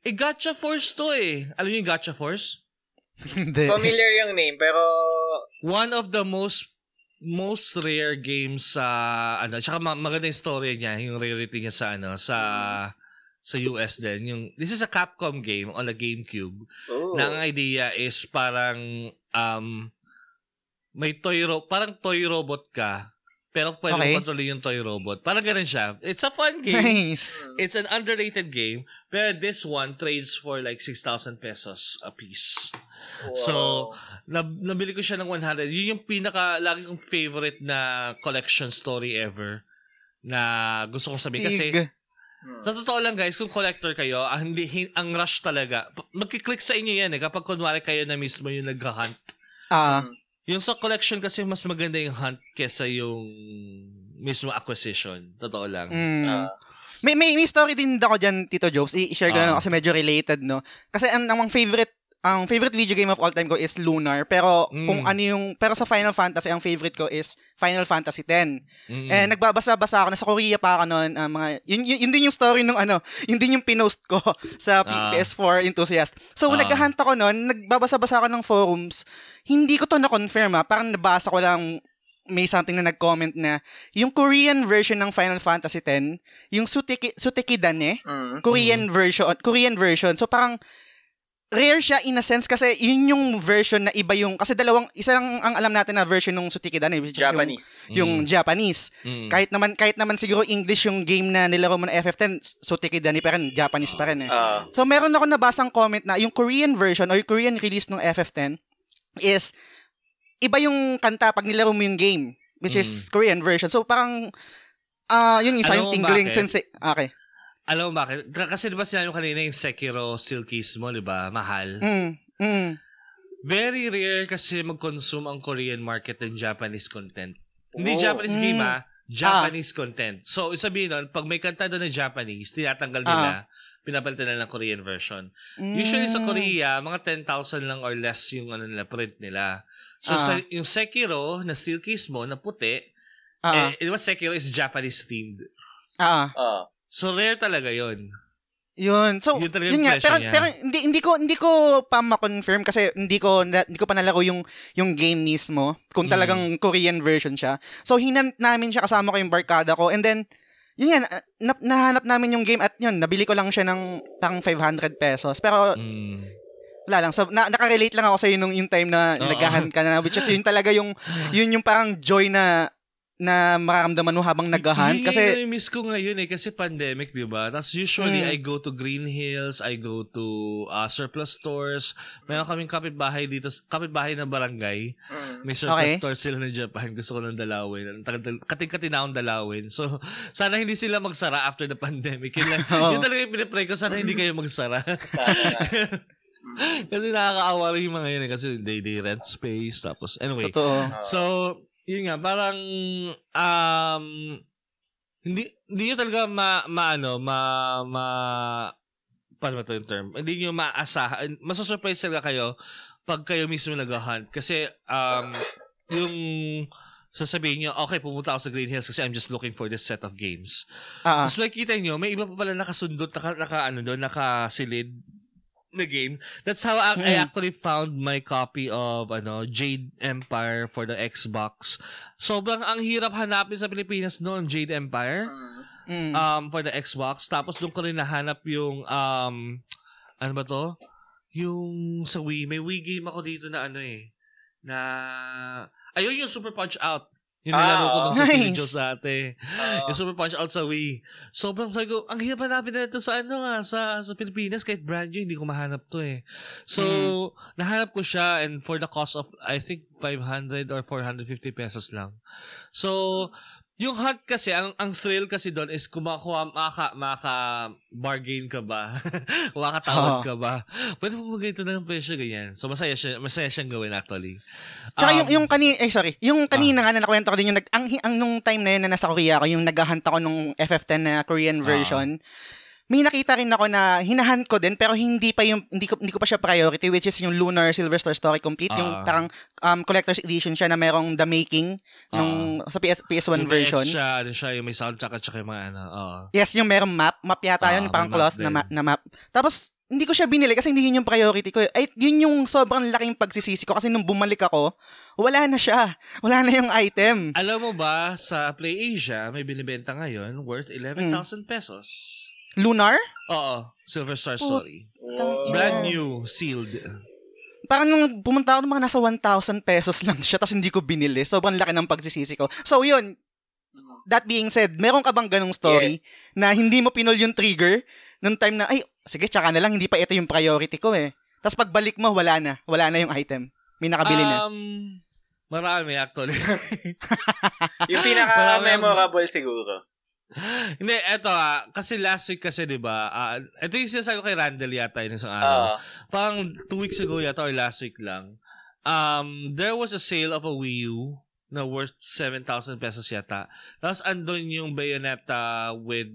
Speaker 5: Eh, Gacha Force to eh. Alam niyo yung Gacha Force?
Speaker 2: Hindi.
Speaker 4: Familiar yung name, pero...
Speaker 5: One of the most most rare games sa ano tsaka ma- maganda yung story niya yung rarity niya sa ano sa sa US din yung this is a Capcom game on a GameCube
Speaker 4: Oh.
Speaker 5: na ang idea is parang um may toy ro parang toy robot ka pero pwede
Speaker 2: Okay.
Speaker 5: mo kontrolin yung toy robot. Parang ganun siya. It's a fun game.
Speaker 2: Nice.
Speaker 5: It's an underrated game. Pero this one trades for like 6,000 pesos a piece.
Speaker 4: Wow.
Speaker 5: So, nab- nabili ko siya ng 100. Yun yung pinaka, lagi kong favorite na collection story ever na gusto kong sabihin. Kasi.
Speaker 4: Hmm.
Speaker 5: sa totoo lang guys, kung collector kayo, ang, hindi, hin- ang rush talaga. Magkiklik sa inyo yan eh. Kapag kunwari kayo na mismo yung nag-hunt.
Speaker 2: Ah,
Speaker 5: Yung sa collection kasi mas maganda yung hunt kesa yung mismo acquisition. Totoo lang.
Speaker 2: Mm.
Speaker 4: Ah.
Speaker 2: May, may, may story din ako dyan, Tito Jobs. I-share ko na
Speaker 5: Ah.
Speaker 2: lang kasi medyo related, no? Kasi ang, ang favorite ang favorite video game of all time ko is Lunar. Pero
Speaker 5: Mm.
Speaker 2: kung ano yung... Pero sa Final Fantasy, ang favorite ko is Final Fantasy X.
Speaker 5: Mm-mm.
Speaker 2: Eh, nagbabasa-basa ako. Nasa Korea pa ako noon. ah, mga, yun, yun, yun din yung story nung ano, yun din yung pinost ko sa P-
Speaker 5: Ah.
Speaker 2: PS4 enthusiast. So,
Speaker 5: Ah.
Speaker 2: naghahunt ako noon, nagbabasa-basa ako ng forums. Hindi ko to na-confirm ah. Parang nabasa ko lang may something na nag-comment na yung Korean version ng Final Fantasy X, yung Suteki, Sutekidane,
Speaker 4: Mm.
Speaker 2: Korean version, Korean version. So parang rare siya in a sense kasi yun yung version na iba yung kasi dalawang isa lang ang alam natin na version ng Sutekidane which is yung-
Speaker 4: Japanese.
Speaker 2: yung, Japanese.
Speaker 5: Mm.
Speaker 2: Kahit naman kahit naman siguro English yung game na nilaro mo na FF10, Sutekidane pa rin, Japanese pa rin eh.
Speaker 4: Ah.
Speaker 2: So meron ako nabasang comment na yung Korean version or yung Korean release ng FF10 is iba yung kanta pag nilaro mo yung game which is Korean version. So parang ah yun isa yung tingling
Speaker 5: bakit?
Speaker 2: sense. Okay.
Speaker 5: Alam mo bakit? Kasi di ba sinabi mo kanina yung Sekiro Silkies mo, di ba? Mahal.
Speaker 2: Mm. Mm.
Speaker 5: Very rare kasi mag-consume ang Korean market ng Japanese content. Hindi
Speaker 4: Oh.
Speaker 5: Japanese game
Speaker 2: Mm.
Speaker 5: ah, Japanese content. So, sabihin nun, pag may kanta doon na Japanese, tinatanggal nila, pinapalitan nila ng Korean version. Usually sa
Speaker 2: Mm.
Speaker 5: Korea, mga 10,000 lang or less yung ano nila, print nila. So,
Speaker 2: Ah.
Speaker 5: sa, yung Sekiro na Silkies mo, na puti,
Speaker 2: Ah.
Speaker 5: eh, di ba Sekiro is Japanese themed?
Speaker 2: Ah.
Speaker 4: Ah.
Speaker 5: So, rare talaga yon
Speaker 2: Yun. So,
Speaker 5: Yun
Speaker 2: yun, nga. Pero,
Speaker 5: niya.
Speaker 2: pero hindi, hindi ko hindi ko pa ma-confirm kasi hindi ko na- hindi ko pa nalaro yung yung game mismo kung
Speaker 5: Mm.
Speaker 2: talagang Korean version siya. So, hinant namin siya kasama ko yung barkada ko and then yun yan, na, na- nahanap namin yung game at yun, nabili ko lang siya ng pang 500 pesos. Pero
Speaker 5: Mm.
Speaker 2: wala lang. So, na, nakarelate lang ako sa nung yung time na
Speaker 5: Oo.
Speaker 2: naghahan ka na which is yun talaga yung yun yung parang joy na na mararamdaman mo habang naghahan
Speaker 5: Yun
Speaker 2: kasi
Speaker 5: yung miss ko ngayon eh, kasi pandemic, di ba? Tapos usually,
Speaker 2: Mm.
Speaker 5: I go to Green Hills, I go to uh, surplus stores. Mayroon kaming kapitbahay dito, kapitbahay na barangay.
Speaker 4: Mm.
Speaker 5: May surplus
Speaker 2: Okay.
Speaker 5: store sila ng Japan. Gusto ko ng dalawin. Kating-kating na akong dalawin. So, sana hindi sila magsara after the pandemic. Yun, lang,
Speaker 2: Oo.
Speaker 5: yun talaga yung pinipray ko. Sana hindi kayo magsara. Kasi nakakaawa rin yung mga yun eh. Kasi they, they rent space. Tapos, anyway.
Speaker 2: totoo.
Speaker 5: So, yun nga, parang, um, hindi, hindi nyo talaga ma, maano, ma, ma, paano ba ito yung term? Hindi nyo maasahan, masasurprise talaga kayo pag kayo mismo nag-hunt. Kasi, um, yung, sasabihin nyo, okay, pumunta ako sa Green Hills kasi I'm just looking for this set of games.
Speaker 2: Ah.
Speaker 5: Tapos makikita nyo, may iba pa pala nakasundot, naka, naka ano doon, nakasilid na game. That's how I, I
Speaker 2: Mm.
Speaker 5: actually found my copy of ano Jade Empire for the Xbox. Sobrang ang hirap hanapin sa Pilipinas noon, Jade Empire
Speaker 4: Mm.
Speaker 2: Mm.
Speaker 5: um for the Xbox. Tapos doon ko rin nahanap yung um ano ba to? Yung sa Wii, may Wii game ako dito na ano eh na ayun yung Super Punch Out. Yung
Speaker 4: Ah,
Speaker 5: nilaro ko nung sa
Speaker 2: nice.
Speaker 5: Pilipinas dati.
Speaker 4: Ah.
Speaker 5: Yung Super Punch Out sa Wii. Sobrang sabi ko, ang hirap hanapin na ito sa ano nga, sa, sa Pilipinas, kahit brand new, hindi ko mahanap to eh. So, nahanap ko siya and for the cost of, I think, 500 or 450 pesos lang. So, yung hunt kasi, ang, ang thrill kasi doon is kumakuha, maka, maka bargain ka ba? Makakatawad
Speaker 2: Oo.
Speaker 5: ka ba? Pwede mo ganito na ng presyo ganyan. So, masaya siya, masaya siyang gawin actually.
Speaker 2: Tsaka
Speaker 5: Um,
Speaker 2: yung, yung kanina, eh sorry, yung kanina nga na nakwento ko din, yung nag, ang, ang nung time na yun na nasa Korea ako, yung naghahunt ako nung FF10 na Korean version, may nakita rin ako na hinahunt ko din pero hindi pa yung hindi ko hindi ko pa siya priority which is yung Lunar Silver Star Story Complete yung
Speaker 5: Ah.
Speaker 2: parang um, collector's edition siya na merong the making nung sa PS PS1
Speaker 5: yung
Speaker 2: version.
Speaker 5: Extra, ano siya, yung may soundtrack at saka yung mga ano. oo.
Speaker 2: Yes, yung merong map, map yata
Speaker 5: Ah,
Speaker 2: yun, yung parang cloth na, ma- na map. Tapos hindi ko siya binili kasi hindi yun yung priority ko. Ay, yun yung sobrang laking pagsisisi ko kasi nung bumalik ako, wala na siya. Wala na yung item.
Speaker 5: Alam mo ba, sa PlayAsia, may binibenta ngayon worth 11,000
Speaker 2: Hmm.
Speaker 5: pesos.
Speaker 2: Lunar?
Speaker 5: Oo, Silver Star Story.
Speaker 2: Tang-
Speaker 5: Brand new, sealed.
Speaker 2: Parang nung pumunta ako, mga nasa 1,000 pesos lang siya tapos hindi ko binili. Sobrang laki ng pagsisisi ko. So yun, that being said, meron ka bang ganong story
Speaker 4: Yes.
Speaker 2: na hindi mo pinol yung trigger nung time na, ay, sige, tsaka na lang, hindi pa ito yung priority ko eh. Tapos pagbalik mo, wala na. Wala na yung item. May nakabili na.
Speaker 5: Um, marami actually.
Speaker 4: Yung pinaka-memorable siguro.
Speaker 5: Hindi, eto ah, kasi last week kasi 'di ba? ah, ito yung sinasabi ko kay Randall yata yung isang araw.
Speaker 4: Ah.
Speaker 5: Parang two weeks ago yata or last week lang. Um, there was a sale of a Wii U na worth 7,000 pesos yata. Tapos andun yung Bayonetta with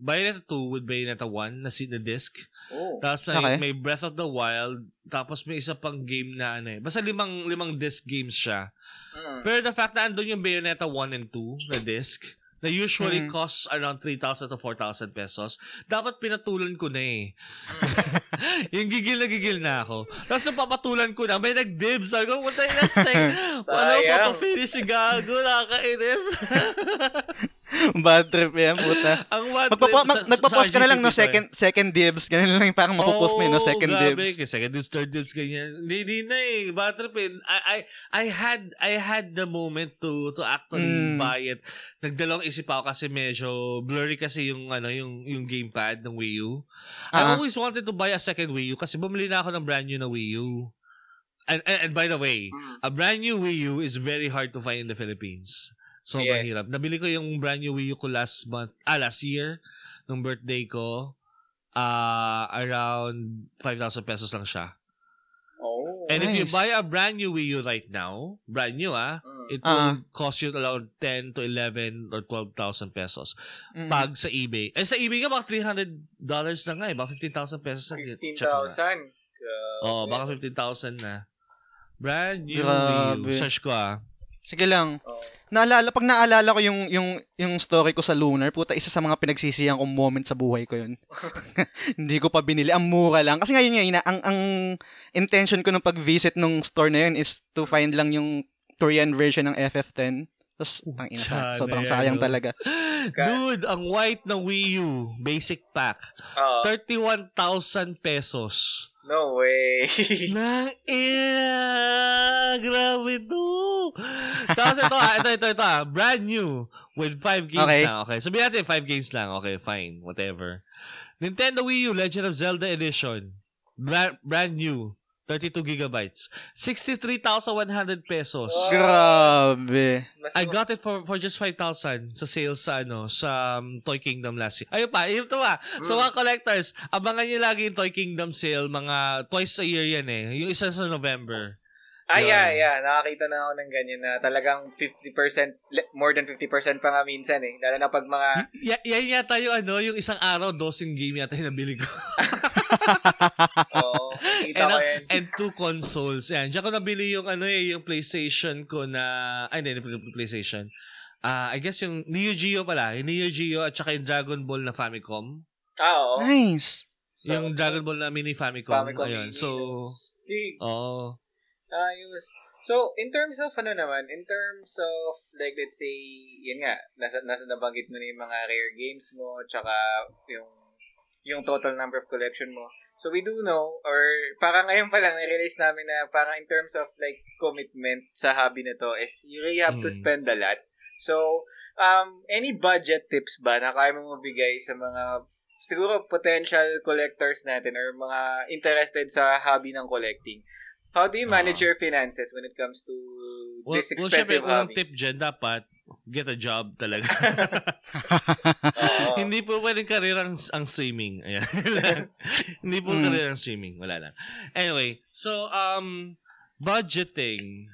Speaker 5: Bayonetta 2 with Bayonetta 1 na si na disc.
Speaker 4: Oh.
Speaker 5: Tapos
Speaker 2: Okay.
Speaker 5: may Breath of the Wild. Tapos may isa pang game na ano eh. Basta limang, limang disc games siya.
Speaker 4: Mm.
Speaker 5: Pero the fact na andun yung Bayonetta 1 and 2 na disc, na usually
Speaker 2: Mhm.
Speaker 5: costs around 3,000 to 4,000 pesos, dapat pinatulan ko na eh. yung gigil na gigil na ako. Tapos nung papatulan ko na, may nag-dibs. Sabi ko, puta na sec. Ano,
Speaker 4: Sayang.
Speaker 5: photo finish si Gago, nakakainis.
Speaker 2: Bad trip yan, puta.
Speaker 5: Ang bad
Speaker 2: Magpapo,
Speaker 5: trip
Speaker 2: mag, nagpa-post ka na lang, no?
Speaker 5: To eh.
Speaker 2: Second, second dibs. Ganun lang yung parang mapopost mo yun, no?
Speaker 5: Oh,
Speaker 2: Second
Speaker 5: grabe.
Speaker 2: dibs.
Speaker 5: Second dibs, third dibs, ganyan. Hindi, hindi na eh. Bad trip eh. I, I, I had, I had the moment to, to actually
Speaker 2: Mm.
Speaker 5: buy it. Nagdalawang isip ako kasi medyo blurry kasi yung, ano, yung, yung gamepad ng Wii U. I
Speaker 2: Ah.
Speaker 5: always wanted to buy a second Wii U kasi bumili na ako ng brand new na Wii U. And, and, and by the way,
Speaker 4: Mm.
Speaker 5: a brand new Wii U is very hard to find in the Philippines. Sobrang
Speaker 4: Yes.
Speaker 5: hirap. Nabili ko yung brand new Wii U ko last month, ah, last year, nung birthday ko. Ah, around 5,000 pesos lang siya.
Speaker 4: Oh.
Speaker 5: And if you
Speaker 2: Nice.
Speaker 5: buy a brand new Wii U right now, brand new ah,
Speaker 4: Mm.
Speaker 5: it will cost you around 10 to 11 or 12,000 pesos.
Speaker 2: Mm.
Speaker 5: Pag sa eBay. Eh sa eBay nga, baka 300 dollars na nga eh. Baka 15,000 pesos na. Check mo nga.
Speaker 4: 15,000.
Speaker 5: Oo, oh, baka 15,000 na. Brand new
Speaker 2: Grabe.
Speaker 5: Wii U. Search ko ah.
Speaker 2: Sige lang.
Speaker 4: Oh.
Speaker 2: Naalala, pag naalala ko yung, yung, yung story ko sa Lunar, puta, isa sa mga pinagsisiyan kong moment sa buhay ko yun. Hindi ko pa binili. Ang mura lang. Kasi ngayon nga, ang, ang intention ko nung pag-visit nung store na yun is to find lang yung Korean version ng FF10. Tapos, ang ina sa,
Speaker 5: Sana
Speaker 2: sobrang
Speaker 5: yan,
Speaker 2: sayang
Speaker 5: no?
Speaker 2: talaga.
Speaker 5: Dude, ang white ng Wii U, basic pack,
Speaker 4: Oo.
Speaker 5: 31,000 pesos.
Speaker 4: No way.
Speaker 5: Nang ina! Grabe to! Tapos ito ah, ito, ito, ito ah, brand new with 5 games
Speaker 2: Okay.
Speaker 5: lang. Okay, sabihin natin 5 games lang. Okay, fine, whatever. Nintendo Wii U Legend of Zelda Edition. Brand, brand new. 32 gigabytes. 63,100 pesos.
Speaker 2: Grabe.
Speaker 4: Mas
Speaker 5: I got it for for just 5,000 sa sales sa ano sa um, Toy Kingdom last year. Ayun pa, yun to ah. So mga collectors, abangan niyo lagi yung Toy Kingdom sale mga twice a year yan eh. Yung isa sa November.
Speaker 4: Ah, yeah,
Speaker 5: Yun.
Speaker 4: yeah. Nakakita na ako ng ganyan na talagang 50%, le- more than 50% pa nga minsan eh. Lalo na pag mga,
Speaker 5: Y- yan yata yung ano, yung isang araw, dosing game yata yung nabili ko.
Speaker 4: oo, kita
Speaker 5: and,
Speaker 4: ko
Speaker 5: uh,
Speaker 4: yan.
Speaker 5: and two consoles. Yan. Diyan ko nabili yung ano eh, yung PlayStation ko na, ay hindi, hindi PlayStation. Ah, I guess yung Neo Geo pala. Yung Neo Geo at saka yung Dragon Ball na Famicom.
Speaker 4: Ah, oo.
Speaker 2: Nice.
Speaker 4: So,
Speaker 5: yung Dragon Ball na mini Famicom.
Speaker 4: Famicom
Speaker 5: Ayun.
Speaker 4: Mini.
Speaker 5: So,
Speaker 4: Stig.
Speaker 5: oh.
Speaker 4: Ayos. So, in terms of ano naman, in terms of, like, let's say, yun nga, nasa, nasa nabanggit mo na yung mga rare games mo, tsaka yung, yung total number of collection mo. So, we do know, or parang ngayon pa lang, na-realize namin na parang in terms of, like, commitment sa hobby na to is you really have to
Speaker 5: Mm.
Speaker 4: spend a lot. So, um, any budget tips ba na kaya mo mabigay sa mga siguro potential collectors natin or mga interested sa hobby ng collecting? How do you manage
Speaker 5: Ah.
Speaker 4: your finances when it comes to
Speaker 5: Well,
Speaker 4: this
Speaker 5: well syempre,
Speaker 4: expensive hobby?
Speaker 5: tip dyan, dapat get a job talaga.
Speaker 4: Oo.
Speaker 5: Hindi po pwedeng karera ang, ang streaming. Ayan. Hindi po
Speaker 2: Mm.
Speaker 5: karera ang streaming. Wala lang. Anyway, so, um, budgeting.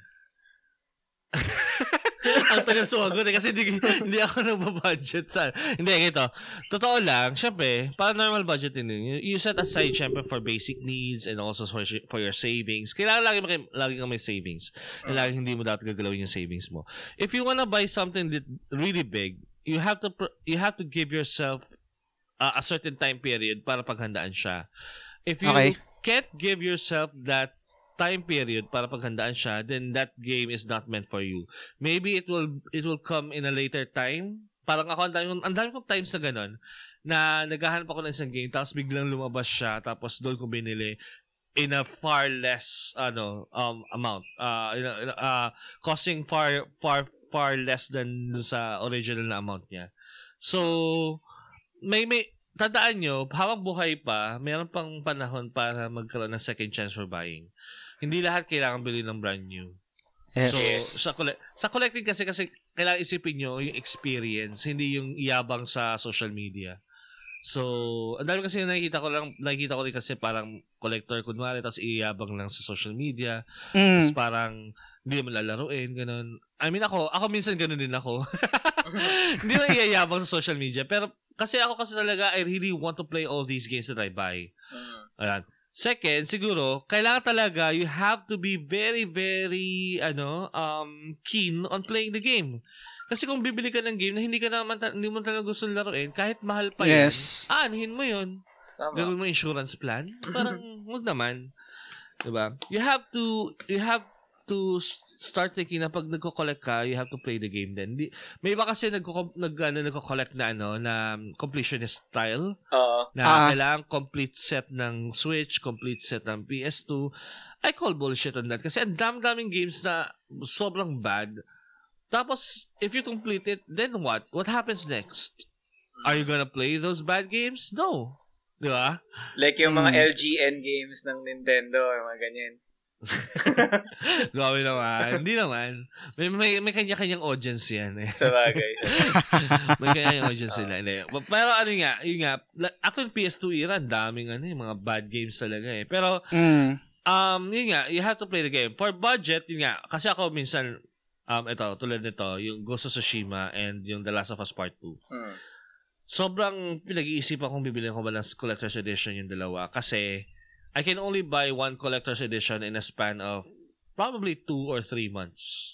Speaker 5: Ang tagal sumagot eh kasi hindi, hindi ako nagbabudget sa hindi ito totoo lang syempre para normal budgeting din you, you set aside syempre for basic needs and also for for your savings. Kailangan lagi lagi kang may savings. And lagi hindi mo dapat gagalawin yung savings mo. If you wanna buy something that really big you have to you have to give yourself uh, a certain time period para paghandaan siya. If you
Speaker 2: Okay.
Speaker 5: can't give yourself that time period para paghandaan siya, then that game is not meant for you. Maybe it will it will come in a later time. Parang ako, ang dami, ang dami kong times na ganun, na naghahanap ako ng isang game, tapos biglang lumabas siya, tapos doon ko binili in a far less ano um amount uh, in a- in a- uh costing far far far less than sa original na amount niya so may may tandaan nyo, habang buhay pa, mayroon pang panahon para magkaroon ng second chance for buying. Hindi lahat kailangan bili ng brand new.
Speaker 2: Yes.
Speaker 5: So, sa, sa collecting kasi, kasi kailangan isipin nyo yung experience, hindi yung iyabang sa social media. So, ang dami kasi nakikita ko lang, nakikita ko rin kasi parang collector kunwari, tapos iyabang lang sa social media. Tapos
Speaker 2: Mm.
Speaker 5: parang hindi naman lalaruin, ganun. I mean ako, ako minsan ganun din ako. hindi lang iyayabang sa social media. Pero kasi ako kasi talaga, I really want to play all these games that I buy.
Speaker 4: Mm.
Speaker 5: Ayan. Second, siguro, kailangan talaga, you have to be very, very, ano, um, keen on playing the game. Kasi kung bibili ka ng game na hindi ka naman, ta- hindi mo talaga gusto laruin, kahit mahal pa yan,
Speaker 2: Yes.
Speaker 5: aanhin mo yun.
Speaker 4: Tama.
Speaker 5: Gawin mo insurance plan. Parang, wag naman. Diba? You have to, you have to start thinking na pag nagko-collect ka, you have to play the game then. Di, may iba kasi nagko nag, ano, nagko-collect na ano, na completionist style
Speaker 4: Oo.
Speaker 5: na
Speaker 2: Ah.
Speaker 5: kailangan complete set ng Switch, complete set ng PS2. I call bullshit on that kasi ang dami-daming games na sobrang bad. Tapos, if you complete it, then what? What happens next? Are you gonna play those bad games? No. Di ba?
Speaker 4: Like yung mga
Speaker 2: Mm.
Speaker 4: LGN games ng Nintendo, yung mga ganyan.
Speaker 5: Grabe naman. Hindi naman. May, may, may kanya-kanyang audience yan eh.
Speaker 4: Sa bagay.
Speaker 5: may kanya-kanyang audience sila. Hindi. Pero ano nga, yun nga, actually PS2 era, daming ano, eh, mga bad games talaga eh. Pero
Speaker 2: Mm.
Speaker 5: Um, yun nga, you have to play the game. For budget, yun nga, kasi ako minsan, um, ito, tulad nito, yung Ghost of Tsushima and yung The Last of Us Part 2.
Speaker 4: Mm.
Speaker 5: Sobrang pinag-iisipan kong bibili ko ba ng Collector's Edition yung dalawa kasi I can only buy one Collector's Edition in a span of probably two or three months.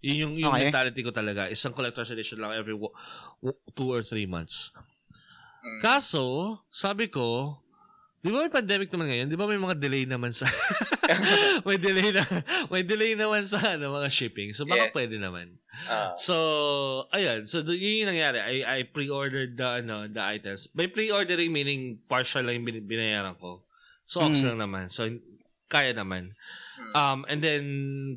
Speaker 5: Yun yung, yung
Speaker 2: Okay.
Speaker 5: mentality ko talaga. Isang Collector's Edition lang every wo- wo- two or three months.
Speaker 4: Mm.
Speaker 5: Kaso, sabi ko, di ba may pandemic naman ngayon? Di ba may mga delay naman sa... may delay na may delay naman sa ano, mga shipping. So baka
Speaker 4: Yes.
Speaker 5: pwede naman.
Speaker 4: Ah.
Speaker 5: So, ayun. So, yun yung nangyari. I, I pre-ordered the, ano, the items. By pre-ordering, meaning partial lang yung bin- binayaran ko. So, ox
Speaker 2: Mm.
Speaker 5: lang naman. So, kaya naman. Um, and then,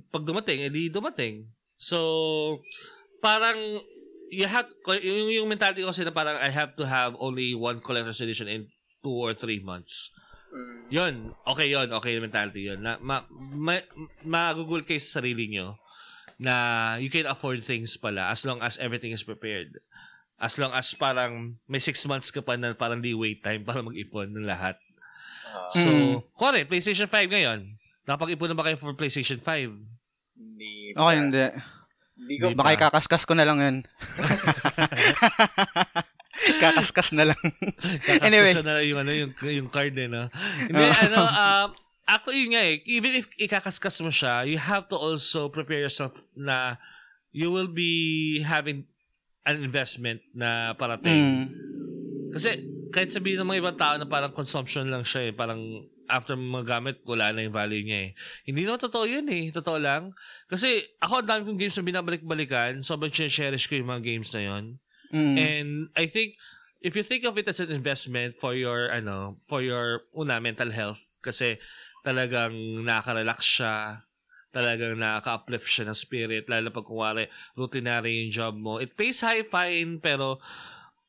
Speaker 5: pag dumating, edi dumating. So, parang, you have, yung, yung mentality ko kasi na parang I have to have only one collector's edition in two or three months.
Speaker 4: Mm.
Speaker 5: Yun, okay yun, okay yung mentality yun. Na, ma, ma, magugul kayo sa sarili nyo na you can afford things pala as long as everything is prepared. As long as parang may six months ka pa na parang di wait time para mag-ipon ng lahat.
Speaker 4: Ah.
Speaker 5: So,
Speaker 2: Mm.
Speaker 5: kore, PlayStation 5 ngayon. Nakapag-ipon na ba kayo for PlayStation 5?
Speaker 4: Hindi.
Speaker 2: Okay, hindi.
Speaker 4: Hindi ko
Speaker 2: Baka ikakaskas ko na lang yun. Kakaskas na lang.
Speaker 5: Kakaskas
Speaker 2: Anyway.
Speaker 5: na lang yung, ano, yung, yung card eh, no? Hindi, ano, um, actually, yun nga eh, even if ikakaskas mo siya, you have to also prepare yourself na you will be having an investment na parating.
Speaker 2: Mm.
Speaker 5: Kasi kahit sabihin ng mga ibang tao na parang consumption lang siya eh, parang after magamit, wala na yung value niya eh. Hindi naman totoo yun eh. Totoo lang. Kasi ako, ang dami kong games na binabalik-balikan. Sobrang cherish ko yung mga games na yun.
Speaker 2: Mm.
Speaker 5: And I think if you think of it as an investment for your ano, for your una mental health kasi talagang nakaka-relax siya, talagang nakaka-uplift siya ng spirit lalo pag kuwari routinary yung job mo. It pays high fine pero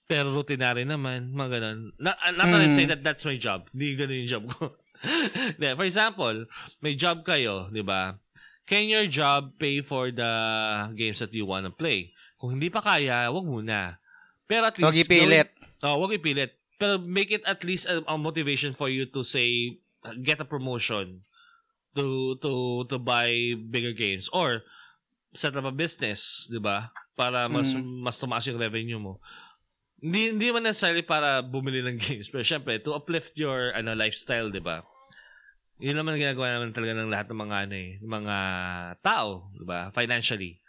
Speaker 5: pero routinary naman, mga ganun. Not, not that I'm
Speaker 2: Mm.
Speaker 5: saying that that's my job. Hindi ganun yung job ko. For example, may job kayo, di ba? Can your job pay for the games that you wanna play? Kung hindi pa kaya, wag muna. Pero at least...
Speaker 2: Huwag ipilit.
Speaker 5: gawin- Oh, wag ipilit. Pero make it at least a, a motivation for you to say, get a promotion to to to buy bigger games or set up a business, 'di ba? Para mas mas tumaas yung revenue mo. Hindi hindi man necessarily para bumili ng games, pero syempre to uplift your ano lifestyle, 'di ba? Yun naman ginagawa naman talaga ng lahat ng mga ano eh, mga tao, 'di ba? Financially.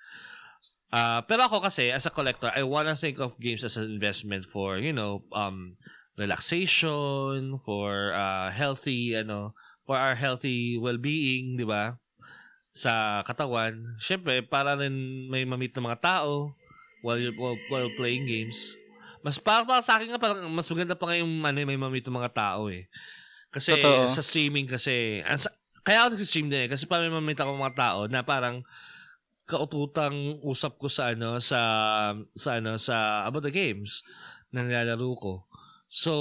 Speaker 5: Ah, pero ako kasi as a collector, I wanna think of games as an investment for, you know, um relaxation, for uh healthy ano, for our healthy well-being, 'di ba? Sa katawan. Syempre, para rin may mamit ng mga tao while while, while playing games. Mas para, para sa akin nga parang mas maganda pa ngayong ano, may mamit ng mga tao eh. Kasi
Speaker 2: Totoo.
Speaker 5: sa streaming kasi, ang sa- kaya ako nag-stream din eh. Kasi parang may mamit ako ng mga tao na parang kaututang usap ko sa ano sa sa ano sa about the games na nilalaro ko. So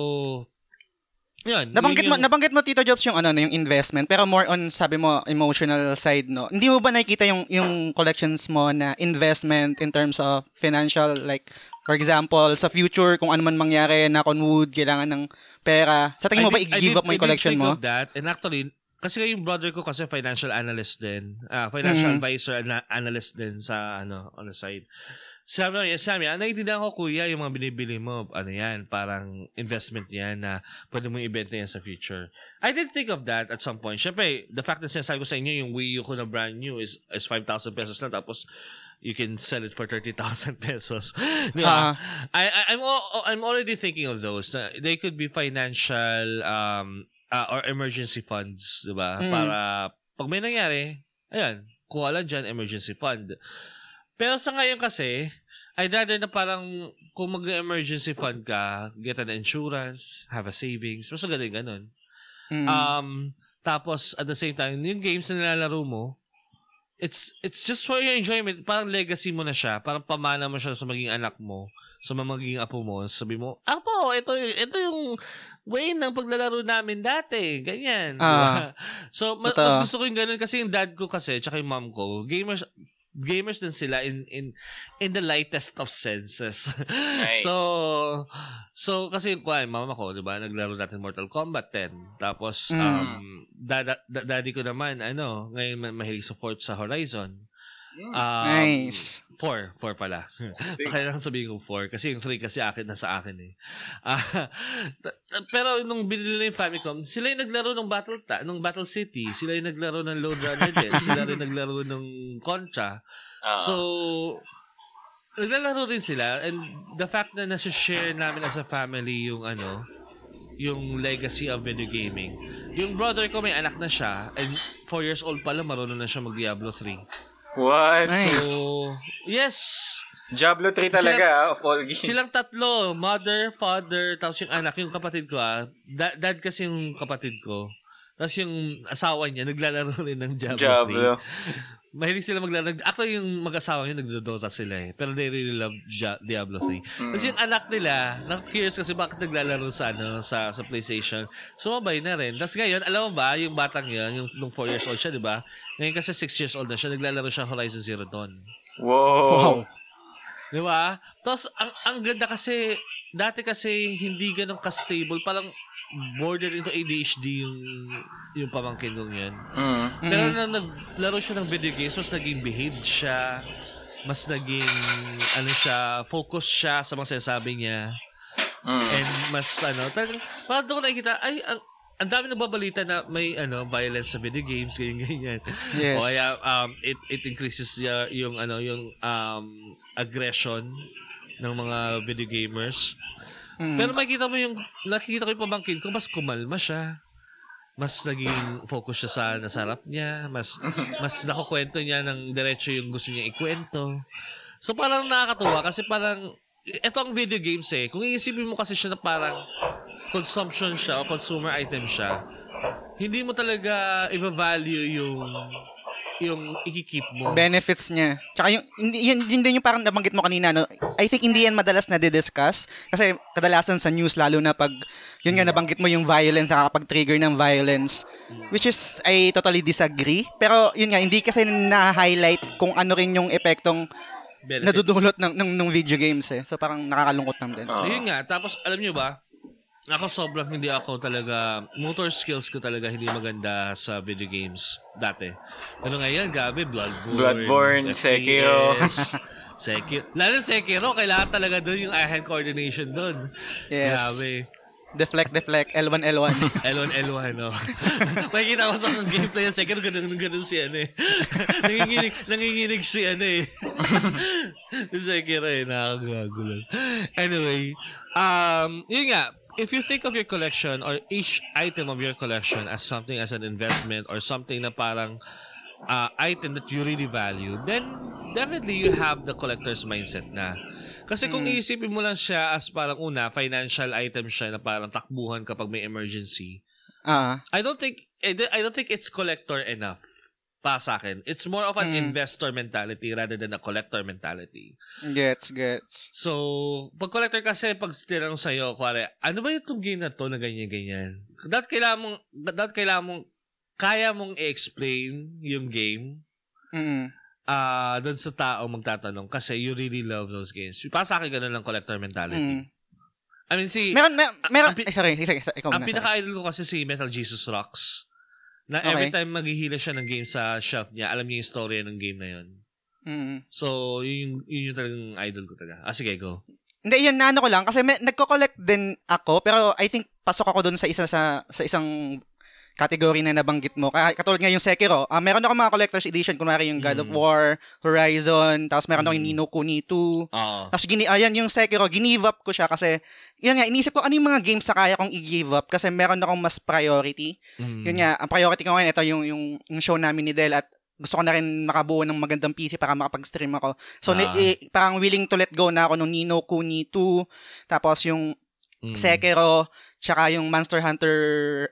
Speaker 5: yun.
Speaker 2: Nabanggit
Speaker 5: yun
Speaker 2: mo, nabanggit mo Tito Jobs yung ano yung investment pero more on sabi mo emotional side no. Hindi mo ba nakikita yung yung collections mo na investment in terms of financial like For example, sa future, kung ano man mangyari, knock on wood, kailangan ng pera. Sa tingin mo ba, i-give up mo yung
Speaker 5: I did
Speaker 2: collection
Speaker 5: think
Speaker 2: mo?
Speaker 5: of that. And actually, kasi yung brother ko kasi financial analyst din. Ah, financial
Speaker 2: Mhm.
Speaker 5: advisor and analyst din sa ano on the side. Sabi niya, sabi niya, naiintindihan ko kuya yung mga binibili mo, ano yan, parang investment yan na pwede mong ibenta yan sa future. I did think of that at some point. Syempre, the fact na sinasabi ko sa inyo, yung Wii U ko na brand new is, is 5,000 pesos lang, tapos you can sell it for 30,000 pesos. Di ba?
Speaker 2: Ah.
Speaker 5: I, I, I'm, I'm already thinking of those. They could be financial um, uh, or emergency funds, di ba?
Speaker 2: Mm.
Speaker 5: Para pag may nangyari, ayan, kuha lang dyan, emergency fund. Pero sa ngayon kasi, I'd rather na parang kung mag-emergency fund ka, get an insurance, have a savings, mas magaling ganun.
Speaker 2: Mm.
Speaker 5: Um, tapos, at the same time, yung games na nilalaro mo, it's it's just for your enjoyment. Parang legacy mo na siya. Parang pamana mo siya sa maging anak mo, sa mga magiging apo mo. Sabi mo, Apo, ito, ito yung way ng paglalaro namin dati. Ganyan. Diba? So, ma- mas gusto ko yung ganun kasi yung dad ko kasi, tsaka yung mom ko, gamers, gamers din sila in in in the lightest of senses.
Speaker 4: Nice.
Speaker 5: so so kasi yung kuha, mama ko, 'di ba, naglaro natin Mortal Kombat 10. Tapos
Speaker 2: Mm.
Speaker 5: um dada, da- daddy ko naman ano, ngayon ma- mahilig sa Forza Horizon. Um,
Speaker 2: nice.
Speaker 5: 4, 4 pala. Okay lang sabihin ko 4 kasi yung 3 kasi akin na sa akin eh. T- pero nung binili na yung Famicom, sila yung naglaro ng Battle ta ng Battle City, sila yung naglaro ng Lone Runner din, sila rin naglaro ng Contra.
Speaker 4: Ah.
Speaker 5: So, naglalaro rin sila and the fact na nasa-share namin as a family yung ano, yung legacy of video gaming. Yung brother ko may anak na siya and 4 years old pa lang marunong na siya mag Diablo 3.
Speaker 4: What?
Speaker 2: Nice.
Speaker 5: So, yes!
Speaker 4: Diablo 3 talaga,
Speaker 5: Silang-
Speaker 4: ah, of all games.
Speaker 5: Silang tatlo, mother, father, tapos yung anak, yung kapatid ko ah. Da- dad kasi yung kapatid ko. Tapos yung asawa niya, naglalaro rin ng Diablo,
Speaker 4: Diablo.
Speaker 5: 3. Mahilig sila maglalaro. Actually, yung mag-asawa niya, nagdodota sila eh. Pero they really love Dia- Diablo 3. Tapos yung anak nila, na-curious kasi bakit naglalaro sa, ano, sa, sa PlayStation. Sumabay na rin. Tapos ngayon, alam mo ba, yung batang yun, yung nung 4 years old siya, di ba? Ngayon kasi 6 years old na siya, naglalaro siya Horizon Zero Dawn.
Speaker 4: Wow.
Speaker 5: Di ba? Tapos, ang, ang ganda kasi, dati kasi hindi ganun ka-stable. Parang border into ADHD yung yung pamangkin kong yan.
Speaker 4: Mm.
Speaker 5: Pero nang naglaro siya ng video games, mas naging behaved siya, mas naging, ano siya, focus siya sa mga sinasabi niya.
Speaker 4: Mm.
Speaker 5: And mas, ano, talagang, parang doon ko nakikita, ay, ang, ang dami nagbabalita na may ano violence sa video games ganyan ganyan.
Speaker 2: Yes.
Speaker 5: O kaya um it it increases uh, yung ano yung um aggression ng mga video gamers.
Speaker 2: Mm.
Speaker 5: Pero makikita mo yung nakikita ko yung pamangkin ko mas kumalma siya. Mas naging focus siya sa nasarap niya, mas mas nakukwento niya ng diretso yung gusto niya ikwento. So parang nakakatuwa kasi parang ito ang video games eh. Kung iisipin mo kasi siya na parang consumption siya o consumer item siya, hindi mo talaga i-value yung yung ikikip mo.
Speaker 2: benefits niya. Tsaka yung, hindi, yun, yun din yung parang nabanggit mo kanina, no? I think hindi yan madalas na discuss kasi kadalasan sa news, lalo na pag, yun nga nabanggit mo yung violence, nakakapag-trigger ng violence, which is, I totally disagree. Pero yun nga, hindi kasi na-highlight kung ano rin yung epektong
Speaker 5: Benefits.
Speaker 2: nadudulot ng, ng, ng video games eh. So parang nakakalungkot lang din.
Speaker 4: Ah.
Speaker 5: Ayun nga, tapos alam nyo ba, ako sobrang hindi ako talaga, motor skills ko talaga hindi maganda sa video games dati. Pero ngayon, gabi, Bloodborne.
Speaker 4: Bloodborne, Sekiro.
Speaker 5: Sekiro. Lalo Sekiro, kailangan talaga doon yung eye-hand coordination doon.
Speaker 2: Yes.
Speaker 5: Grabe.
Speaker 2: Deflect, deflect, L1, L1.
Speaker 5: L1, L1, no? Makikita ko sa mga gameplay yan, Sekiro, ganun, ganun si ano eh. nanginginig, nanginginig si ano eh. si Sekiro eh, nakakagago lang. Anyway, um, yun nga, if you think of your collection or each item of your collection as something as an investment or something na parang uh, item that you really value, then definitely you have the collector's mindset na. Kasi kung iisipin mo lang siya as parang una, financial item siya na parang takbuhan kapag may emergency,
Speaker 2: Ah,
Speaker 5: I don't think I don't think it's collector enough pa sa akin. It's more of an investor mentality rather than a collector mentality.
Speaker 2: gets, gets.
Speaker 5: So, pag collector kasi, pag tinanong sa'yo, kuwari, ano ba yung game na to na ganyan-ganyan? Dapat kailangan mong, dapat kailangan mong, kaya mong i-explain yung game
Speaker 2: Mm.
Speaker 5: ah doon sa tao magtatanong kasi you really love those games. Para sa akin, ganun lang collector mentality.
Speaker 2: Mm.
Speaker 5: I mean, si...
Speaker 2: Meron, mer- meron,
Speaker 5: ang pi-
Speaker 2: ay, sorry, isa, isa, ikaw
Speaker 5: ang
Speaker 2: sorry.
Speaker 5: pinaka-idol ko kasi si Metal Jesus Rocks. Na every
Speaker 2: Okay.
Speaker 5: time maghihila siya ng game sa shelf niya, alam niya yung story ng game na yun.
Speaker 2: Mm.
Speaker 5: So, yun, yung- yun yung talagang idol ko talaga. Ah, sige, go.
Speaker 2: Hindi, yun, naano ko lang. Kasi may, nagko-collect din ako, pero I think pasok ako dun sa isa sa, sa isang category na nabanggit mo. Katulad nga yung Sekiro, ah meron ako mga collector's edition, kunwari yung God of
Speaker 5: Mm.
Speaker 2: War, Horizon, tapos meron ako yung
Speaker 5: Mm.
Speaker 2: Nino Kuni 2.
Speaker 5: Oo.
Speaker 2: Tapos gini, ayan yung Sekiro, ginive up ko siya kasi, yun nga, inisip ko ano yung mga games sa kaya kong i-give up kasi meron akong mas priority.
Speaker 5: Mm.
Speaker 2: Yun nga, ang priority ko ngayon, ito yung, yung, yung show namin ni Del at gusto ko na rin makabuo ng magandang PC para makapag-stream ako. So, ni-
Speaker 5: Ah.
Speaker 2: eh, parang willing to let go na ako nung Nino Kuni 2, tapos yung
Speaker 5: Mm.
Speaker 2: Sekiro, tsaka yung Monster Hunter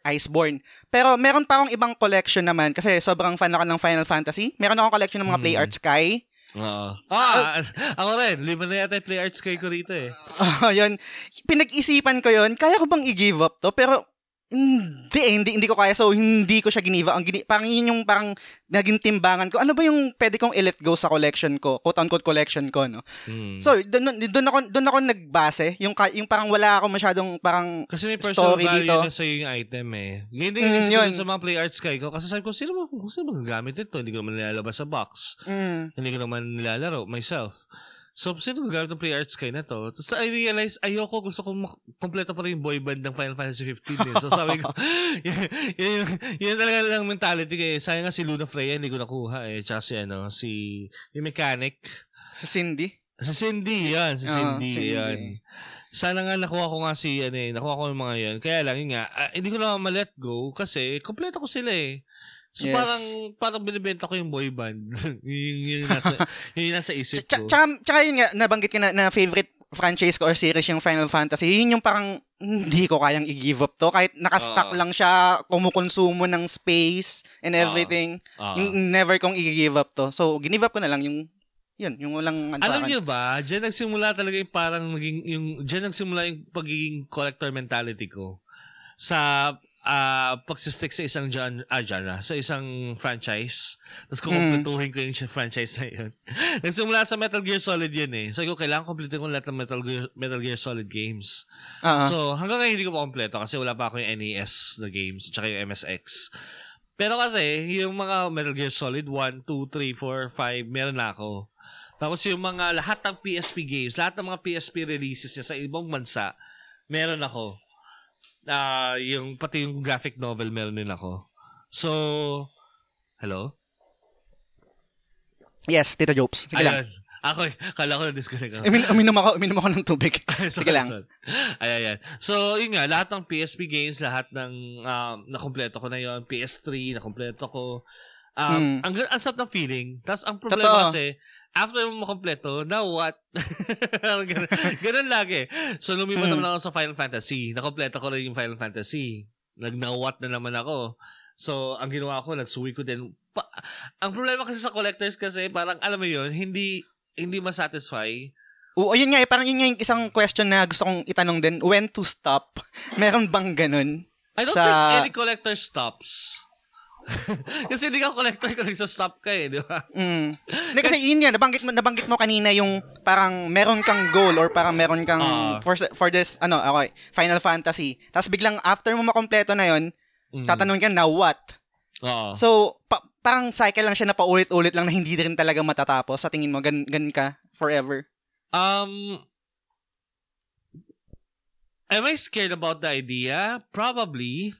Speaker 2: Iceborne. Pero meron pa akong ibang collection naman kasi sobrang fan ako ng Final Fantasy. Meron akong collection ng mga
Speaker 5: Mm.
Speaker 2: Play Art Sky.
Speaker 5: Oo. Ah, ako rin. Lima na yata yung play arts kay ko rito eh.
Speaker 2: yun. Pinag-isipan ko yun. Kaya ko bang i-give up to? Pero hindi, eh, hindi, hindi ko kaya. So, hindi ko siya giniva. Ang gini, parang yun yung parang naging timbangan ko. Ano ba yung pwede kong i-let go sa collection ko? Quote-unquote collection ko, no?
Speaker 5: Mm.
Speaker 2: So, doon doon ako doon ako nagbase, yung yung parang wala ako masyadong parang
Speaker 5: Kasi may personal
Speaker 2: story
Speaker 5: value
Speaker 2: dito.
Speaker 5: na sa'yo yung item eh. Ganyan din
Speaker 2: Mm, yun.
Speaker 5: sa mga play arts kay ko. Kasi sabi ko, sino ba, sino ba gagamit ito? Hindi ko naman nilalabas sa box.
Speaker 2: mm,
Speaker 5: Hindi ko naman nilalaro myself. So, sino gagamit ng play arts kay na to? Tapos I realize, ayoko, gusto kong kompleto pa rin yung boy band ng Final Fantasy 15 eh. So, sabi ko, yun, yun, yun, yun talaga lang mentality ko eh. Sayang nga si Luna Freya, hindi ko nakuha eh. Tsaka si, ano, si, yung mechanic.
Speaker 2: sa Cindy.
Speaker 5: Sa Cindy, yan. Sa
Speaker 2: Oo,
Speaker 5: Cindy,
Speaker 2: Cindy.
Speaker 5: yan. Sana nga nakuha ko nga si, ano eh, nakuha ko yung mga yan. Kaya lang, yun nga, ah, hindi ko na ma-let go kasi kompleto ko sila eh. So
Speaker 2: Yes.
Speaker 5: parang, parang binibenta ko yung boy band. yun, yun, yung nasa, yun yung nasa isip ko.
Speaker 2: tsaka, tsaka yun nga, nabanggit ko na, na favorite franchise ko or series yung Final Fantasy. Yun yung parang hindi ko kayang i-give up to. Kahit nakastock
Speaker 5: Oo.
Speaker 2: lang siya, kumukonsumo ng space and
Speaker 5: Oo.
Speaker 2: everything.
Speaker 5: Ah.
Speaker 2: yung never kong i-give up to. So, ginive up ko na lang yung, yun, yung walang ano
Speaker 5: Alam niyo ba, dyan nagsimula talaga yung parang naging, yung, dyan nagsimula yung pagiging collector mentality ko. Sa, ah pagsistick sa isang genre, ah, genre, sa isang franchise. Tapos kukumpletuhin ko yung franchise na yun. nagsimula sa Metal Gear Solid yun eh. So, ko kailangan kumpletuhin ko lahat ng Metal Gear, Metal Gear Solid games.
Speaker 2: Ah.
Speaker 5: So, hanggang ngayon hindi ko pa kompleto kasi wala pa ako yung NES na games at yung MSX. Pero kasi, yung mga Metal Gear Solid 1, 2, 3, 4, 5, meron na ako. Tapos yung mga lahat ng PSP games, lahat ng mga PSP releases niya sa ibang bansa, meron ako. Ah, yung pati yung graphic novel meron din ako. So, hello?
Speaker 2: yes, Tito Jobs. Sige lang.
Speaker 5: Ayun. Ako, kala ko na-disconnect ako.
Speaker 2: Umin, uminom ako, uminom ako ng tubig.
Speaker 5: Sorry,
Speaker 2: Sige lang.
Speaker 5: sorry. Ayan, ayan. So, yun nga, lahat ng PSP games, lahat ng um, nakompleto ko na yon PS3, nakompleto ko. Um,
Speaker 2: Mm.
Speaker 5: ang, ang sarap ng feeling. Tapos, ang problema
Speaker 2: Totoo.
Speaker 5: kasi, after mo makompleto, now what? ganun, ganun lagi. So, lumipat
Speaker 2: Mm.
Speaker 5: naman ako sa Final Fantasy. Nakompleto ko rin yung Final Fantasy. Nag-now-what na naman ako. So, ang ginawa ko, nagsuwi ko din. Pa- ang problema kasi sa collectors kasi, parang, alam mo yun, hindi hindi masatisfy
Speaker 2: Oo, yun nga eh, parang yun nga yung isang question na gusto kong itanong din, when to stop? Meron bang ganun?
Speaker 5: I don't
Speaker 2: Sa-
Speaker 5: think any collector stops. kasi hindi ka collector kung nagsa-stop ka eh, di ba?
Speaker 2: Mm. Hindi, kasi yun nga, nabanggit mo, nabanggit mo kanina yung parang meron kang goal or parang meron kang
Speaker 5: Ah.
Speaker 2: for, for this, ano, okay, Final Fantasy. Tapos biglang after mo makompleto na yun,
Speaker 5: Mm.
Speaker 2: tatanungin ka, now what?
Speaker 5: Oo.
Speaker 2: So, pa- parang cycle lang siya na paulit-ulit lang na hindi rin talaga matatapos. Sa tingin mo, gan, gan ka forever.
Speaker 5: Um, am I scared about the idea? Probably.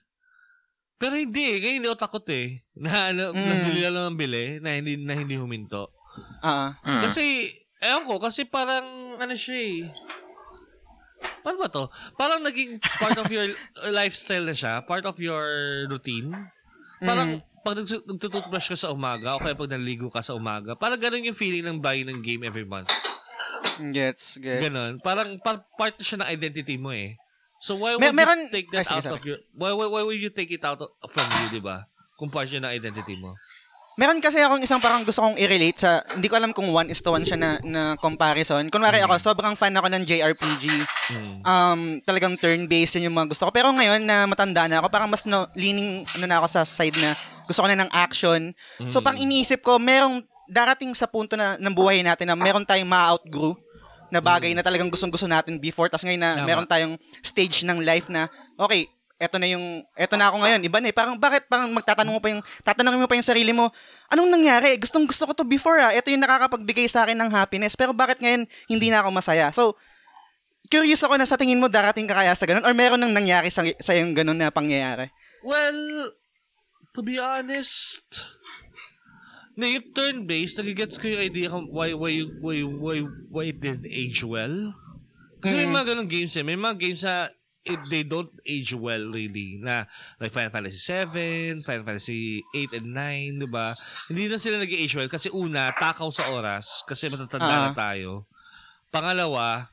Speaker 5: Pero hindi, ngayon hindi ako takot eh. Na, ano,
Speaker 2: Mm.
Speaker 5: nabili lang ng bili, na hindi, na hindi huminto.
Speaker 2: Ah,
Speaker 5: Kasi, ewan ko, kasi parang, ano siya eh. Paano ba to? Parang naging part of your lifestyle na siya, part of your routine. Parang, pag nagsu- nagtututbrush ka sa umaga, o kaya pag naligo ka sa umaga, parang ganun yung feeling ng buying ng game every month.
Speaker 2: gets, gets.
Speaker 5: Ganon. Parang par- part na siya ng identity mo eh. So why would
Speaker 2: Mer- meron-
Speaker 5: you take that
Speaker 2: Ay,
Speaker 5: out
Speaker 2: sorry.
Speaker 5: of your why, why why would you take it out of, from you, 'di ba? Kung part siya ng identity mo.
Speaker 2: Meron kasi akong isang parang gusto kong i-relate sa, hindi ko alam kung one is to one siya na, na comparison. Kunwari ako, sobrang fan ako ng JRPG.
Speaker 5: Mm.
Speaker 2: Um, talagang turn-based yun yung mga gusto ko. Pero ngayon na matanda na ako, parang mas no, leaning ano na ako sa side na gusto ko na ng action. So
Speaker 5: Mm.
Speaker 2: parang iniisip ko, merong darating sa punto na ng buhay natin na meron tayong ma-outgrow na bagay na talagang gustong-gusto natin before tas ngayon na
Speaker 5: Tama.
Speaker 2: meron tayong stage ng life na okay, eto na yung eto na ako ngayon. Iba na eh. Parang bakit parang magtatanong mo pa yung tatanungin mo pa yung sarili mo, anong nangyari? Gustong gusto ko to before ah. Ito yung nakakapagbigay sa akin ng happiness. Pero bakit ngayon hindi na ako masaya? So, curious ako na sa tingin mo darating ka kaya sa ganun or meron nang nangyari sa, sa yung ganun na pangyayari?
Speaker 5: Well, to be honest, na yung turn-based, nagigets ko yung idea kung why, why, why, why, why it didn't age well. Kasi may mga ganong games eh. May mga games na it, they don't age well really. Na like Final Fantasy 7, Final Fantasy 8 and 9, di ba? Hindi na sila nag-age well kasi una, takaw sa oras kasi matatanda na
Speaker 2: Ah.
Speaker 5: tayo. Pangalawa,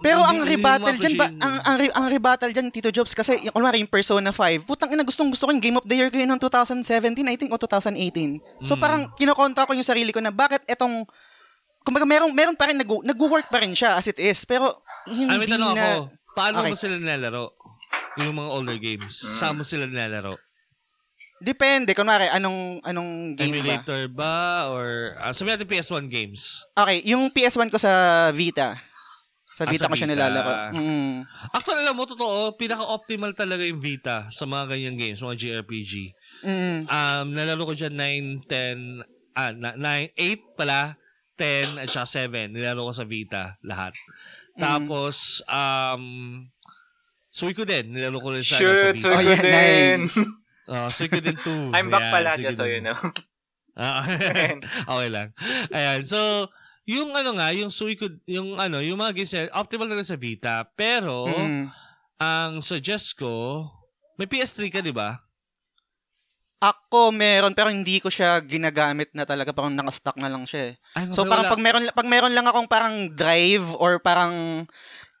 Speaker 2: Pero
Speaker 5: hindi-
Speaker 2: ang
Speaker 5: mo
Speaker 2: dyan, ba, ang, ang, re- ang rebuttal dyan, Tito Jobs, kasi yung, kunwari yung Persona 5, putang ina, gustong gusto ko yung Game of the Year kayo noong 2017, I think, o 2018. So
Speaker 5: Mm.
Speaker 2: parang kinokontra ko yung sarili ko na bakit etong, kumbaga meron, meron pa rin, nag, nag-work pa rin siya as it is, pero hindi
Speaker 5: Ay,
Speaker 2: na...
Speaker 5: ako. Paano
Speaker 2: Okay.
Speaker 5: mo sila nilalaro? Yung mga older games. Saan mo sila nilalaro?
Speaker 2: Depende, kunwari, anong, anong game ba?
Speaker 5: Emulator ba? Or, uh, sabi natin PS1 games.
Speaker 2: Okay, yung PS1 ko sa Vita. Sa
Speaker 5: Ah,
Speaker 2: Vita
Speaker 5: sa
Speaker 2: ko siya
Speaker 5: Vita.
Speaker 2: nilalaro. Mm.
Speaker 5: Actually, alam mo, totoo, pinaka-optimal talaga yung Vita sa mga ganyang games, mga JRPG.
Speaker 2: Mm.
Speaker 5: Um, nalaro ko dyan 9, 10, ah, na, 9, 8 pala, 10, at saka 7. Nilaro ko sa Vita, lahat.
Speaker 2: Mm.
Speaker 5: Tapos, um, Suikoden, nilaro ko rin sa, ano, sa Vita.
Speaker 2: Oh, yeah,
Speaker 4: Suikoden.
Speaker 5: Uh, Suikoden 2.
Speaker 4: I'm back
Speaker 5: Ayan,
Speaker 4: pala, just so
Speaker 5: Suikoden.
Speaker 4: you know.
Speaker 5: Ah, okay lang. Ayan. So, yung ano nga, yung Suicune, yung ano, yung mga games, optimal na sa Vita. Pero,
Speaker 2: Mm.
Speaker 5: ang suggest ko, may PS3 ka, di ba?
Speaker 2: Ako meron pero hindi ko siya ginagamit na talaga parang naka-stock na lang siya eh.
Speaker 5: Ay,
Speaker 2: So
Speaker 5: wala.
Speaker 2: parang pag meron pag meron lang akong parang drive or parang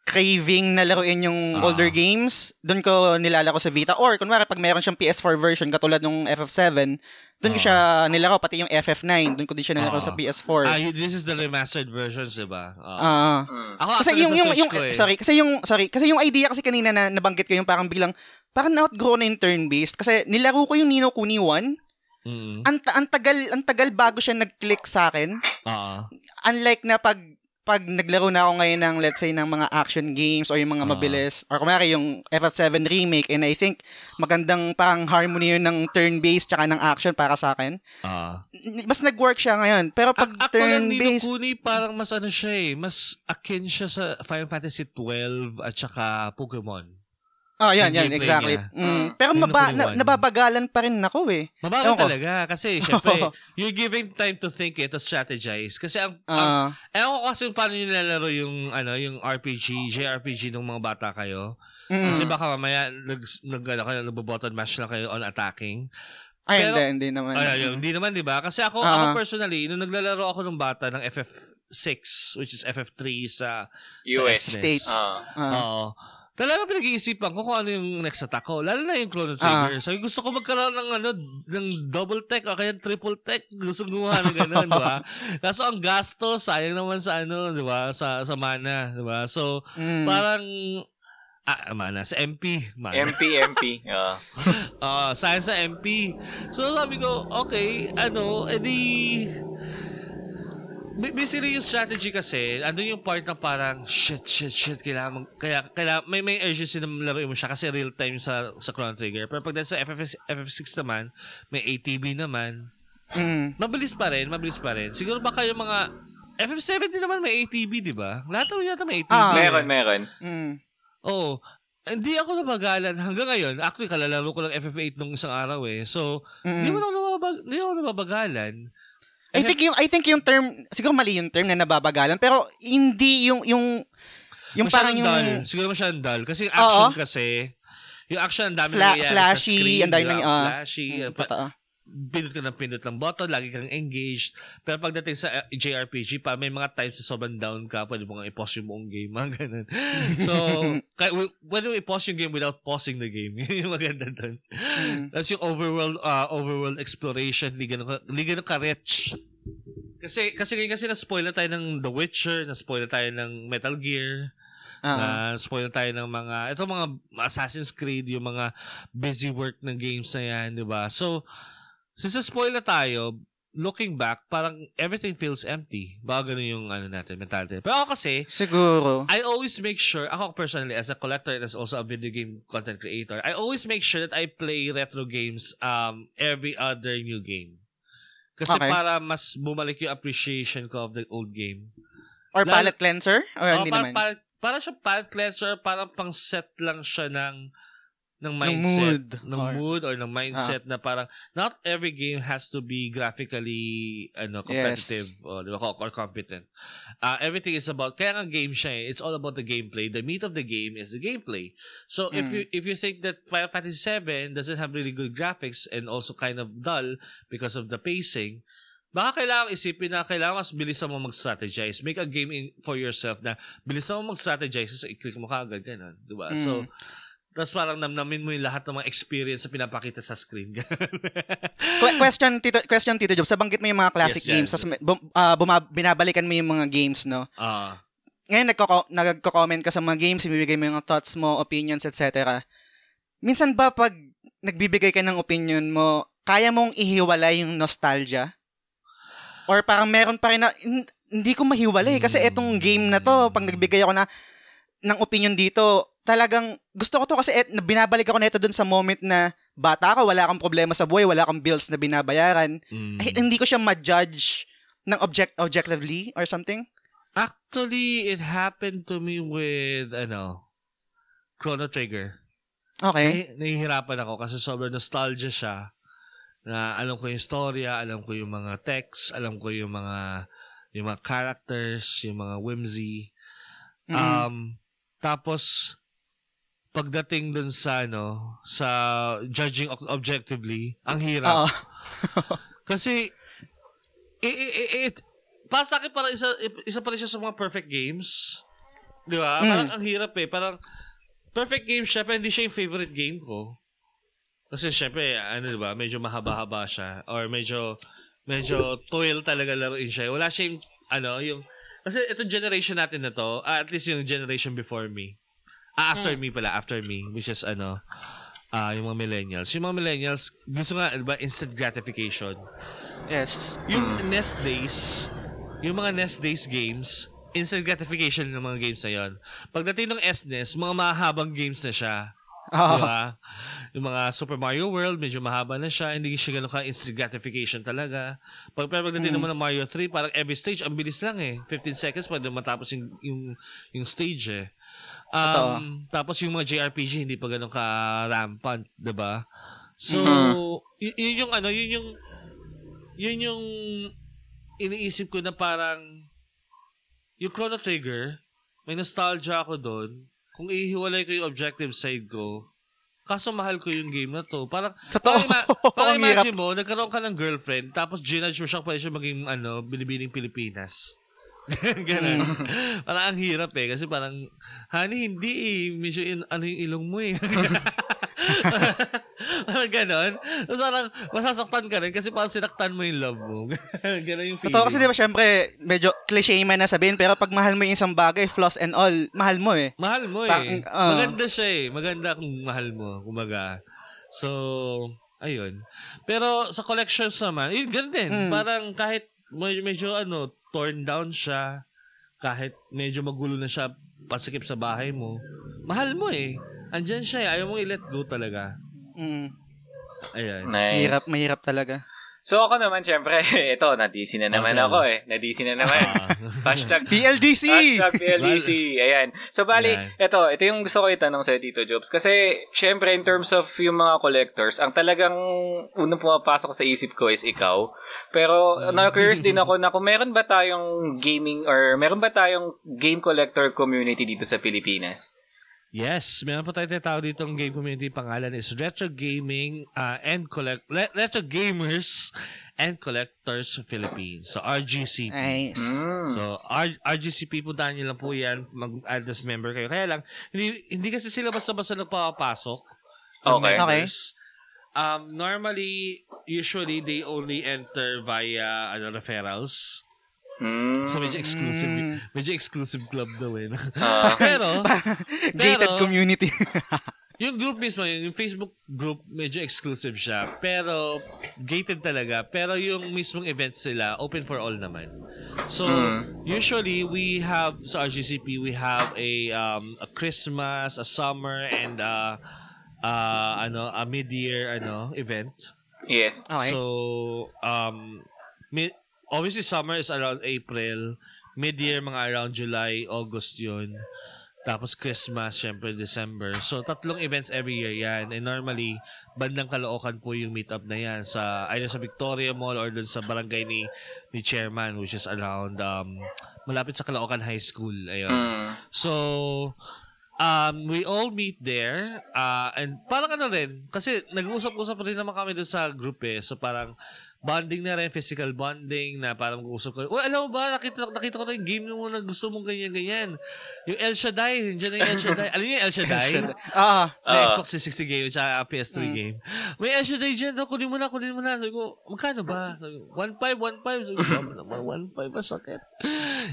Speaker 2: craving na laruin yung
Speaker 5: Ah.
Speaker 2: older games, doon ko nilalaro sa Vita. Or kunwari pag meron siyang PS4 version katulad nung FF7, doon ko
Speaker 5: Ah.
Speaker 2: siya nilaro pati yung FF9, doon ko din siya nilaro
Speaker 5: Ah.
Speaker 2: sa PS4.
Speaker 5: Ah, y- this is the remastered versions, di ba? Ah.
Speaker 2: Ah.
Speaker 4: Mm.
Speaker 5: ako
Speaker 2: kasi yung yung yung
Speaker 5: ko eh.
Speaker 2: sorry, kasi yung sorry, kasi yung idea kasi kanina na nabanggit ko yung parang biglang parang na-outgrow na yung turn-based kasi nilaro ko yung Nino Kuni 1
Speaker 5: Mm.
Speaker 2: ang, ang tagal ang tagal bago siya nag-click sa akin.
Speaker 5: Ah.
Speaker 2: Unlike na pag pag naglaro na ako ngayon ng let's say ng mga action games o yung mga
Speaker 5: Ah.
Speaker 2: mabilis or kumari yung FF7 remake and I think magandang parang harmony yun ng turn-based tsaka ng action para sa akin. N- Mas nag-work siya ngayon. Pero pag
Speaker 5: Ak- ako lang
Speaker 2: turn-based,
Speaker 5: Kuni, parang mas ano siya eh, mas akin siya sa Final Fantasy 12 at saka Pokemon.
Speaker 2: Oh yan, yan, exactly.
Speaker 5: niya.
Speaker 2: Mm. Pero
Speaker 5: Nino
Speaker 2: maba, na, nababagalan pa rin ako eh.
Speaker 5: Mabagal
Speaker 2: Ewan ko.
Speaker 5: talaga kasi syempre you're giving time to think eh, to strategize kasi ang, ang
Speaker 2: Ah,
Speaker 5: ewan ko kasi paano nyo nilalaro yung ano yung RPG, JRPG ng mga bata kayo.
Speaker 2: mm.
Speaker 5: Kasi baka mamaya nag nag ano kayo nagbo-button mash lang kayo on attacking.
Speaker 2: Ay,
Speaker 5: pero-
Speaker 2: hindi, hindi naman.
Speaker 5: Ay, ay, hindi naman 'di ba? Kasi ako
Speaker 2: Ah.
Speaker 5: ako personally nung naglalaro ako ng bata ng FF6 which is FF3 sa
Speaker 4: US.
Speaker 5: sa.
Speaker 2: States.
Speaker 4: Ah.
Speaker 2: Ah.
Speaker 5: Oo. Talaga pinag-iisipan ko kung ano yung next attack ko. Lalo na yung Chrono Trigger. Sabi gusto ko magkaroon ng ano, ng double tech o kaya triple tech. Gusto gumawa ng ganun, di ba? Kaso ang gasto, sayang naman sa ano, di ba? Sa, sa mana, di ba? So,
Speaker 2: Mm.
Speaker 5: parang, ah, mana, sa MP. Mana.
Speaker 4: MP, MP. Ah.
Speaker 5: Ah, sayang sa MP. So sabi ko, okay, ano, edi Basically, yung strategy kasi, ano yung part na parang, shit, shit, shit, kailangan, mag- kaya, kailangan, may, may urgency na laruin mo siya kasi real time sa, sa Chrono Trigger. Pero pag sa FF, FF6 naman, may ATB naman,
Speaker 2: Mm.
Speaker 5: mabilis pa rin, mabilis pa rin. Siguro baka yung mga, FF7 din naman may ATB, di ba? Lahat naman yata may ATB.
Speaker 2: Ah.
Speaker 4: Meron, meron.
Speaker 2: Mm.
Speaker 5: Oo. Hindi ako nabagalan hanggang ngayon. Actually, kalalaro ko lang FF8 nung isang araw eh. So,
Speaker 2: Mm.
Speaker 5: hindi mo ako nababag hindi ako nababagalan.
Speaker 2: I think yung I think yung term siguro mali yung term na nababagalan pero hindi yung yung yung parang yung
Speaker 5: dull. Siguro masyadong dull. Kasi yung action
Speaker 2: Oo.
Speaker 5: kasi, yung action ang dami
Speaker 2: Fla-
Speaker 5: nangyayari
Speaker 2: flashy,
Speaker 5: sa screen.
Speaker 2: ang dami
Speaker 5: di ba?
Speaker 2: nang- ah.
Speaker 5: flashy.
Speaker 2: Mm,
Speaker 5: Pa-
Speaker 2: totoo.
Speaker 5: Pindot ka ng pindot ng button, lagi kang engaged. Pero pagdating sa uh, JRPG, pa may mga times na sobrang down ka, pwede mo nga i-pause yung buong game, mga ganun. So, kaya, pwede mo i-pause yung game without pausing the game. Yun yung maganda doon.
Speaker 2: Mm.
Speaker 5: Tapos yung overworld, uh, overworld exploration, hindi ganun, ka- hindi ganun ka-rich. Kasi, kasi ngayon kasi na-spoil na tayo ng The Witcher, na-spoil na tayo ng Metal Gear,
Speaker 2: Ah.
Speaker 5: na spoil na tayo ng mga, ito mga Assassin's Creed, yung mga busy work ng games na yan, di ba? So, since spoil na tayo, looking back, parang everything feels empty. Baka ganun yung ano natin, mentality. Pero ako kasi,
Speaker 2: Siguro.
Speaker 5: I always make sure, ako personally, as a collector and as also a video game content creator, I always make sure that I play retro games um every other new game. Kasi
Speaker 2: Okay.
Speaker 5: para mas bumalik yung appreciation ko of the old game.
Speaker 2: Or
Speaker 5: Lalo-
Speaker 2: palette cleanser? Or
Speaker 5: Oh,
Speaker 2: hindi
Speaker 5: para,
Speaker 2: naman?
Speaker 5: para, para siya palette cleanser, parang pang set lang siya ng ng
Speaker 2: Ng
Speaker 5: mindset,
Speaker 2: mood.
Speaker 5: ng
Speaker 2: Or-
Speaker 5: mood or ng mindset na parang not every game has to be graphically ano competitive or, di ba, or competent. Uh, everything is about kaya nga game siya eh. It's all about the gameplay. The meat of the game is the gameplay. So if
Speaker 2: Mm.
Speaker 5: you if you think that Final Fantasy 7 doesn't have really good graphics and also kind of dull because of the pacing, baka kailangan isipin na kailangan mas bilisan mo mag-strategize. Make a game in, for yourself na bilisan mo mag-strategize so i-click mo kagad ganun, 'di ba? So tapos parang namnamin mo yung lahat ng mga experience na pinapakita sa screen.
Speaker 2: Que- question, Tito, question, Tito Job. Sa banggit mo yung mga classic
Speaker 5: Yes,
Speaker 2: games, bum, ah, buma- binabalikan mo yung mga games, no?
Speaker 5: Ah.
Speaker 2: Ngayon, nagko- nagko-comment ka sa mga games, ibibigay mo yung thoughts mo, opinions, etc. Minsan ba pag nagbibigay ka ng opinion mo, kaya mong ihiwalay yung nostalgia? Or parang meron pa rin na, hin- hindi ko mahiwalay kasi etong game na to, pag nagbigay ako na ng opinion dito, talagang gusto ko to kasi et, binabalik ako nito dun sa moment na bata ka, wala kang problema sa buhay, wala kang bills na binabayaran.
Speaker 5: Mm.
Speaker 2: Eh, hindi ko siya ma-judge ng object objectively or something.
Speaker 5: Actually, it happened to me with, ano, Chrono Trigger.
Speaker 2: Okay.
Speaker 5: Nahi- nahihirapan ako kasi sobrang nostalgia siya. Na alam ko yung storya, alam ko yung mga text, alam ko yung mga yung mga characters, yung mga whimsy.
Speaker 2: Mm.
Speaker 5: Um, tapos, pagdating dun sa, ano, sa judging ob- objectively, ang hirap. Kasi, i- i- i- it, para sa akin, parang isa, isa pa rin siya sa mga perfect games. Di ba?
Speaker 2: Mm.
Speaker 5: Parang ang hirap eh. Parang, perfect game siya, pero hindi siya yung favorite game ko. Kasi syempre, ano di ba, medyo mahaba-haba siya. Or medyo, medyo toil talaga laruin siya. Wala siyang, ano, yung, kasi itong generation natin na to, ah, at least yung generation before me. Ah, after me pala, after me, which is ano, ah, yung mga millennials. Yung mga millennials, gusto nga, di ba, instant gratification.
Speaker 2: Yes.
Speaker 5: Yung NES days, yung mga NES days games, instant gratification ng mga games na yon. Pagdating ng SNES, mga mahabang games na siya.
Speaker 2: Oo.
Speaker 5: Diba? Yung mga Super Mario World, medyo mahaba na siya. Hindi siya ganun ka instant gratification talaga. Pag pero pagdating naman ng Mario 3, parang every stage, ang bilis lang eh. 15 seconds pwede matapos yung, yung, yung stage eh. Um, tapos yung mga JRPG, hindi pa ganun ka rampant, 'di ba? So, y- yun yung ano, yun yung yun yung iniisip ko na parang yung Chrono Trigger, may nostalgia ako doon. Kung ihiwalay ko yung objective side ko, kaso mahal ko yung game na to. Parang,
Speaker 2: Totoo.
Speaker 5: parang, ima- parang imagine mo, nagkaroon ka ng girlfriend, tapos ginudge mo siya pwede siya maging, ano, binibining Pilipinas. Ganun. parang ang hirap eh. Kasi parang, honey, hindi eh. Medyo in, ano yung ilong mo eh. parang ganon. Tapos parang masasaktan ka rin kasi parang sinaktan mo yung love mo. ganon yung feeling.
Speaker 2: Totoo kasi di ba syempre, medyo cliche man na sabihin, pero pag mahal mo yung isang bagay, flaws and all, mahal mo eh.
Speaker 5: Mahal mo eh.
Speaker 2: Parang, ah.
Speaker 5: Maganda siya eh. Maganda kung mahal mo. Kumaga. So, ayun. Pero sa collections naman, yun, ganun din.
Speaker 2: Hmm.
Speaker 5: Parang kahit medyo, medyo ano, torn down siya, kahit medyo magulo na siya, pasikip sa bahay mo, mahal mo eh. Andyan siya eh. Ayaw mong i-let go talaga.
Speaker 2: Mm.
Speaker 5: Ayan.
Speaker 4: Nice.
Speaker 2: Mahirap, mahirap talaga.
Speaker 4: So ako naman, syempre, ito, nadisi na naman
Speaker 5: Okay.
Speaker 4: ako eh. Nadisi na naman. Hashtag
Speaker 2: PLDC!
Speaker 4: Hashtag PLDC. Ayan. So, bali,
Speaker 5: Yan.
Speaker 4: ito, ito yung gusto ko itanong sa Tito Jobs. Kasi, syempre, in terms of yung mga collectors, ang talagang unang pumapasok sa isip ko is ikaw. Pero, na-curious din ako na kung meron ba tayong gaming or meron ba tayong game collector community dito sa Pilipinas?
Speaker 5: Yes, meron po tayo tinatawag dito ang game community. Pangalan is Retro Gaming uh, and Collect Le- Retro Gamers and Collectors Philippines. So RGCP.
Speaker 2: Nice.
Speaker 5: So R- RGCP puntahan niyo lang po 'yan, mag-add as member kayo. Kaya lang hindi hindi kasi sila basta-basta nagpapasok.
Speaker 4: Okay.
Speaker 5: members. Um normally usually they only enter via ano referrals.
Speaker 4: Hmm.
Speaker 5: So medyo exclusive, medyo exclusive club daw eh.
Speaker 4: Ah.
Speaker 5: pero
Speaker 2: Gated
Speaker 5: pero-
Speaker 2: community.
Speaker 5: yung group mismo, yung Facebook group, medyo exclusive siya. Pero, gated talaga. Pero yung mismong events sila, open for all naman. So, usually, we have, sa RGCP, we have a, um, a Christmas, a summer, and uh, uh, ano, a mid-year ano, event.
Speaker 4: Yes.
Speaker 2: Okay.
Speaker 5: So, um, mid, obviously summer is around April. Mid-year, mga around July, August yun. Tapos Christmas, syempre December. So, tatlong events every year yan. And normally, bandang Caloocan po yung meetup na yan sa either sa Victoria Mall or dun sa barangay ni ni chairman which is around um malapit sa Caloocan High School. Ayun.
Speaker 4: Mm.
Speaker 5: So, um, we all meet there. Uh, and parang ano rin, kasi nag-uusap-usap rin naman kami doon sa group eh. So parang bonding na rin, physical bonding na parang mag-uusap ko. Oh, alam mo ba, nakita, nakita ko na yung game mo na gusto mong ganyan-ganyan. Yung El Shaddai, nandiyan na yung El Shaddai. Alam niyo yung El Shaddai?
Speaker 2: Ah,
Speaker 5: na
Speaker 4: Ah.
Speaker 5: Xbox 360 game at saka PS3 game. May El Shaddai dyan. So, kunin mo na, kunin mo na. Sabi ko, magkano ba? Sabi ko, 1.5, 1.5. Sabi ko, "Tama naman, 1.5. Masakit.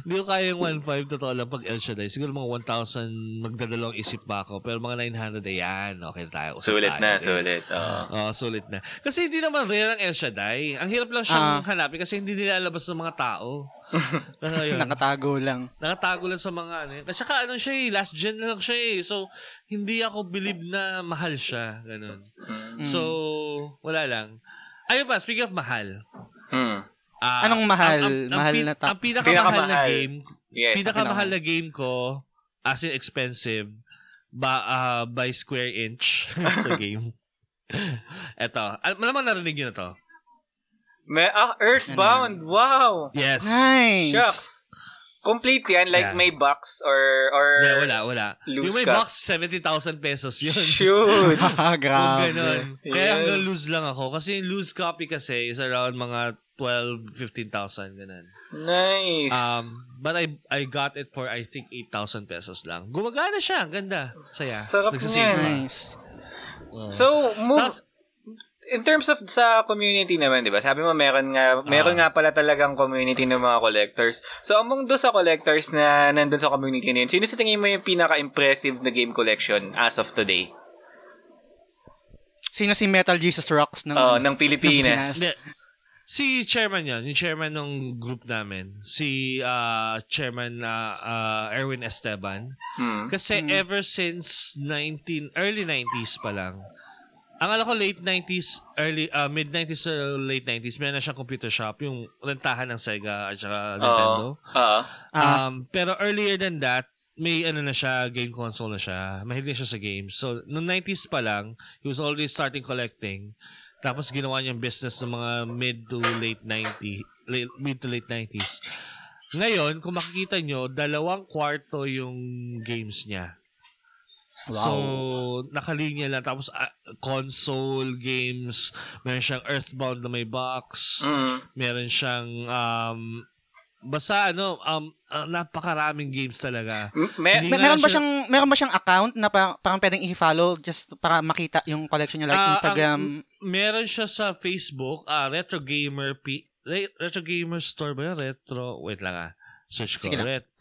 Speaker 5: Hindi ko kaya yung 1.5. Totoo lang pag El Shaddai. Siguro mga 1,000 magdadalawang isip pa ako. Pero mga 900, ayan. Okay tayo. Usap
Speaker 4: Sulit
Speaker 5: tayo.
Speaker 4: na,
Speaker 5: Okay.
Speaker 4: sulit. Oo.
Speaker 5: Oo, sulit na. Kasi hindi naman rare ang El Shaddai. Ang hirap lang siyang
Speaker 2: Ah.
Speaker 5: hanapin kasi hindi nilalabas ng mga tao. Kasi yun,
Speaker 2: nakatago lang.
Speaker 5: nakatago lang sa mga ano. Kasi saka ano siya eh, last gen lang siya eh. So, hindi ako believe na mahal siya. Ganun. So, wala lang. Ayun ba, speaking of mahal.
Speaker 4: Hmm.
Speaker 5: ah,
Speaker 2: Anong mahal? Mahal
Speaker 5: pin-
Speaker 2: na ta-
Speaker 5: Ang pinakamahal na
Speaker 4: Pinakamahal.
Speaker 5: game,
Speaker 4: Yes.
Speaker 5: pinakamahal na game ko, as in expensive, ba, ah, by square inch sa game. Eto, al- malamang narinig nyo na to.
Speaker 4: May, ah, Earthbound. Wow.
Speaker 5: Yes.
Speaker 2: Nice.
Speaker 4: Shucks. Complete yan? Like
Speaker 5: Yeah.
Speaker 4: may box or... or
Speaker 5: Hindi, wala, wala.
Speaker 4: Loose
Speaker 5: Yung may
Speaker 4: ka.
Speaker 5: box, 70,000 pesos yun.
Speaker 4: Shoot.
Speaker 2: Grabe.
Speaker 5: ganun. Kaya
Speaker 4: Yes.
Speaker 5: hanggang lose lang ako. Kasi yung loose copy kasi is around mga 12, 15,000, ganun.
Speaker 4: nice.
Speaker 5: Um, but I I got it for I think 8,000 pesos lang. Gumagana siya. Ang Ganda. Saya.
Speaker 4: Sarap
Speaker 5: pa.
Speaker 2: Nice.
Speaker 4: so, move...
Speaker 5: Tapos,
Speaker 4: in terms of sa community naman, 'di ba? Sabi mo meron nga meron nga pala talagang community ng mga collectors. So among do sa collectors na nandun sa community na yun, sino sa tingin mo yung pinaka-impressive na game collection as of today?
Speaker 2: Sino si Metal Jesus Rocks ng,
Speaker 4: Oh, ng Pilipinas.
Speaker 5: hindi. Si chairman yan, yung chairman ng group namin, si ah, chairman na ah, Erwin Esteban.
Speaker 4: Hmm.
Speaker 5: Kasi ever since 19 early 90s pa lang. Ang alam ko late 90s, early uh, mid 90s to late 90s, meron na siyang computer shop, yung rentahan ng Sega at saka Nintendo.
Speaker 4: Oo. Oo.
Speaker 5: Um, pero earlier than that, may ano na siya, game console na siya. Mahilig siya sa games. So, noong 90s pa lang, he was already starting collecting. Tapos ginawa niyang business ng mga mid to late 90, late, mid to late 90s. Ngayon, kung makikita nyo, dalawang kwarto yung games niya. So, nakalinya lang. Tapos, ah, console games. Meron siyang Earthbound na may box.
Speaker 4: Mm.
Speaker 5: Meron siyang, um, basta ano, um, ah, napakaraming games talaga.
Speaker 4: M- Me-
Speaker 5: Hindi
Speaker 2: meron ba
Speaker 5: siya-
Speaker 2: siyang meron ba siyang account na pa, parang pwedeng i-follow just para makita yung collection niya like
Speaker 5: Ah,
Speaker 2: Instagram?
Speaker 5: ang- meron siya sa Facebook, ah, Retro Gamer P Re- Retro Gamer Store ba yun? Retro, wait lang ah. Search ko.
Speaker 2: Sige lang.
Speaker 5: Ret-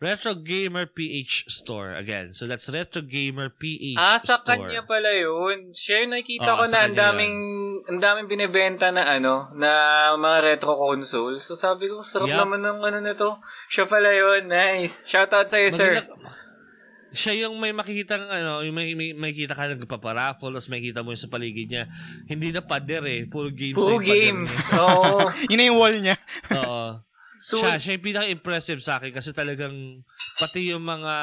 Speaker 5: Retro Gamer PH Store. Again. So that's Retro Gamer PH
Speaker 4: Ah, sa
Speaker 5: Store.
Speaker 4: kanya pala yun. Siya yung nakikita
Speaker 5: Oo,
Speaker 4: ko
Speaker 5: sa
Speaker 4: na ang daming, ang daming binibenta na ano, na mga retro consoles. So sabi ko, sarap
Speaker 5: Yup.
Speaker 4: naman ng ano nito. Siya pala yun. Nice. Shoutout sa'yo, sir.
Speaker 5: Maganda- siya yung may makikita ng ano, yung may, may makikita ka nagpaparaffle, tapos makikita mo yung sa paligid niya. Hindi na pader eh, puro games.
Speaker 4: Puro games. Oo.
Speaker 2: Yun na yung wall niya.
Speaker 5: Oo.
Speaker 4: So,
Speaker 5: siya, siya yung pinaka-impressive sa akin kasi talagang pati yung mga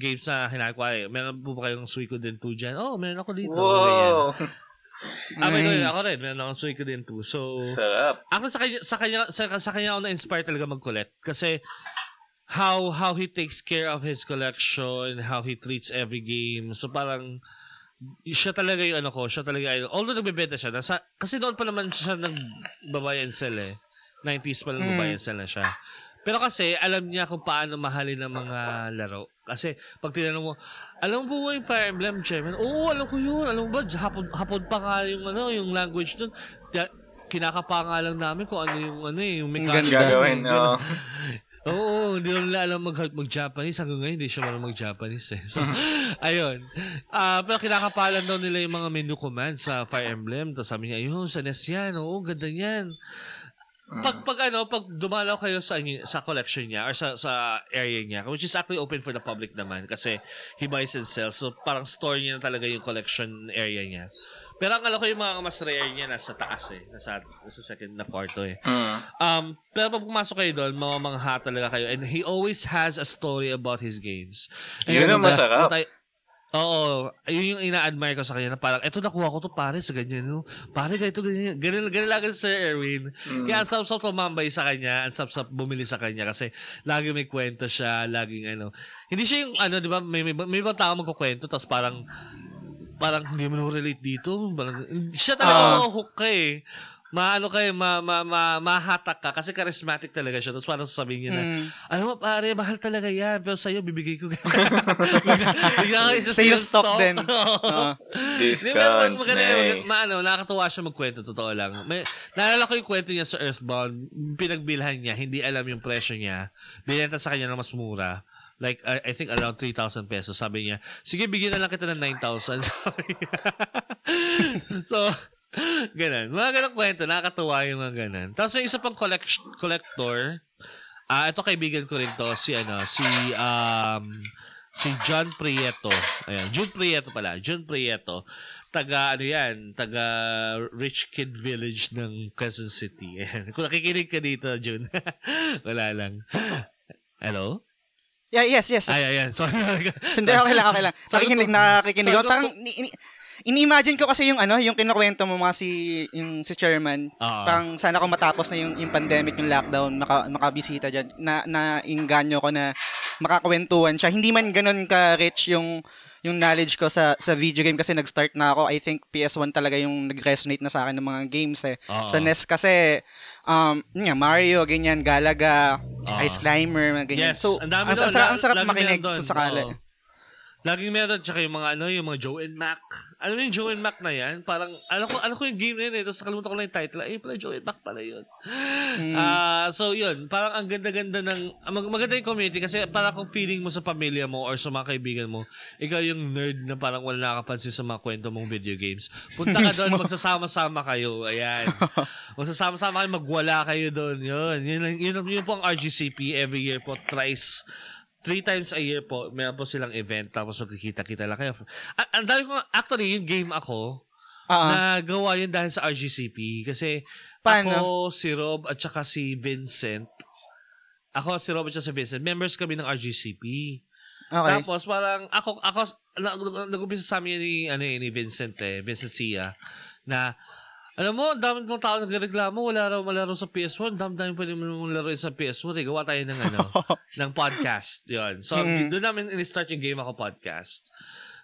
Speaker 5: games na hinakwa eh. Meron po ba kayong Suikoden 2 dyan? Oh, meron ako dito.
Speaker 4: Wow.
Speaker 5: Ah, meron
Speaker 2: Nice.
Speaker 5: ako rin. Meron akong Suikoden 2. So,
Speaker 4: Sarap.
Speaker 5: ako sa kanya, sa kanya, sa, sa kanya ako na-inspire talaga mag-collect. Kasi, how how he takes care of his collection, how he treats every game. So, parang, siya talaga yung ano ko, siya talaga yung, although nagbebenta siya, nasa, kasi doon pa naman siya nagbabuy and sell eh. 90s pa lang
Speaker 2: Mm.
Speaker 5: sell na siya. Pero kasi, alam niya kung paano mahalin ang mga laro. Kasi, pag tinanong mo, alam mo ba yung Fire Emblem, Chairman? Oo, alam ko yun. Alam mo ba, hapon, hapon pa nga yung, ano, yung language dun. Kinakapa nga lang namin kung ano yung, ano eh, yung mechanic.
Speaker 2: ganda.
Speaker 4: Gagawin. Oo.
Speaker 5: Oo, hindi ko nila alam mag, mag-Japanese. Hanggang ngayon, hindi siya marunong mag-Japanese eh. So, ayun. Ah, pero kinakapalan daw nila yung mga menu commands sa Fire Emblem. Tapos sabi niya, ayun, sa NES yan. Oo, ganda yan. Pag, pag ano, pag dumalaw kayo sa sa collection niya or sa sa area niya, which is actually open for the public naman kasi he buys and sells. So parang store niya na talaga yung collection area niya. Pero ang alam ko yung mga mas rare niya nasa taas eh. Nasa, nasa second na kwarto eh. Um, pero pag pumasok kayo doon, mamamangha talaga kayo. And he always has a story about his games. And
Speaker 4: Yun ang
Speaker 5: the-
Speaker 4: masarap.
Speaker 5: what I- Oo, ayun yung ina-admire ko sa kanya na parang, eto nakuha ko to pare sa ganyan, no? Pare, ganito, ganyan. Ganun, ganun lang si Sir Erwin. Kaya ang sarap-sarap tumambay sa kanya, ang sarap-sarap bumili sa kanya kasi lagi may kwento siya, laging ano. Hindi siya yung, ano, di ba, may, may, may ibang tao magkukwento, tapos parang, parang hindi mo relate dito. Parang, siya talaga
Speaker 4: Ah.
Speaker 5: mahuhook ka eh. Maano kayo, ma, ma, ma, mahatak ka kasi charismatic talaga siya. Tapos parang sasabihin niya na, alam mo pare, mahal talaga yan. Pero sa'yo, bibigay ko. bigla, ka isa
Speaker 2: Sales stock din. Ah.
Speaker 5: Di ba,
Speaker 4: Discount.
Speaker 5: mag- maganda,
Speaker 4: nice.
Speaker 5: mag- maano, nakakatuwa siya magkwento, totoo lang. May, naalala ko yung kwento niya sa Earthbound, pinagbilhan niya, hindi alam yung presyo niya, binenta sa kanya ng mas mura. Like, I, I think around 3,000 pesos. Sabi niya, sige, bigyan na lang kita ng 9,000. Sabi niya. so, ganun. Mga ganun kwento, nakakatuwa yung mga ganun. Tapos yung isa pang collect- collector, ah ito kaibigan ko rin to, si ano, si, um, si John Prieto. Ayan, June Prieto pala. June Prieto. Taga, ano yan, taga Rich Kid Village ng Quezon City. Ayan. Kung nakikinig ka dito, June. Wala lang. Hello?
Speaker 2: Yeah, yes, yes. yes.
Speaker 5: Ay, ayan. Sorry.
Speaker 2: Hindi, okay lang, okay lang. Nakikinig, nakikinig Parang, ini-imagine ko kasi yung ano, yung kinukwento mo mga si, yung si chairman.
Speaker 5: Oo.
Speaker 2: Parang sana ko matapos na yung, yung pandemic, yung lockdown, maka, makabisita dyan. Na, na inganyo ko na makakwentuhan siya. Hindi man ganun ka-rich yung yung knowledge ko sa sa video game kasi nag-start na ako. I think PS1 talaga yung nag-resonate na sa akin ng mga games eh.
Speaker 5: Oo.
Speaker 2: Sa NES kasi um nga, Mario, ganyan, Galaga,
Speaker 5: Oo.
Speaker 2: Ice Climber, mga ganyan.
Speaker 5: Yes,
Speaker 2: so,
Speaker 5: ang dami
Speaker 2: ang,
Speaker 5: doon.
Speaker 2: sarap, ang sarap makinig kung sakali.
Speaker 5: Oo. Laging meron, tsaka yung mga ano, yung mga Joe and Mac. Alam mo yung Joe and Mac na yan? Parang, alam ko, alam ko yung game na yun eh. Tapos nakalimutan ko lang yung title. Ay, pala Joe and Mac pala yun.
Speaker 2: Hmm.
Speaker 5: Ah, so yun, parang ang ganda-ganda ng, mag- maganda yung community kasi parang kung feeling mo sa pamilya mo or sa mga kaibigan mo, ikaw yung nerd na parang wala nakapansin sa mga kwento mong video games. Punta ka doon, magsasama-sama kayo. Ayan. magsasama-sama kayo, magwala kayo doon. Yun. Yun, yun, yun, yun po ang RGCP every year po. Thrice three times a year po, meron po silang event, tapos magkikita-kita lang kayo. Ang dami ko, actually, yung game ako,
Speaker 2: Ah,
Speaker 5: nagawa yun dahil sa RGCP. Kasi
Speaker 2: Paano?
Speaker 5: ako, si Rob, at saka si Vincent, ako, si Rob at saka si Vincent, members kami ng RGCP.
Speaker 2: okay.
Speaker 5: Tapos parang ako ako na- nag-umpisa sa amin ni ano eh, ni Vincent eh, Vincent Sia na alam mo, ang dami ng tao nagreklamo, wala raw malaro sa PS1, dami dami pwede mo laro sa PS1, eh. gawa tayo ng ano, ng podcast, yon So, doon namin in-start yung Game Ako podcast.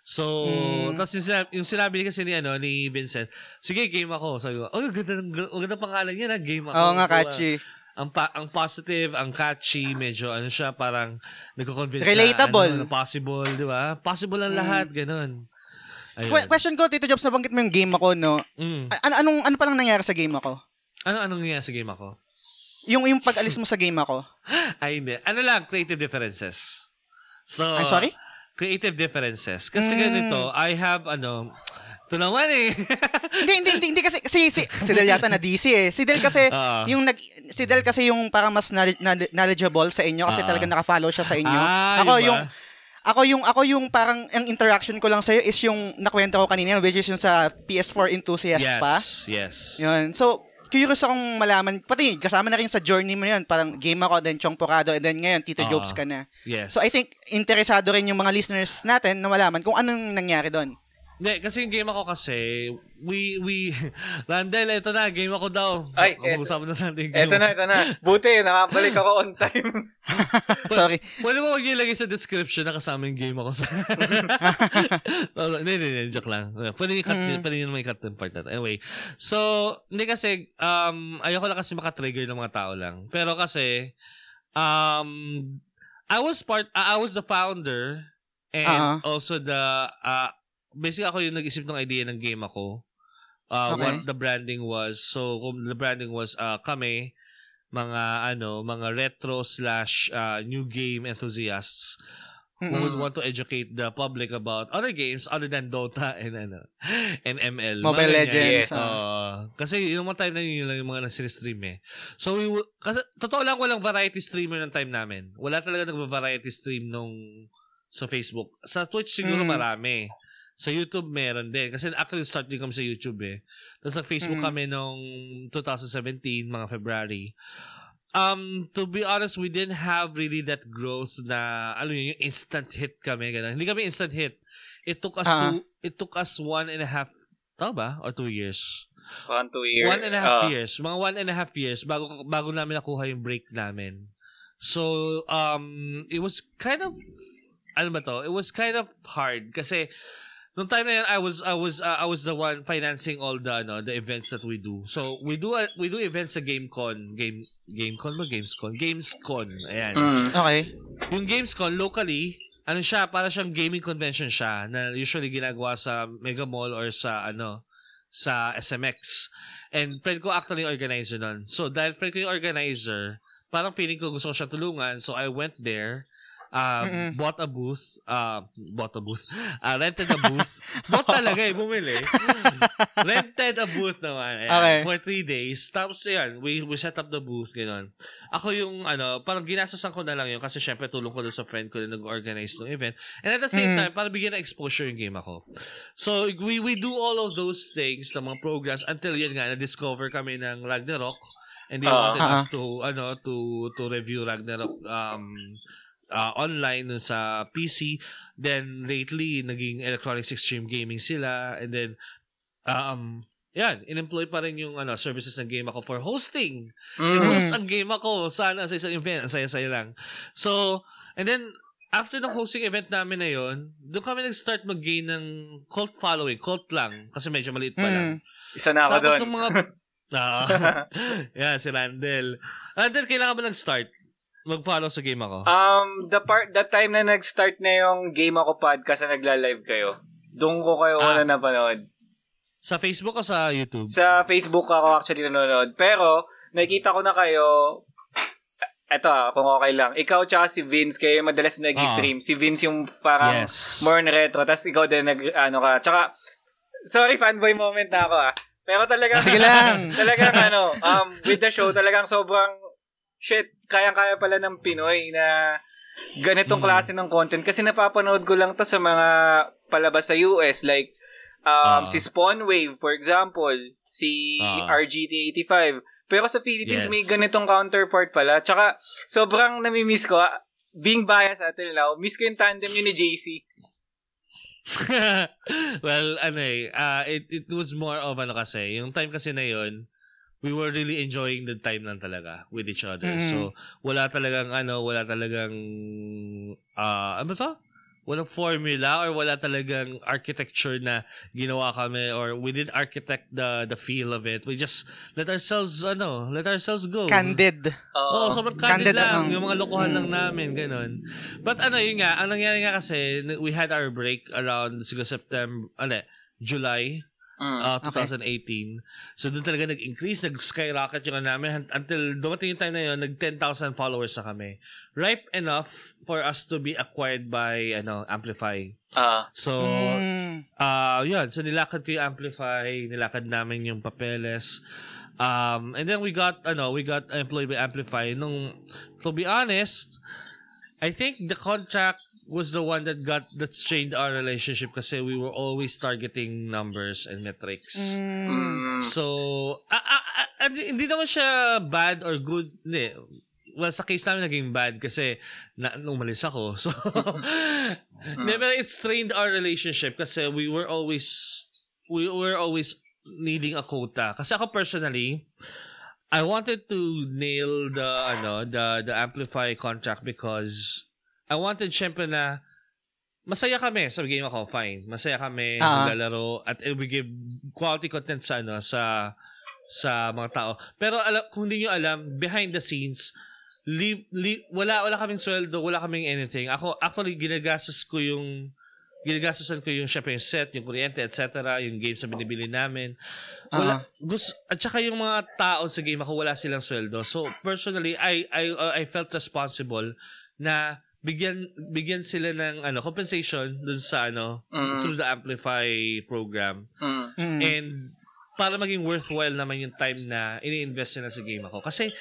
Speaker 5: So, tapos yung sinabi, yung sinabi kasi ni, ano, ni Vincent, sige, game ako. Sabi ko, oh, ganda, ganda pangalan niya na, game ako.
Speaker 2: Oo nga,
Speaker 5: So,
Speaker 2: catchy.
Speaker 5: ang pa- ang positive, ang catchy, medyo ano siya, parang nagko-convince
Speaker 2: Relatable.
Speaker 5: na, ano, na possible, di ba? Possible ang lahat, ganun. Ayun.
Speaker 2: Que- question ko, Tito Jobs, nabanggit mo yung game ako, no?
Speaker 5: Mm.
Speaker 2: A- ano, anong, ano palang nangyari sa game ako?
Speaker 5: Ano anong nangyayari sa game ako?
Speaker 2: Yung, yung pag-alis mo sa game ako?
Speaker 5: Ay, hindi. Ano lang, creative differences. So,
Speaker 2: I'm sorry?
Speaker 5: Creative differences. Kasi ganito, I have, ano, ito naman eh.
Speaker 2: hindi, hindi, hindi, hindi kasi, si, si, si Del yata na DC eh. Si Del kasi,
Speaker 5: Ah.
Speaker 2: yung nag, si Del kasi yung parang mas knowledge- knowledgeable sa inyo kasi
Speaker 5: Ah.
Speaker 2: talaga naka-follow siya sa inyo.
Speaker 5: Ah,
Speaker 2: ako
Speaker 5: yun ba?
Speaker 2: Ako yung, ako yung parang, ang interaction ko lang sa'yo is yung nakwento ko kanina, which is yung sa PS4 enthusiast
Speaker 5: yes,
Speaker 2: pa.
Speaker 5: yes.
Speaker 2: Yun. So, curious akong malaman, pati kasama na rin sa journey mo yun, parang game ako, then Chong Porado, and then ngayon, Tito
Speaker 5: Ah.
Speaker 2: Jobs ka na.
Speaker 5: Yes.
Speaker 2: So, I think, interesado rin yung mga listeners natin na malaman kung anong nangyari doon.
Speaker 5: Hindi, kasi yung game ako kasi, we, we, Randall, ito na, game ako daw.
Speaker 4: Ay,
Speaker 5: Ang usapan na natin yung game.
Speaker 4: Eto na, eto na. Buti, nakabalik ako on time.
Speaker 2: Sorry.
Speaker 5: Pwede mo maglagay sa description na kasama yung game ako sa... Hindi, hindi, hindi. Joke lang. Pwede yung cut,
Speaker 2: Mm.
Speaker 5: pwede yung may cut yung part na. to. Anyway. So, hindi kasi, um, ayoko lang kasi makatrigger ng mga tao lang. Pero kasi, um, I was part, uh, I was the founder and
Speaker 2: Uh-huh.
Speaker 5: also the, uh, basically ako yung nag-isip ng idea ng game ako. Uh,
Speaker 2: Okay.
Speaker 5: What the branding was. So, kung the branding was uh, kami, mga ano, mga retro slash uh, new game enthusiasts who would want to educate the public about other games other than Dota and ano and ML. Mga
Speaker 2: Mobile
Speaker 5: ganyan.
Speaker 2: Legends.
Speaker 4: Yes.
Speaker 2: ah.
Speaker 5: Oo. kasi yung mga time na yun, yun lang yung mga nag-stream eh. So, we will, kasi, totoo lang walang variety streamer ng time namin. Wala talaga nag-variety stream nung sa Facebook. Sa Twitch siguro
Speaker 2: Mm.
Speaker 5: marami. Sa YouTube meron din. Kasi actually start din kami sa YouTube eh. Tapos sa Facebook
Speaker 2: Mm.
Speaker 5: kami nung 2017, mga February. Um, to be honest, we didn't have really that growth na, ano yun, yung instant hit kami. Ganun. Hindi kami instant hit. It took us
Speaker 2: Ah.
Speaker 5: to, it took us one and a half, tama ba? Or two years?
Speaker 4: One, two years.
Speaker 5: One and a half
Speaker 4: Ah.
Speaker 5: years. Mga one and a half years bago bago namin nakuha yung break namin. So, um, it was kind of, ano ba to? It was kind of hard kasi nung time na yun, I was, I was, uh, I was the one financing all the, ano, the events that we do. So, we do, uh, we do events sa GameCon. Game, GameCon ba? GamesCon? GamesCon. Ayan.
Speaker 4: Mm.
Speaker 2: Okay.
Speaker 5: Yung Gamescom locally, ano siya, para siyang gaming convention siya na usually ginagawa sa Mega Mall or sa ano, sa SMX. And friend ko actually yung organizer nun. So dahil friend ko yung organizer, parang feeling ko gusto ko siya tulungan. So I went there, uh,
Speaker 2: Mm-mm.
Speaker 5: bought a booth, uh, bought a booth, uh, rented a booth. bought talaga eh, bumili. rented a booth naman. Ayan,
Speaker 2: Okay.
Speaker 5: For three days. Tapos yan, we, we set up the booth, gano'n. Ako yung, ano, parang ginastosan ko na lang yun kasi syempre tulong ko doon sa friend ko na nag-organize ng event. And at the same
Speaker 2: Mm.
Speaker 5: time, para bigyan ng exposure yung game ako. So, we we do all of those things, ng mga programs, until yan nga, na-discover kami ng Ragnarok. And they
Speaker 4: Ah.
Speaker 5: wanted
Speaker 2: Ah.
Speaker 5: us to, ano, to, to review Ragnarok, um, uh, online dun sa PC. Then, lately, naging Electronics Extreme Gaming sila. And then, um, yan, in-employ pa rin yung ano, services ng game ako for hosting.
Speaker 4: Mm.
Speaker 5: I-host ang game ako sana sa isang event. Ang saya-saya lang. So, and then, after ng hosting event namin na yon, doon kami nag-start mag-gain ng cult following. Cult lang. Kasi medyo maliit pa lang.
Speaker 2: Mm.
Speaker 4: Isa na ako
Speaker 5: Tapos
Speaker 4: doon.
Speaker 5: yung mga... Ah, yan, si Randall. Randall, kailangan ba nag-start? Mag-follow sa game ako?
Speaker 4: Um, the part, that time na nag-start na yung Game Ako podcast na nagla-live kayo, doon ko kayo
Speaker 5: Ah.
Speaker 4: una napanood.
Speaker 5: sa Facebook o sa YouTube?
Speaker 4: Sa Facebook ako actually nanonood. Pero, nakikita ko na kayo, eto ah, kung okay lang. Ikaw tsaka si Vince, kayo yung madalas nag-stream. Si Vince yung parang
Speaker 5: Ah. Yes.
Speaker 4: more on retro, tapos ikaw din nag, ano ka. Tsaka, sorry, fanboy moment na ako ah. Pero talagang,
Speaker 2: Sige lang.
Speaker 4: talagang ano, um, with the show, talagang sobrang, shit, kayang-kaya pala ng Pinoy na ganitong
Speaker 5: Hmm.
Speaker 4: klase ng content. Kasi napapanood ko lang to sa mga palabas sa US, like, um,
Speaker 5: Ah.
Speaker 4: si Spawn Wave, for example, si
Speaker 5: Ah.
Speaker 4: RGT85. Pero sa Philippines,
Speaker 5: Yes.
Speaker 4: may ganitong counterpart pala. Tsaka, sobrang namimiss ko, ah, being biased until now, miss ko yung tandem yun ni JC.
Speaker 5: well, ano eh, uh, it, it was more of ano kasi, yung time kasi na yon we were really enjoying the time lang talaga with each other.
Speaker 2: Mm.
Speaker 5: So, wala talagang ano, wala talagang, ah ano to? Walang formula or wala talagang architecture na ginawa kami or we did architect the the feel of it. We just let ourselves, ano, let ourselves go.
Speaker 2: Candid.
Speaker 5: Oo, oh, sobrang candid,
Speaker 2: Candid,
Speaker 5: lang.
Speaker 2: um,
Speaker 5: yung mga lokohan lang namin, ganun. But ano, yun nga, ang nangyari nga kasi, we had our break around siguro September, ano, July, uh,
Speaker 2: Okay.
Speaker 5: 2018. So, doon talaga nag-increase, nag-skyrocket yung ano namin until dumating yung time na yun, nag-10,000 followers na kami. Ripe enough for us to be acquired by, ano, Amplify.
Speaker 4: Ah.
Speaker 5: So,
Speaker 2: Mm.
Speaker 5: Ah, yun. So, nilakad ko yung Amplify, nilakad namin yung papeles. Um, and then we got, ano, we got employed by Amplify. Nung, to be honest, I think the contract was the one that got, that strained our relationship kasi we were always targeting numbers and metrics.
Speaker 4: Mm.
Speaker 5: So, ah, ah, ah, ah, hindi naman siya bad or good. Hindi. Well, sa case namin naging bad kasi na, umalis ako. So, hindi, pero it strained our relationship kasi we were always, we were always needing a quota. Kasi ako personally, I wanted to nail the, ano, the, the Amplify contract because I wanted syempre na masaya kami sa game ako, fine. Masaya kami,
Speaker 2: Ah.
Speaker 5: maglalaro, at we give quality content sa, ano, sa, sa mga tao. Pero alam, kung hindi nyo alam, behind the scenes, li, li, wala, wala kaming sweldo, wala kaming anything. Ako, actually, ginagastos ko yung ginagastusan ko yung syempre yung set, yung kuryente, etc., yung games na binibili namin. Wala, gusto, at saka yung mga tao sa game ako, wala silang sweldo. So, personally, I, I, uh, I felt responsible na bigyan bigyan sila ng ano compensation dun sa ano through the amplify program.
Speaker 4: Mm.
Speaker 5: and para maging worthwhile naman yung time na ini-invest nila sa game ako. Kasi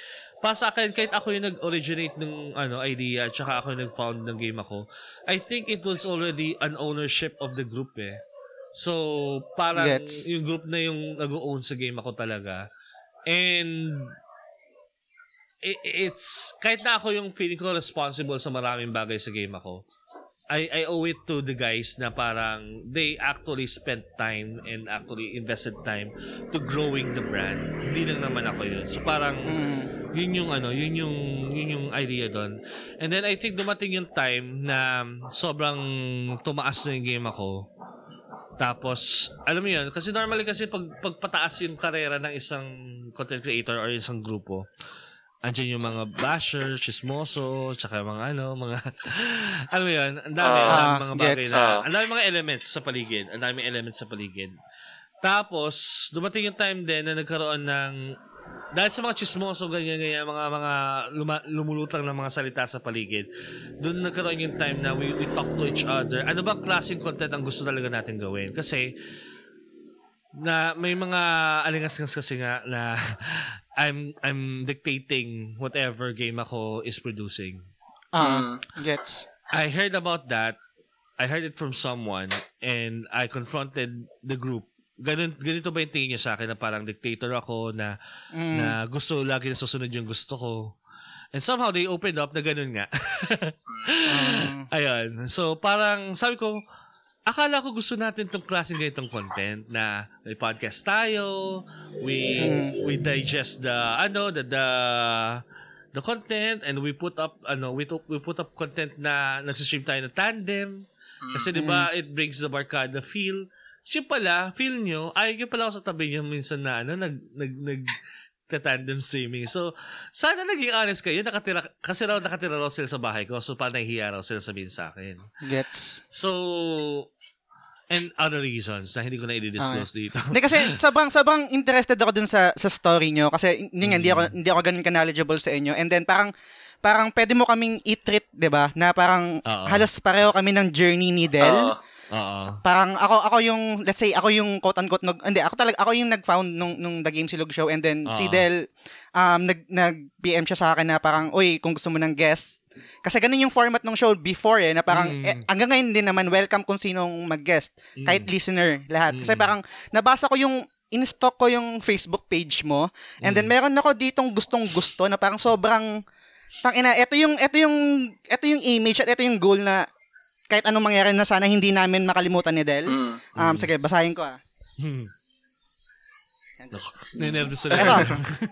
Speaker 5: para sa akin kahit ako yung nag-originate ng ano idea at saka ako yung nag-found ng game ako I think it was already an ownership of the group eh. So parang
Speaker 2: Gets.
Speaker 5: yung group na yung nag-own sa game ako talaga. And it's kahit na ako yung feeling ko responsible sa maraming bagay sa game ako I I owe it to the guys na parang they actually spent time and actually invested time to growing the brand. Hindi lang naman ako yun. So parang yun yung ano, yun yung yun yung idea doon. And then I think dumating yung time na sobrang tumaas na yung game ako. Tapos, alam mo yun, kasi normally kasi pag, pagpataas yung karera ng isang content creator or isang grupo, andyan yung mga basher, chismoso, tsaka yung mga ano, mga, alam mo yun, ang dami, ang dami mga bagay
Speaker 2: gets.
Speaker 5: na,
Speaker 4: Ah.
Speaker 5: ang dami mga elements sa paligid, ang dami elements sa paligid. Tapos, dumating yung time din na nagkaroon ng, dahil sa mga chismoso, ganyan, ganyan, mga, mga luma, lumulutang ng mga salita sa paligid, doon nagkaroon yung time na we, we talk to each other. Ano bang klaseng content ang gusto talaga natin gawin? Kasi, na may mga alingas-ngas kasi nga na I'm I'm dictating whatever game ako is producing.
Speaker 2: Ah, gets.
Speaker 5: I heard about that. I heard it from someone and I confronted the group. Ganun, ganito ba yung tingin niya sa akin na parang dictator ako na na gusto lagi na susunod yung gusto ko. And somehow they opened up na ganun nga. Ayun. So parang sabi ko, akala ko gusto natin tong klaseng ganitong content na may podcast tayo, we we digest the ano the the the content and we put up ano we, we put up content na nagsi-stream tayo ng tandem kasi 'di ba it brings the barkada feel siya pala feel nyo ayaw nyo pala ako sa tabi niyo minsan na ano nag nag nag tandem streaming. So, sana naging honest kayo. Nakatira, kasi raw nakatira raw sila sa bahay ko. So, parang nahihiya raw sila sabihin sa akin.
Speaker 2: Gets.
Speaker 5: So, and other reasons na hindi ko na i-disclose dito.
Speaker 2: Hindi kasi sobrang sobrang interested ako dun sa sa story nyo kasi yun nga, hindi ako hindi ako ganun ka knowledgeable sa inyo. And then parang parang pwede mo kaming i-treat, 'di ba? Na parang
Speaker 5: Oo.
Speaker 2: halos pareho kami ng journey ni Del.
Speaker 4: Oo.
Speaker 5: Oo.
Speaker 2: Parang ako ako yung let's say ako yung quote unquote nag, hindi ako talaga ako yung nag-found nung nung The Game Silog show and then si
Speaker 5: Oo.
Speaker 2: Del um nag nag PM siya sa akin na parang oy kung gusto mo ng guest kasi ganun yung format ng show before eh na parang
Speaker 5: Mm.
Speaker 2: eh, hanggang ngayon din naman welcome kung sinong mag-guest kahit listener lahat kasi
Speaker 5: Mm.
Speaker 2: parang nabasa ko yung in-stock ko yung Facebook page mo and
Speaker 5: Mm.
Speaker 2: then meron ako ditong gustong gusto na parang sobrang tang ina ito yung ito yung ito yung image at ito yung goal na kahit anong mangyari na sana hindi namin makalimutan ni Del.
Speaker 4: Mm.
Speaker 2: Um, sige, basahin ko ah.
Speaker 5: Ninervous na
Speaker 2: Ito.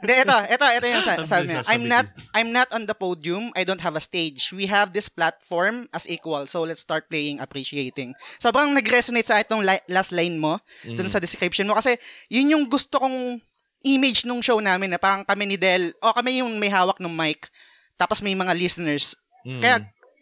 Speaker 2: Hindi, ito. Ito, ito yung sa,
Speaker 5: Ang
Speaker 2: sabi niya. I'm not, I'm not on the podium. I don't have a stage. We have this platform as equal. So, let's start playing, appreciating. Sobrang nag-resonate sa itong li- last line mo, dun sa description mo. Kasi, yun yung gusto kong image nung show namin na parang kami ni Del, o kami yung may hawak ng mic, tapos may mga listeners. Kaya,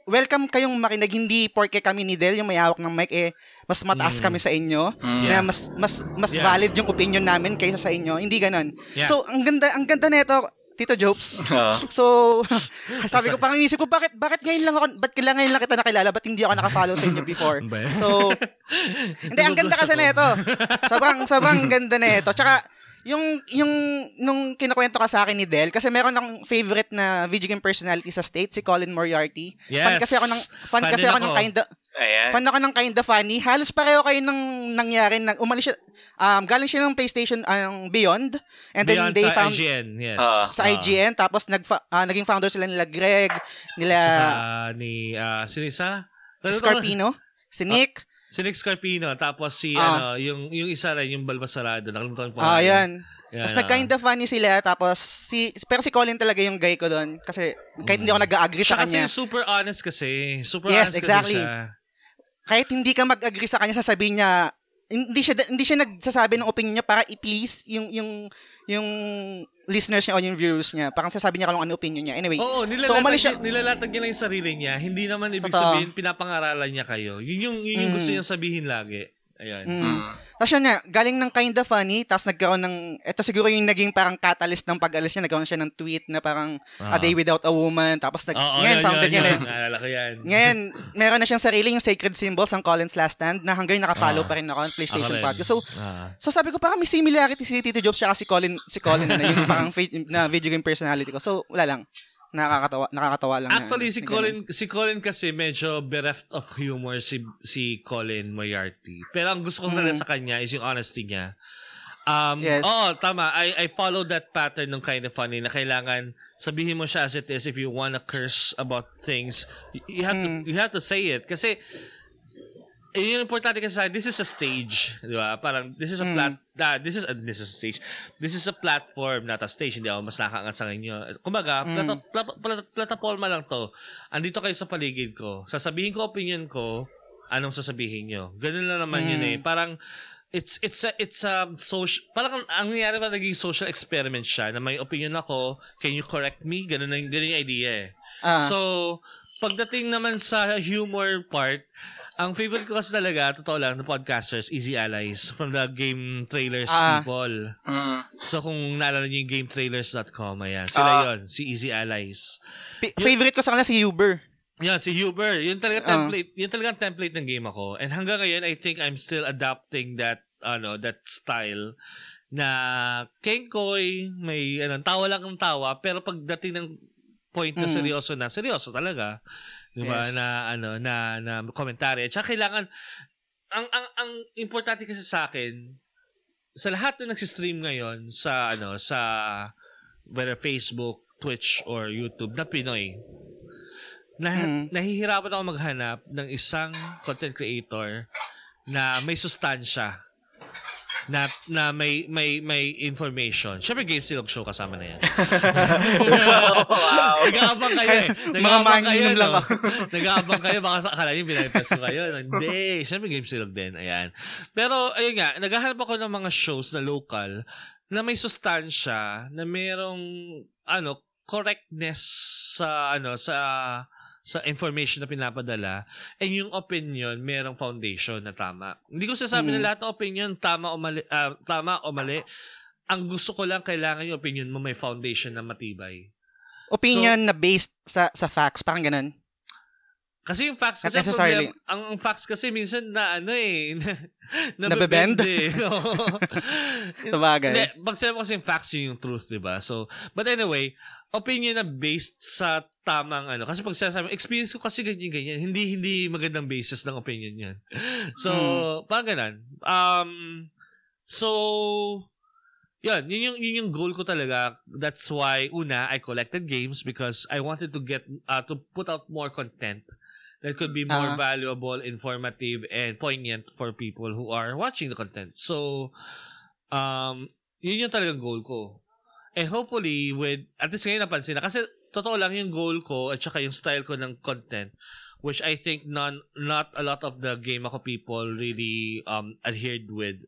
Speaker 2: welcome kayong makinig. Hindi porke kami ni Del yung may hawak ng mic, eh, mas mataas kami sa inyo. Na
Speaker 5: Yeah.
Speaker 2: mas, mas, mas
Speaker 5: Yeah.
Speaker 2: valid yung opinion namin kaysa sa inyo. Hindi ganon.
Speaker 5: Yeah.
Speaker 2: So, ang ganda, ang ganda nito, Tito Jobs.
Speaker 4: Ah.
Speaker 2: So, sabi ko, parang inisip ko, bakit, bakit ngayon lang ako, ba't kailangan ngayon lang kita nakilala? Ba't hindi ako nakafollow sa inyo before? So, hindi, ang ganda kasi na ito. Sobrang, sobrang ganda na ito. Tsaka, yung, yung, nung kinukwento ka sa akin ni Del, kasi meron akong favorite na video game personality sa state, si Colin Moriarty. Fan
Speaker 5: Yes.
Speaker 2: kasi ako ng, fan,
Speaker 5: Fan
Speaker 2: kasi ako
Speaker 5: ako.
Speaker 2: ng kind of,
Speaker 4: Ayan.
Speaker 2: fan ako ng kind of funny. Halos pareho kayo ng nangyari. Nang, umalis siya, um, galing siya ng PlayStation um, Beyond. And then
Speaker 5: Beyond
Speaker 2: they
Speaker 5: sa
Speaker 2: found,
Speaker 5: IGN, yes.
Speaker 4: Ah.
Speaker 2: sa IGN tapos nag naging founder sila nila Greg, nila
Speaker 5: Saka ah, ni, ah, sino isa? Ano to?
Speaker 2: Scarpino, si Nick.
Speaker 5: Si Nick Scarpino, tapos si,
Speaker 2: Ah.
Speaker 5: ano, yung, yung isa rin, yung Balbasarado. Nakalimutan ko.
Speaker 2: Ah, yan.
Speaker 5: Yan,
Speaker 2: Tapos
Speaker 5: ah.
Speaker 2: nag-kinda funny sila tapos si pero si Colin talaga yung guy ko doon kasi kahit hindi ako nag-agree
Speaker 5: Siya
Speaker 2: sa
Speaker 5: kasi
Speaker 2: kanya.
Speaker 5: super honest kasi. Super
Speaker 2: Yes,
Speaker 5: honest
Speaker 2: exactly.
Speaker 5: kasi siya.
Speaker 2: Kahit hindi ka mag-agree sa kanya sasabihin niya hindi siya hindi siya nagsasabi ng opinion niya para i-please yung yung yung listeners niya o yung viewers niya. Parang sasabi niya kung ano opinion niya. Anyway,
Speaker 5: Oo,
Speaker 2: so
Speaker 5: nilalatag,
Speaker 2: umalis siya.
Speaker 5: nilalatag niya lang yung sarili niya. Hindi naman ibig
Speaker 2: Totoo.
Speaker 5: sabihin pinapangaralan niya kayo. Yun yung, yun yung gusto niyang sabihin lagi. Ayan.
Speaker 2: Mm. Tapos yun nga, galing ng kinda funny, tapos nagkaroon ng, ito siguro yung naging parang catalyst ng pag-alis niya, nagkaroon siya ng tweet na parang
Speaker 5: Ah.
Speaker 2: a day without a woman, tapos nag,
Speaker 5: Oo,
Speaker 2: ngayon,
Speaker 5: yun,
Speaker 2: founded
Speaker 5: yun, yun. Naalala ko yan.
Speaker 2: Ngayon, meron na siyang sarili yung sacred symbols ang Colin's Last Stand na hanggang nakafollow pa rin ako ng PlayStation
Speaker 5: Ako.
Speaker 2: Podcast. So,
Speaker 5: Ah.
Speaker 2: so sabi ko parang may similarity si Tito Jobs siya si Colin, si Colin na yung parang na video game personality ko. So, wala lang. Nakakatawa, nakakatawa lang. na-
Speaker 5: Actually, si
Speaker 2: na
Speaker 5: Colin, si Colin kasi medyo bereft of humor si si Colin Moriarty. Pero ang gusto ko talaga sa kanya is yung honesty niya. Um,
Speaker 2: Yes.
Speaker 5: Oo, tama. I, I follow that pattern ng kind of funny na kailangan sabihin mo siya as it is if you wanna curse about things. You have, to, you have to say it. Kasi eh, yung importante kasi sa akin, this is a stage, di ba? Parang, this is a plat, ah, this is, a, this is a stage. This is a platform, not a stage. Hindi ako mas nakaangat sa inyo. Kumbaga, plata, plata, plata, plataforma lang to. Andito kayo sa paligid ko. Sasabihin ko opinion ko, anong sasabihin nyo. Ganun lang naman yun eh. Parang, it's it's a it's a social parang ang, ang nangyari pa naging social experiment siya na may opinion ako can you correct me ganun na ganun yung idea eh
Speaker 2: Ah.
Speaker 5: so pagdating naman sa humor part ang favorite ko kasi talaga totoo lang ng podcasters Easy Allies from the game trailers
Speaker 2: Ah.
Speaker 5: people
Speaker 4: Mm.
Speaker 5: so kung naalala niyo yung gametrailers.com ayan sila
Speaker 4: Ah.
Speaker 5: yon si Easy Allies
Speaker 2: P- favorite ko sa kanila si Uber.
Speaker 5: yan, si Huber. Yun talaga
Speaker 2: Ah.
Speaker 5: template. yun talaga template ng game ako. And hanggang ngayon, I think I'm still adapting that, ano, that style na Kenkoy, may, ano, tawa lang ang tawa, pero pagdating ng point na seryoso na, seryoso talaga. Di ba?
Speaker 2: Yes.
Speaker 5: Na, ano, na, na komentary. At saka kailangan, ang, ang, ang importante kasi sa akin, sa lahat na nagsistream ngayon sa, ano, sa, whether Facebook, Twitch, or YouTube na Pinoy, na, nahihirapan ako maghanap ng isang content creator na may sustansya na na may may may information. Syempre Game Silog Show kasama na yan.
Speaker 4: wow.
Speaker 5: Nag-aabang kayo eh.
Speaker 2: Mga
Speaker 5: Nag-aabang kayo,
Speaker 2: manginom lang
Speaker 5: no?
Speaker 2: ako.
Speaker 5: Nag-aabang kayo, baka sa akala nyo pinag-test ko kayo. Hindi. Syempre Game Silog din. Ayan. Pero, ayun nga, naghahanap ako ng mga shows na local na may sustansya, na merong, ano, correctness sa, ano, sa sa information na pinapadala and yung opinion merong foundation na tama. Hindi ko sasabi na lahat ng opinion tama o mali, ah, tama o mali. Ang gusto ko lang kailangan yung opinion mo may foundation na matibay.
Speaker 2: Opinion na based sa sa facts, parang ganun.
Speaker 5: Kasi yung facts kasi ang problem, ang, ang facts kasi minsan na ano eh, na,
Speaker 2: Nabebend?
Speaker 5: eh.
Speaker 2: Sabagay.
Speaker 5: Hindi, pag sinabi kasi yung facts yun yung truth, di ba? So, but anyway, opinion na based sa tamang ano. Kasi pag sinasabi, experience ko kasi ganyan, ganyan. Hindi, hindi magandang basis ng opinion yan. So, parang ganun. Um, so, yun, yun yung, yun yung goal ko talaga. That's why, una, I collected games because I wanted to get, uh, to put out more content that could be more
Speaker 2: Ah.
Speaker 5: valuable, informative, and poignant for people who are watching the content. So, um, yun yung talagang goal ko. And hopefully, with, at least ngayon napansin na, kasi totoo lang yung goal ko at saka yung style ko ng content, which I think non, not a lot of the game ako people really um, adhered with.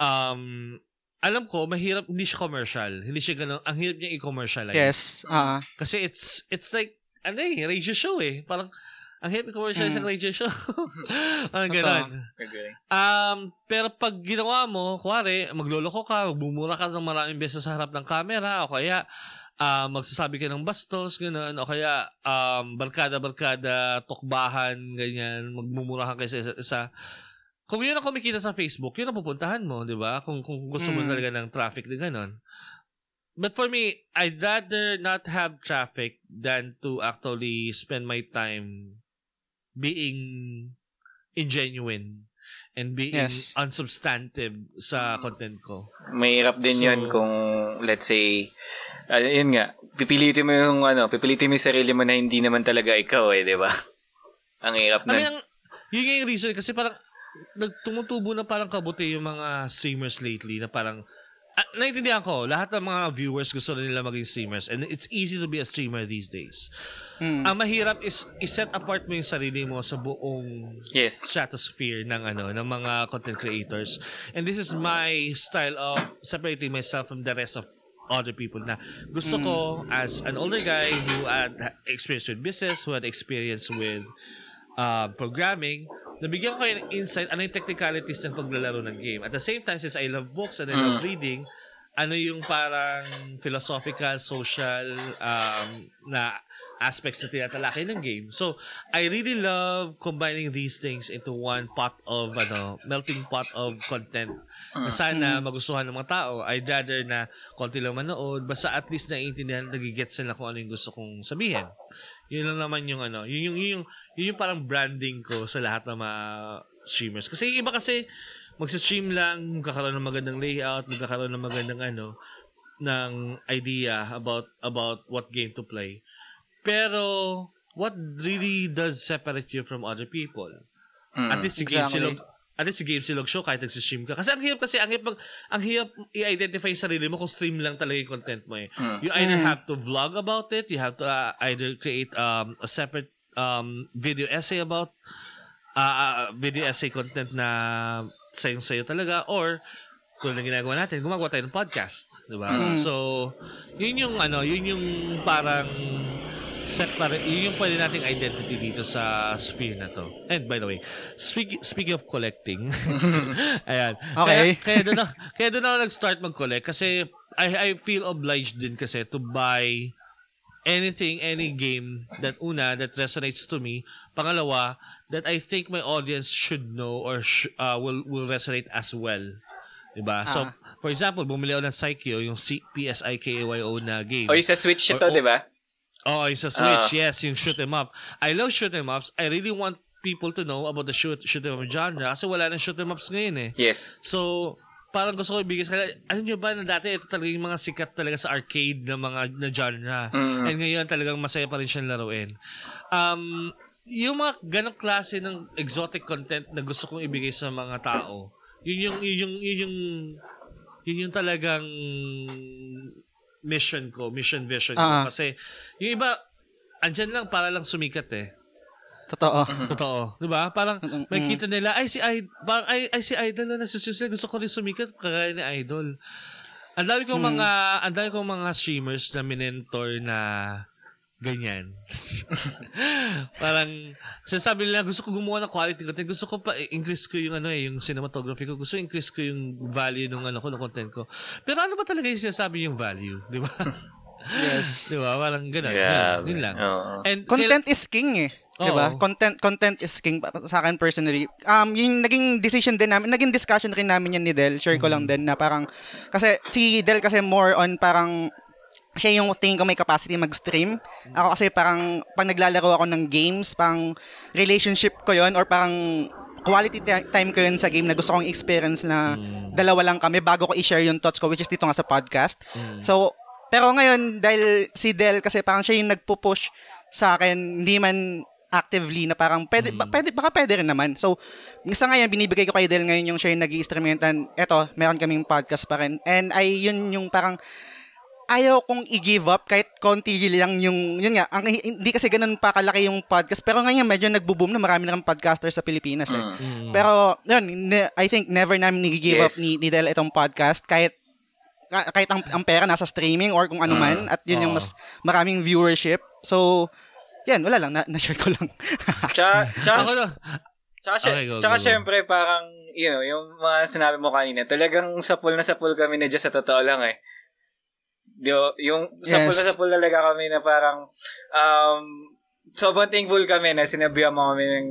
Speaker 5: Um, alam ko, mahirap, hindi siya commercial. Hindi siya ganun, ang hirap niya i-commercialize.
Speaker 2: Yes. ah
Speaker 5: Kasi it's, it's like, ano eh, radio show eh. Parang, ang hirap i-commercialize
Speaker 2: Mm.
Speaker 5: ang radio show. Parang ganun.
Speaker 4: Okay.
Speaker 5: Um, pero pag ginawa mo, kuwari, magloloko ka, magbumura ka ng maraming beses sa harap ng camera, o kaya, ah, magsasabi ka ng bastos, gano'n, o kaya, um, barkada-barkada, tukbahan, ganyan, magmumura ka kayo sa isa. Kung yun ang kumikita sa Facebook, yun ang pupuntahan mo, di ba? Kung, kung gusto mo
Speaker 2: Mm.
Speaker 5: talaga ng traffic na gano'n. But for me, I'd rather not have traffic than to actually spend my time being ingenuine and being
Speaker 2: Yes.
Speaker 5: unsubstantive sa content ko.
Speaker 4: Mahirap din
Speaker 5: So-
Speaker 4: yun kung, let's say, uh, yun nga, pipilitin mo yung, ano, pipilitin mo yung sarili mo na hindi naman talaga ikaw eh, di ba? Ang hirap
Speaker 5: I
Speaker 4: na.
Speaker 5: mean, ang, yun nga yung reason kasi parang nagtumutubo na parang kabuti yung mga streamers lately na parang ah, naiintindihan ko, lahat ng mga viewers gusto rin nila maging streamers and it's easy to be a streamer these days. Ang mahirap is i-set apart mo yung sarili mo sa buong
Speaker 4: Yes.
Speaker 5: stratosphere ng ano ng mga content creators. And this is my style of separating myself from the rest of other people na gusto ko as an older guy who had experience with business, who had experience with uh, programming, nabigyan ko kayo ng insight ano yung technicalities ng paglalaro ng game. At the same time, since I love books and I love reading, ano yung parang philosophical, social um, na aspects na tinatalakay ng game. So, I really love combining these things into one pot of, ano, melting pot of content na sana magustuhan ng mga tao. I'd rather na konti lang manood, basta at least naiintindihan, nagigets nila kung ano yung gusto kong sabihin. Yun lang naman yung ano, yun yung, yun yung, yun yung parang branding ko sa lahat ng mga streamers. Kasi iba kasi, magsa-stream lang, magkakaroon ng magandang layout, magkakaroon ng magandang ano, ng idea about about what game to play. Pero, what really does separate you from other people? at least si game
Speaker 2: exactly.
Speaker 5: silog at least si game silog show kahit nagsi-stream ka. Kasi ang hirap kasi, ang hirap, mag- ang hirap i-identify yung sarili mo kung stream lang talaga yung content mo eh. You either have to vlog about it, you have to uh, either create um, a separate um, video essay about uh, uh, video essay content na sayong sayo talaga or kung na ginagawa natin, gumagawa tayo ng podcast, di ba? So, yun yung ano, yun yung parang separate, yun yung pwede nating identity dito sa sphere na to. And by the way, speak, speaking of collecting, ayan.
Speaker 2: Okay.
Speaker 5: Kaya, kaya doon ako, kaya doon ako nag-start mag-collect kasi I, I feel obliged din kasi to buy anything, any game that una, that resonates to me. Pangalawa, that I think my audience should know or sh- uh, will will resonate as well. Diba? So, for example, bumili ako ng Psycho, yung C- P-S-I-K-A-Y-O na game.
Speaker 4: O yung sa Switch ito,
Speaker 5: Or-
Speaker 4: di ba?
Speaker 5: Oh, yung sa Switch, yes, yung shoot 'em up. I love shoot 'em ups. I really want people to know about the shoot shoot 'em up genre kasi wala nang shoot 'em ups ngayon eh.
Speaker 4: Yes.
Speaker 5: So, parang gusto ko ibigay sa kanila. Alam nyo ba na dati ito talaga yung mga sikat talaga sa arcade na mga na genre. And ngayon talagang masaya pa rin siyang laruin. Um, yung mga ganong klase ng exotic content na gusto kong ibigay sa mga tao, yun yung, yun yung, yun yung, yun yung talagang mission ko, mission vision ko.
Speaker 2: Ah.
Speaker 5: Kasi yung iba, andyan lang para lang sumikat eh.
Speaker 2: Totoo.
Speaker 5: Totoo. Di ba? Parang may kita nila, ay si Idol, parang, ay, ay si Idol na nagsisimula. Gusto ko rin sumikat kagaya ni Idol. Ang dami kong mga, ang dami kong mga streamers na minentor na ganyan. parang, sinasabi nila, gusto ko gumawa ng quality content. Gusto ko pa, increase ko yung ano eh, yung cinematography ko. Gusto increase ko yung value ng ano ko, ng content ko. Pero ano ba talaga yung sinasabi yung value? Di ba?
Speaker 2: Yes.
Speaker 5: Di ba? Parang ganun.
Speaker 4: Yeah.
Speaker 5: Yun, yun lang.
Speaker 4: Oo.
Speaker 5: And
Speaker 2: Content is king eh.
Speaker 5: Oo.
Speaker 2: 'Di ba? Content content is king sa akin personally. Um yung naging decision din namin, naging discussion rin namin yan ni Del. Share ko lang din na parang kasi si Del kasi more on parang siya yung tingin ko may capacity mag-stream. Ako kasi parang pag naglalaro ako ng games, pang relationship ko yon or parang quality ti- time ko yun sa game na gusto kong experience na dalawa lang kami bago ko i-share yung thoughts ko which is dito nga sa podcast. So, pero ngayon, dahil si Del kasi parang siya yung nagpo-push sa akin, hindi man actively na parang pwede, ba- pwede baka pwede rin naman. So, sa ngayon, binibigay ko kay Del ngayon yung siya yung nag-i-stream and eto, meron kaming podcast pa rin. And ay yun yung parang ayaw kong i-give up kahit konti lang yung, yun nga, ang, hindi kasi ganun pa kalaki yung podcast. Pero ngayon, medyo nagbo-boom na marami na kang podcasters sa Pilipinas eh. Pero, yun, ne- I think never namin up
Speaker 4: Yes.
Speaker 2: ni, ni Del itong podcast kahit ka- kahit ang, ang pera nasa streaming or kung ano man at yun yung
Speaker 5: Oo.
Speaker 2: mas maraming viewership. So, yan, wala lang, na, na-share ko lang.
Speaker 4: Tsaka, tsaka, tsaka, sy-
Speaker 5: Okay, go,
Speaker 4: tsaka
Speaker 5: go, go.
Speaker 4: syempre, parang, you know, yung mga sinabi mo kanina, talagang sapul na sapul kami na dyan sa totoo lang eh. Di ba? yung sapul
Speaker 2: Yes.
Speaker 4: na sapul talaga kami na parang, um, sobrang thankful kami na sinabihan mo kami ng,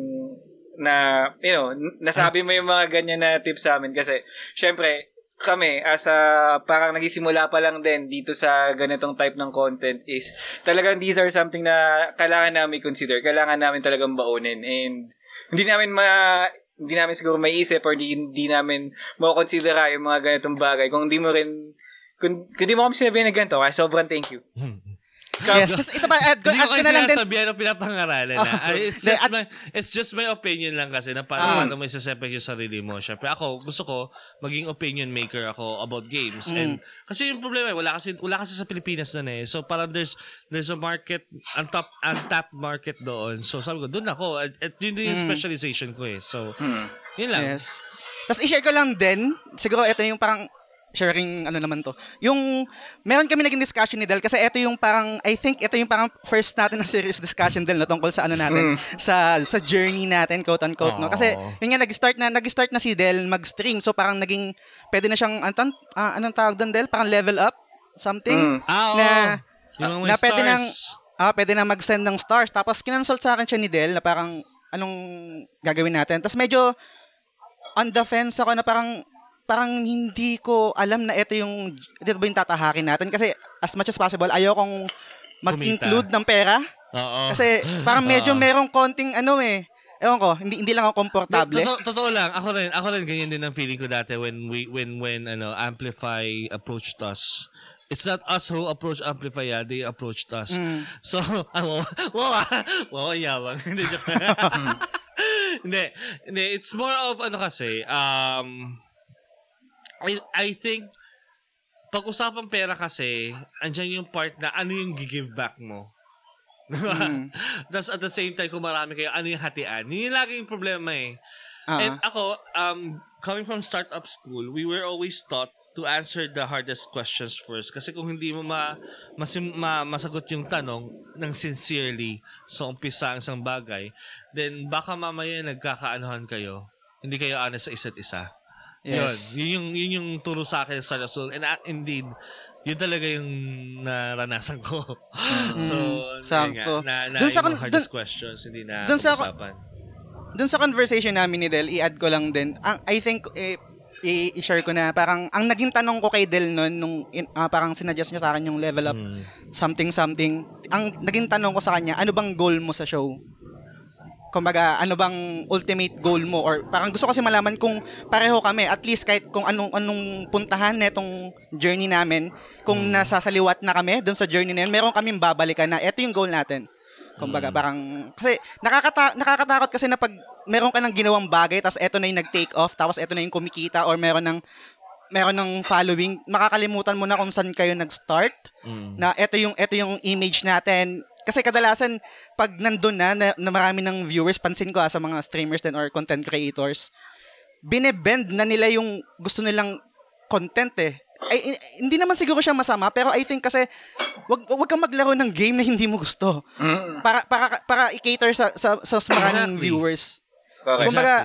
Speaker 4: na, you know, nasabi mo yung mga ganyan na tips sa amin kasi, syempre, kami, as a, parang nagisimula pa lang din dito sa ganitong type ng content is, talagang these are something na kailangan namin consider, kailangan namin talagang baunin, and hindi namin ma, hindi namin siguro maiisip or hindi, hindi namin makonsidera yung mga ganitong bagay kung hindi mo rin, kung, kung hindi mo kami sinabi na ganito, kaya sobrang thank you.
Speaker 2: Yes, kasi ito pa, add ko,
Speaker 5: Hindi ko kasi
Speaker 2: na lang din.
Speaker 5: sinasabihan o pinapangaralan na.
Speaker 2: Oh.
Speaker 5: Ay, it's
Speaker 2: Hindi,
Speaker 5: just
Speaker 2: at-
Speaker 5: my it's just my opinion lang kasi na
Speaker 2: Ah.
Speaker 5: parang paano mo isaseparate yung sarili mo. Syempre ako, gusto ko maging opinion maker ako about games.
Speaker 2: Mm.
Speaker 5: And kasi yung problema, eh, wala kasi wala kasi sa Pilipinas na eh. So parang there's there's a market, untapped untapped market doon. So sabi ko, doon ako. At, at yun din yung specialization ko eh. So, yun lang.
Speaker 2: Mm. Yes. Tapos i-share ko lang din, siguro ito yung parang sharing ano naman to. Yung meron kami naging discussion ni Del kasi ito yung parang I think ito yung parang first natin na serious discussion Del no tungkol sa ano natin sa sa journey natin quote unquote no. Kasi yun nga nag-start na nag-start na si Del mag-stream so parang naging pwede na siyang anong, ah, anong tawag doon Del? Parang level up something
Speaker 5: Ah, oo.
Speaker 2: na
Speaker 5: Yung
Speaker 2: na pwede nang ah pwede na mag-send ng stars tapos kinansult sa akin siya ni Del na parang anong gagawin natin. Tapos medyo on the fence ako na parang parang hindi ko alam na ito yung dito ba yung tatahakin natin kasi as much as possible ayaw kong mag-include ng pera
Speaker 5: Oo.
Speaker 2: kasi parang medyo merong konting ano eh ewan ko hindi hindi lang ako komportable
Speaker 5: Totoo, totoo lang. Ako rin, ako rin ganyan din ang feeling ko dati when we when when ano Amplify approached us. It's not us who approach Amplify, ah. they approached us.
Speaker 2: Mm.
Speaker 5: So, wow, wow, ang yabang. Hindi, joke. hindi, hindi, it's more of ano kasi, um, I, I think, pag-usapang pera kasi, andyan yung part na ano yung give back mo. Diba?
Speaker 2: Mm.
Speaker 5: Tapos at the same time, kung marami kayo, ano yung hatian? Yun yung lagi yung problema eh.
Speaker 2: Ah.
Speaker 5: And ako, um, coming from startup school, we were always taught to answer the hardest questions first. Kasi kung hindi mo ma, masim, ma, masagot yung tanong ng sincerely sa umpisa ang isang bagay, then baka mamaya nagkakaanohan kayo. Hindi kayo honest sa isa't isa.
Speaker 2: Yes.
Speaker 5: Yun, yun yung, yun yung turo sa akin sa school. And uh, indeed, yun talaga yung naranasan ko. so, yun
Speaker 2: sakto.
Speaker 5: nga, na, na
Speaker 2: Dun sa
Speaker 5: yung
Speaker 2: kon-
Speaker 5: hardest
Speaker 2: dun-
Speaker 5: questions, hindi na
Speaker 2: dun sa-. Doon sa conversation namin ni Del, i-add ko lang din. Ang I think eh, i-share ko na parang ang naging tanong ko kay Del noon nung ah, parang sinadjust niya sa akin yung level up something something. Ang naging tanong ko sa kanya, ano bang goal mo sa show? Kumbaga, ano bang ultimate goal mo? Or parang gusto kasi malaman kung pareho kami at least kahit kung anong anong puntahan netong journey namin kung nasa saliwat na kami doon sa journey na yun meron kaming babalikan na ito yung goal natin. Kumbaga, parang, kasi nakakata- nakakatakot kasi na pag meron ka ng ginawang bagay, tapos eto na yung nag-take off, tapos eto na yung kumikita, or meron ng, meron ng following, makakalimutan mo na kung saan kayo nag-start, na eto yung, eto yung image natin. Kasi kadalasan, pag nandun na, na, na marami ng viewers, pansin ko ah, sa mga streamers din or content creators, binebend na nila yung gusto nilang content eh. Ay, i- hindi naman siguro siya masama, pero I think kasi wag wag kang maglaro ng game na hindi mo gusto. Para para para i-cater sa sa, sa maraming
Speaker 5: Exactly.
Speaker 2: viewers.
Speaker 4: Correct.
Speaker 2: Kumbaga,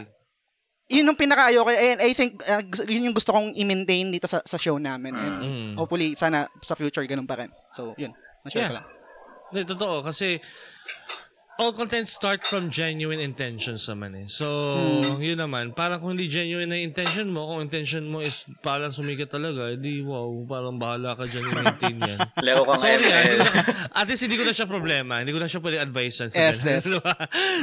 Speaker 2: yun yung pinaka-ayoko. And I think, uh, yun yung gusto kong i-maintain dito sa, sa show namin. And
Speaker 5: Mm.
Speaker 2: hopefully, sana sa future, ganun pa rin. So, yun. Na-share ko
Speaker 5: Yeah.
Speaker 2: lang.
Speaker 5: Hindi, totoo. Kasi, all content start from genuine intentions naman eh. So,
Speaker 2: Hmm.
Speaker 5: yun naman. Parang kung hindi genuine na intention mo, kung intention mo is parang sumikat talaga, edi wow, parang bahala ka dyan i-maintain yan.
Speaker 4: Laro kang
Speaker 5: Sorry ah,
Speaker 4: ML.
Speaker 5: hindi ko na- at least hindi ko na siya problema. Hindi ko na siya pwede advice sa
Speaker 2: Yes, yes.
Speaker 5: diba?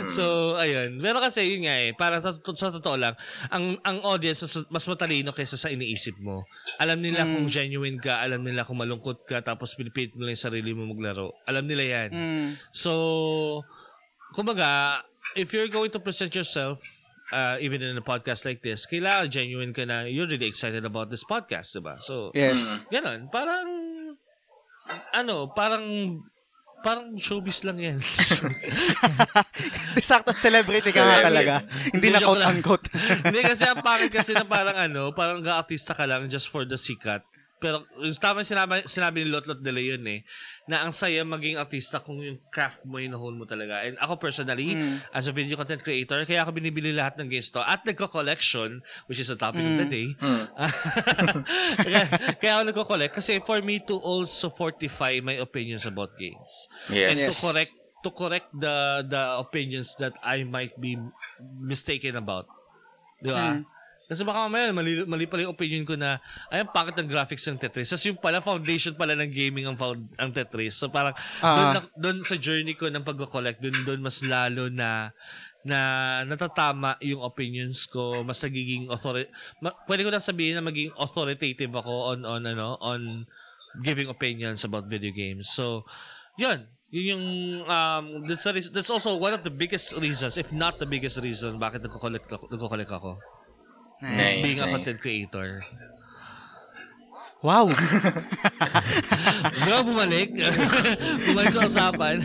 Speaker 5: So, ayun. Pero kasi, yun nga eh, parang sa, sa totoo lang, ang ang audience mas, matalino kaysa sa iniisip mo. Alam nila kung genuine ka, alam nila kung malungkot ka, tapos pinipilit mo lang yung sarili mo maglaro. Alam nila yan.
Speaker 2: Mm.
Speaker 5: So, kumbaga, if you're going to present yourself, uh, even in a podcast like this, kailangan genuine ka na you're really excited about this podcast, diba? So,
Speaker 2: Yes.
Speaker 5: Ganon. Parang, ano, parang, parang showbiz lang yan.
Speaker 2: Sakto, celebrity ka nga talaga. hindi na
Speaker 5: Joke lang.
Speaker 2: quote-unquote.
Speaker 5: Hindi kasi ang pangit kasi na parang ano, parang ga-artista ka lang just for the sikat. Pero tama yung sinabi, sinabi ni Lotlot de Leon eh, na ang saya maging artista kung yung craft mo, yung hone mo talaga. And ako personally, as a video content creator, kaya ako binibili lahat ng games to at nagko-collection, which is the topic of the day. kaya, kaya ako nagko-collect kasi for me to also fortify my opinions about games.
Speaker 4: Yes.
Speaker 5: And to correct to correct the the opinions that I might be mistaken about. Di ba? Kasi baka mamaya, mali, mali pala yung opinion ko na, ay, ang pangit ng graphics ng Tetris. Tapos yung pala, foundation pala ng gaming ang, found, ang Tetris. So parang, doon, na- doon sa journey ko ng pag-collect, doon, doon mas lalo na, na natatama yung opinions ko, mas nagiging authority, ma- pwede ko na sabihin na maging authoritative ako on, on, ano, on giving opinions about video games. So, yun. Yun yung, um, that's, a that's also one of the biggest reasons, if not the biggest reason, bakit nagko-collect ako. Nagko-collect ako.
Speaker 4: Nice.
Speaker 5: Being a content creator.
Speaker 2: Wow.
Speaker 5: Diba bumalik? bumalik sa usapan.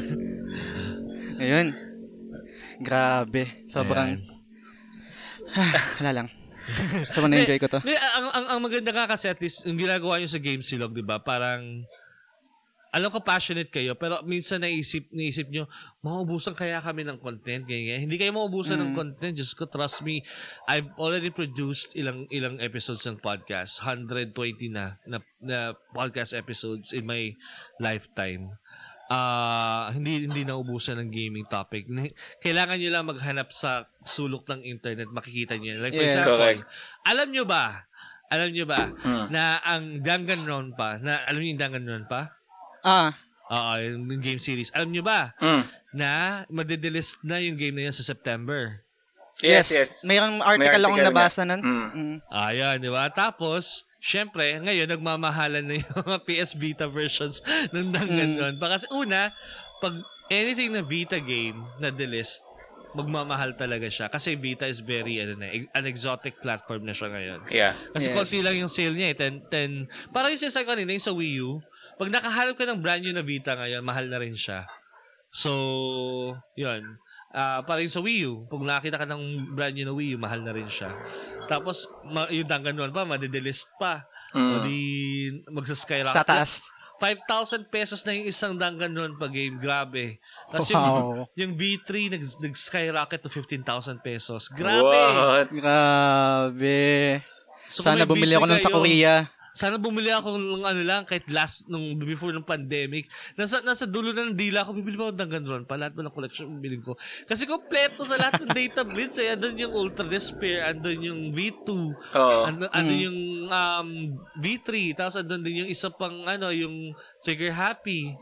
Speaker 2: Ayun. Grabe. Sobrang... Wala lang. Sobrang na-enjoy ko to.
Speaker 5: Hindi, ang, ang, ang maganda nga kasi at least, yung ginagawa nyo sa Game Silog, di ba? Parang, alam ko passionate kayo, pero minsan naisip, naisip nyo, maubusan kaya kami ng content, ganyan. Hindi kayo maubusan ng content, just ko, trust me, I've already produced ilang ilang episodes ng podcast, 120 na, na, na podcast episodes in my lifetime. Ah, hindi hindi naubusan ng gaming topic. Kailangan niyo lang maghanap sa sulok ng internet, makikita niyo. Like for
Speaker 2: Yes.
Speaker 5: example,
Speaker 4: Correct.
Speaker 5: alam niyo ba? Alam niyo ba na ang Danganronpa, na alam niyo yung Danganronpa?
Speaker 2: Ah,
Speaker 5: Oo, yung, game series. Alam niyo ba
Speaker 4: Mm.
Speaker 5: na madedelist na yung game na yun sa September?
Speaker 4: Yes,
Speaker 2: yes.
Speaker 4: yes.
Speaker 2: Mayroong article akong
Speaker 4: article
Speaker 2: nabasa
Speaker 4: nga.
Speaker 2: nun.
Speaker 4: Mm.
Speaker 2: Mm.
Speaker 5: Ayan, di ba? Tapos, syempre, ngayon, nagmamahalan na yung mga PS Vita versions ng Danganronpa. Kasi una, pag anything na Vita game na delist, magmamahal talaga siya. Kasi Vita is very, ano na, an exotic platform na siya ngayon.
Speaker 4: Yeah.
Speaker 5: Kasi
Speaker 2: Yes.
Speaker 5: konti lang yung sale niya eh. 10, 10, parang yung sinasabi ko kanina, yung sa Wii U, pag nakahanap ka ng brand new na Vita ngayon, mahal na rin siya. So, yun. Ah, parang sa Wii U, pag nakita ka ng brand new na Wii U, mahal na rin siya. Tapos, ma- yung Danganron pa, madidelist pa. O di, magsaskyrocket.
Speaker 2: Tataas.
Speaker 5: 5,000 pesos na yung isang Danganron pa game. Grabe. Tapos
Speaker 2: Wow.
Speaker 5: yung, yung V3, nag, nag-skyrocket to 15,000 pesos. Grabe.
Speaker 4: What?
Speaker 2: Grabe.
Speaker 5: So,
Speaker 2: Sana bumili
Speaker 5: V3
Speaker 2: ako nun sa Korea.
Speaker 5: Sana bumili ako ng ano lang, kahit last, nung before ng pandemic. Nasa, nasa dulo na ng dila ako, bibili ba ako ng Danganron pa? Lahat mo ng collection, bibili ko. Kasi kompleto sa lahat ng data blitz. Eh. Andun yung Ultra Despair, andun yung V2,
Speaker 4: Oo.
Speaker 5: andun, andun yung um, V3, tapos andun din yung isa pang, ano, yung Trigger Happy.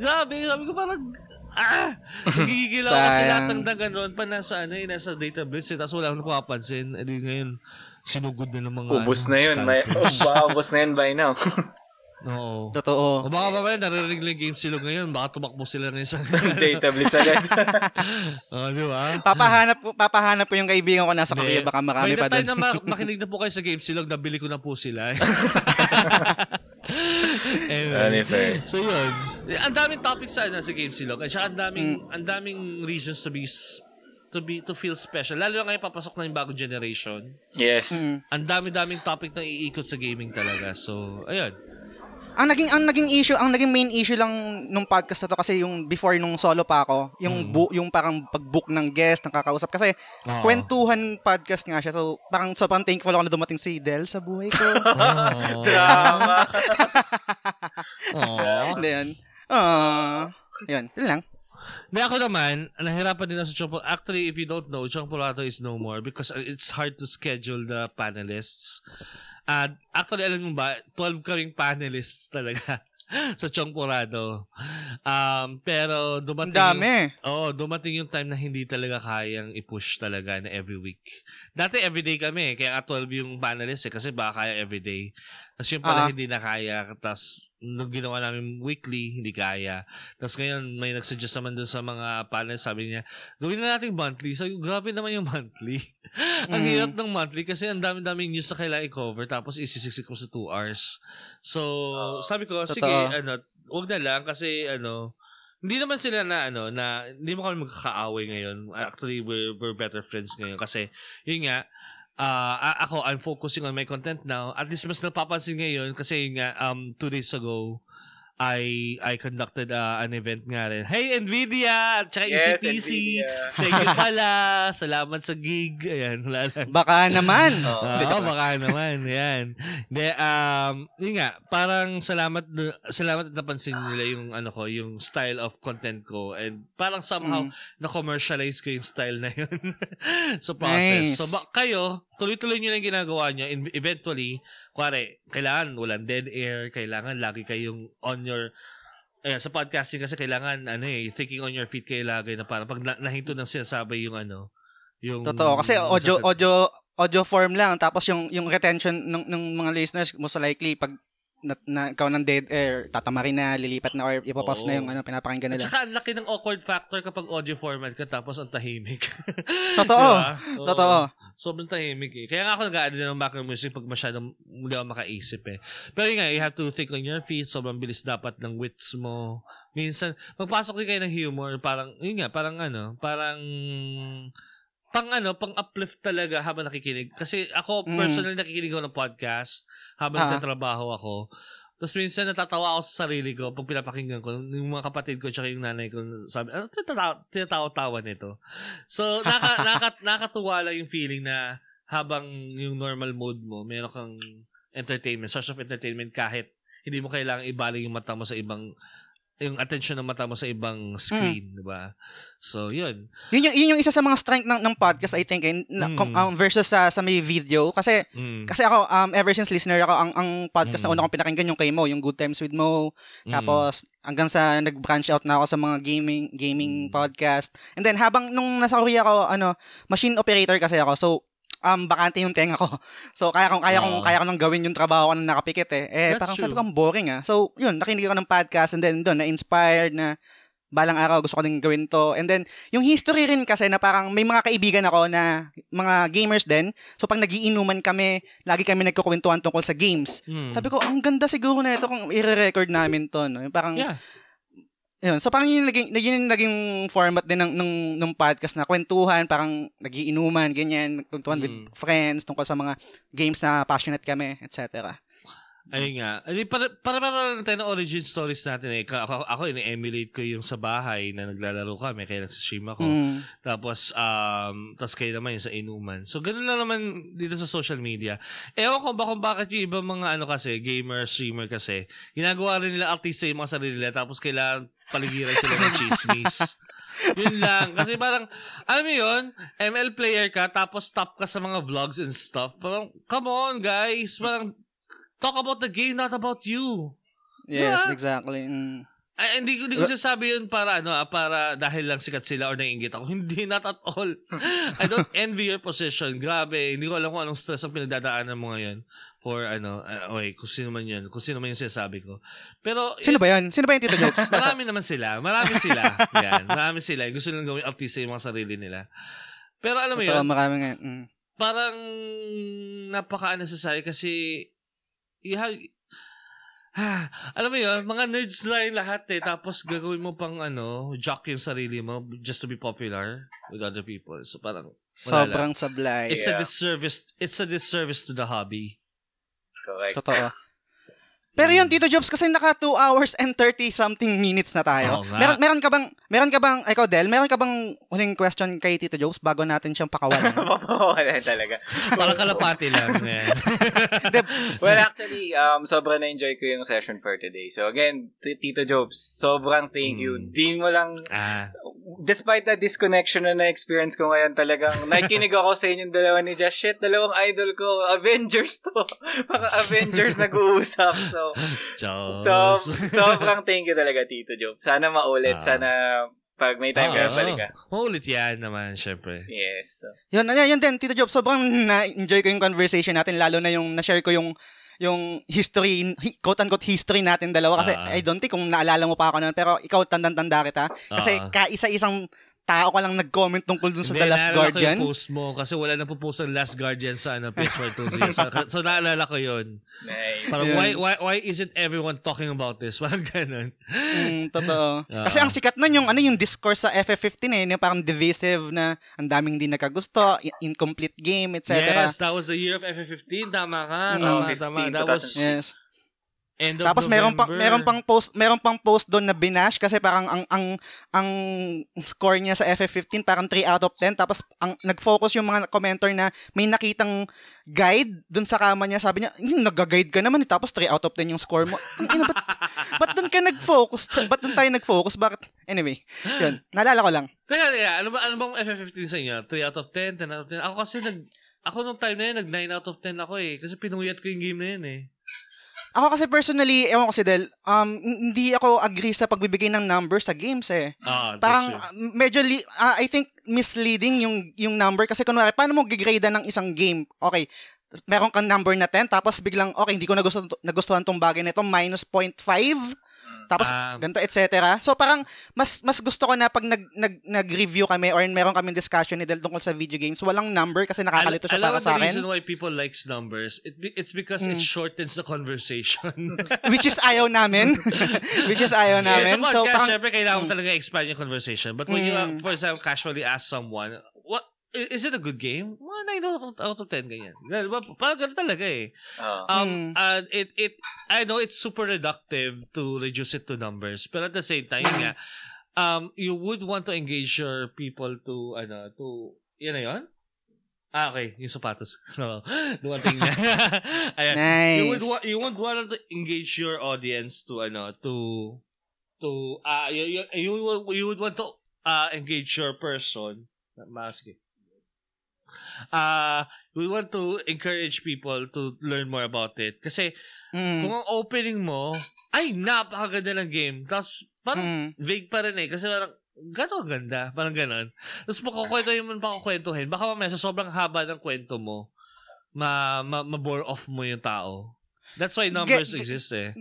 Speaker 5: Grabe, sabi ko parang, ah! Nagigigil ako kasi lahat ng Danganron pa nasa, ano, eh, nasa data blitz. Eh, tapos wala akong napapansin. Eh, ngayon, sinugod na ng mga,
Speaker 4: Ubus
Speaker 5: ano,
Speaker 4: na yun. May, baka ubus na yun by now.
Speaker 5: Oo. O
Speaker 2: Totoo.
Speaker 5: baka mamaya naririnig lang yung game silog ngayon, baka tumakbo sila na isang...
Speaker 4: Data blitz agad.
Speaker 5: Oo, di ba?
Speaker 2: Papahanap po, papahanap po yung kaibigan ko nasa Korea. Baka marami pa doon.
Speaker 5: na ma- makinig na po kayo sa game silog, nabili ko na po sila. anyway. So yun. Ang daming topics sa, ano, sa game silog. At saka ang daming, ang daming reasons to be to be to feel special lalo na ngayon papasok na yung bagong generation
Speaker 4: Yes.
Speaker 5: ang dami-daming topic na iikot sa gaming talaga so ayun
Speaker 2: ang naging ang naging issue, ang naging main issue lang nung podcast na to kasi yung before nung solo pa ako, yung bu- yung parang pag-book ng guest, ng kakausap kasi
Speaker 5: Oo.
Speaker 2: kwentuhan podcast nga siya. So parang sobrang thankful ako na dumating si Del sa buhay ko.
Speaker 5: oh,
Speaker 4: Drama.
Speaker 5: oh.
Speaker 2: Hindi yan. Ah, yun, yun lang.
Speaker 5: Hindi ako naman, nahirapan din ako sa Chong Actually, if you don't know, Chong Polato is no more because uh, it's hard to schedule the panelists. Uh, actually, alam mo ba, 12 kaming panelists talaga sa Chong Porado. Um, pero
Speaker 2: Ang
Speaker 5: dumating
Speaker 2: dami.
Speaker 5: Oo, dumating yung time na hindi talaga kayang i-push talaga na every week. Dati everyday kami, kaya nga 12 yung panelists eh, kasi baka kaya everyday. Tapos yung pala
Speaker 2: Ah.
Speaker 5: hindi na kaya, tapos nung ginawa namin weekly, hindi kaya. Tapos ngayon, may nagsuggest naman dun sa mga panel, sabi niya, gawin na natin monthly. So, grabe naman yung monthly. ang
Speaker 2: Mm.
Speaker 5: hirap ng monthly kasi ang dami-daming news na kailangan i-cover tapos isisiksik mo sa 2 hours. So, sabi ko, sige,
Speaker 2: Totoo.
Speaker 5: ano, wag na lang kasi, ano, hindi naman sila na, ano, na, hindi mo kami magkakaaway ngayon. Actually, we're, we're better friends ngayon kasi, yun nga, ah a- ako, I'm focusing on my content now. At least mas napapansin ngayon kasi nga, um, two days ago, I I conducted uh, an event nga rin. Hey, NVIDIA! At saka
Speaker 4: Yes,
Speaker 5: ECPC!
Speaker 4: NVIDIA.
Speaker 5: Thank you pala! Salamat sa gig! Ayan, wala lang.
Speaker 2: Baka naman.
Speaker 4: Oo.
Speaker 2: Joke lang.
Speaker 5: baka naman. Yan. De, um, yun nga, parang salamat, na- salamat at napansin nila yung, ano ko, yung style of content ko. And parang somehow,
Speaker 2: Mm.
Speaker 5: na-commercialize ko yung style na yun sa process.
Speaker 2: Nice.
Speaker 5: So, ba, kayo, tuloy-tuloy nyo na yung ginagawa nyo. Eventually, kuwari, kailangan walang dead air, kailangan lagi kayong on your eh, sa podcasting kasi kailangan ano eh thinking on your feet kayo lagi na para pag na- nahinto ng sinasabi yung ano yung
Speaker 2: Totoo. Kasi audio, audio, audio form lang. Tapos yung, yung retention ng, ng mga listeners, most likely, pag na, na ikaw ng dead air, tatamarin na, lilipat na, or ipopost na
Speaker 5: Oo.
Speaker 2: yung ano, pinapakinggan
Speaker 5: At
Speaker 2: nila.
Speaker 5: saka ang laki ng awkward factor kapag audio format ka tapos ang tahimik.
Speaker 2: Totoo.
Speaker 5: Diba? Oo. Sobrang tahimik eh. Kaya nga ako nag-add din ng background music pag masyadong hindi ako makaisip eh. Pero yun nga, you have to think on your feet. Sobrang bilis dapat ng wits mo. Minsan, magpasok din kayo ng humor. Parang, yun nga, parang ano, parang pang ano, pang uplift talaga habang nakikinig. Kasi ako,
Speaker 2: Mm.
Speaker 5: personally, nakikinig ako ng podcast habang nagtatrabaho ako. Tapos minsan natatawa ako sa sarili ko pag pinapakinggan ko yung mga kapatid ko tsaka yung nanay ko sabi, ano tinatawa- tinatawa-tawa nito? So, naka, naka, nakatuwa lang yung feeling na habang yung normal mode mo, meron kang entertainment, source of entertainment kahit hindi mo kailangang ibaling yung mata mo sa ibang yung attention ng mata mo sa ibang screen, di ba? So, yun.
Speaker 2: Yun yung, yun yung isa sa mga strength ng, ng podcast, I think, eh, na,
Speaker 5: Mm.
Speaker 2: um, versus sa, sa may video. Kasi,
Speaker 5: Mm.
Speaker 2: kasi ako, um, ever since listener ako, ang, ang podcast na
Speaker 5: Mm.
Speaker 2: una kong pinakinggan yung kay Mo, yung Good Times with Mo. Tapos, hanggang sa nag-branch out na ako sa mga gaming gaming
Speaker 5: Mm.
Speaker 2: podcast. And then, habang nung nasa Korea ako, ano, machine operator kasi ako. So, um, bakante yung tenga ko. So, kaya kong, kaya kong,
Speaker 5: Oo.
Speaker 2: kaya ko nang gawin yung trabaho ko na nakapikit eh. Eh, parang sabi
Speaker 5: true.
Speaker 2: ko, ang boring ah. So, yun, nakinig ako ng podcast and then doon, na-inspired na balang araw gusto ko din gawin to. And then, yung history rin kasi na parang may mga kaibigan ako na mga gamers din. So, pag nagiinuman kami, lagi kami nagkukwentuhan tungkol sa games.
Speaker 5: Mm.
Speaker 2: Sabi ko, ang ganda siguro na ito kung i-record namin to. No? Parang,
Speaker 5: yeah.
Speaker 2: Yun. So, parang yun naging, yun yung naging format din ng, ng, ng podcast na kwentuhan, parang nagiinuman, ganyan, kwentuhan with
Speaker 5: Mm.
Speaker 2: friends tungkol sa mga games na passionate kami, etc.
Speaker 5: Ayun nga. Ay, para, para, para lang tayo ng origin stories natin eh. Ako, ako ini-emulate ko yung sa bahay na naglalaro kami kaya nagsistream ako.
Speaker 2: Mm.
Speaker 5: Tapos, um, tapos kayo naman yung sa inuman. So, ganun lang naman dito sa social media. Ewan ko ba kung bakit yung ibang mga ano kasi, gamer, streamer kasi, ginagawa rin nila artista yung mga sarili nila tapos kailangan paligiran sila ng chismis. yun lang. Kasi parang, alam mo yun, ML player ka tapos top ka sa mga vlogs and stuff. Parang, come on guys. Parang, talk about the game, not about you.
Speaker 2: Yes,
Speaker 5: Yeah.
Speaker 2: exactly. Mm.
Speaker 5: Ay, hindi ko hindi ko sinasabi yun para ano, ah, para dahil lang sikat sila or naiingit ako. Hindi, not at all. I don't envy your position. Grabe, hindi ko alam kung anong stress ang pinagdadaanan mo ngayon for ano, uh, okay, kung sino man yun, kung sino man yung sinasabi ko. Pero
Speaker 2: Sino ba yun? Sino ba yung Tito Jokes?
Speaker 5: marami naman sila. Marami sila. Yan, marami sila. Gusto nilang gawing artista yung mga sarili nila. Pero alam mo
Speaker 2: Totoo,
Speaker 5: yun,
Speaker 2: marami nga. Mm.
Speaker 5: parang napaka-unnecessary kasi you have, ah, alam mo yun, mga nerds lang yung lahat eh. Tapos gagawin mo pang ano, jock yung sarili mo just to be popular with other people. So parang,
Speaker 2: Sobrang
Speaker 5: lang.
Speaker 2: sablay.
Speaker 5: It's a
Speaker 4: Yeah.
Speaker 5: disservice, it's a disservice to the hobby.
Speaker 4: Correct.
Speaker 2: Totoo. Pero yun, Tito Jobs, kasi naka 2 hours and 30 something minutes na tayo.
Speaker 5: Nga.
Speaker 2: meron, meron ka bang, meron ka bang, ikaw Del, meron ka bang huling question kay Tito Jobs bago natin siyang pakawalan?
Speaker 4: Mapapawala talaga.
Speaker 5: Parang kalapati lang. Yan.
Speaker 4: well, actually, um, sobrang na-enjoy ko yung session for today. So again, Tito Jobs, sobrang thank you.
Speaker 5: Mm.
Speaker 4: Di mo lang,
Speaker 5: ah,
Speaker 4: despite the disconnection na na-experience ko ngayon, talagang nakikinig ako sa inyong dalawa ni Josh. Shit, dalawang idol ko. Avengers to. Mga Avengers nag-uusap. So, So, sobrang thank you talaga, Tito Jobs. Sana maulit.
Speaker 5: Ah.
Speaker 4: Sana pag may time ka,
Speaker 5: Oo.
Speaker 4: balik ka.
Speaker 5: Maulit yan naman, syempre.
Speaker 4: Yes. So,
Speaker 2: yun, yun, yun din, Tito Jobs, sobrang na-enjoy ko yung conversation natin, lalo na yung na-share ko yung yung history, hi- quote-unquote history natin dalawa. Kasi
Speaker 5: Ah.
Speaker 2: I don't think kung naalala mo pa ako noon, pero ikaw tandang-tanda kita. Kasi
Speaker 5: Ah.
Speaker 2: kaisa-isang tao ka lang nag-comment tungkol dun sa The
Speaker 5: Hindi,
Speaker 2: Last
Speaker 5: naalala ko
Speaker 2: Guardian.
Speaker 5: yung post mo kasi wala na po post ang Last Guardian sa ano, PS4 2 so, so naalala ko yun.
Speaker 4: nice.
Speaker 5: Parang
Speaker 2: Yun.
Speaker 5: why, why, why isn't everyone talking about this? Parang ganun.
Speaker 2: Mm, totoo.
Speaker 5: Oo.
Speaker 2: Kasi ang sikat nun yung ano yung discourse sa FF15 eh, yung parang divisive na ang daming hindi nakagusto, incomplete game, etc.
Speaker 5: Yes, that was the year of FF15. Tama ka.
Speaker 2: Mm.
Speaker 5: Tama,
Speaker 4: Oh,
Speaker 5: tama.
Speaker 4: 15,
Speaker 5: That was
Speaker 2: Yes.
Speaker 5: End of
Speaker 2: Tapos meron pang
Speaker 5: November.
Speaker 2: meron pang post meron pang post doon na binash kasi parang ang ang ang score niya sa FF15 parang 3 out of 10 tapos ang nag-focus yung mga commenter na may nakitang guide doon sa kama niya sabi niya "Hmm, nag-guide ka naman eh, tapos 3 out of 10 yung score mo ang ina ba't, ba't doon ka nag-focus ba't doon tayo nag-focus bakit anyway yun naalala ko lang
Speaker 5: Teka, teka. Ano ba, ano bang FF15 sa inyo? 3 out of 10, 10 out of 10? Ako kasi nag, ako nung time na yun, nag 9 out of 10 ako eh. Kasi pinuyat ko yung game na yun eh.
Speaker 2: Ako kasi personally ewan ko si Del um hindi ako agree sa pagbibigay ng number sa games eh.
Speaker 5: Ah,
Speaker 2: Parang uh, medyo li- ah, I think misleading yung yung number kasi kunwari paano mo gigrade ng isang game? Okay, meron kang number na 10, tapos biglang, okay, hindi ko nagustuhan, nagustuhan tong bagay na ito, minus 0.5, tapos
Speaker 5: Ah.
Speaker 2: ganito, etc. So parang, mas mas gusto ko na pag nag, nag, nag-review kami or meron kaming discussion ni Del tungkol sa video games, walang number kasi nakakalito siya para sa
Speaker 5: the reason
Speaker 2: akin.
Speaker 5: why people likes numbers? It, it's because it
Speaker 2: Mm.
Speaker 5: shortens the conversation.
Speaker 2: Which is ayaw namin. Which is ayaw
Speaker 5: Yeah,
Speaker 2: namin.
Speaker 5: sa
Speaker 2: so
Speaker 5: podcast,
Speaker 2: parang,
Speaker 5: syempre, kailangan mo talaga expand yung conversation. But when you, uh,
Speaker 2: Mm.
Speaker 5: for example, casually ask someone, is it a good game? Well, 9 out of- out of 10, ganyan. Diba? Parang ganun talaga eh.
Speaker 4: Oo.
Speaker 5: Um,
Speaker 2: Mm.
Speaker 5: uh, it, it, I know it's super reductive to reduce it to numbers, but at the same time, nga, um, you would want to engage your people to, ano, to, yun na yun? Ah, okay. Yung sapatos. No. Dumating na. Ayan.
Speaker 2: nice.
Speaker 5: You would wa- you would want to engage your audience to ano to to uh you you, you, would, you would want to uh engage your person mask uh we want to encourage people to learn more about it. Kasi
Speaker 2: Mm.
Speaker 5: kung ang opening mo ay napakaganda ng game. Tapos parang
Speaker 2: Mm.
Speaker 5: vague pa rin eh. Kasi parang gato ganda parang ganon. Tapos makakwento yung man pakakwentuhin baka mamaya sa sobrang haba ng kwento mo ma, ma, ma-bore off mo yung tao. That's why numbers
Speaker 2: Ge-
Speaker 5: exist eh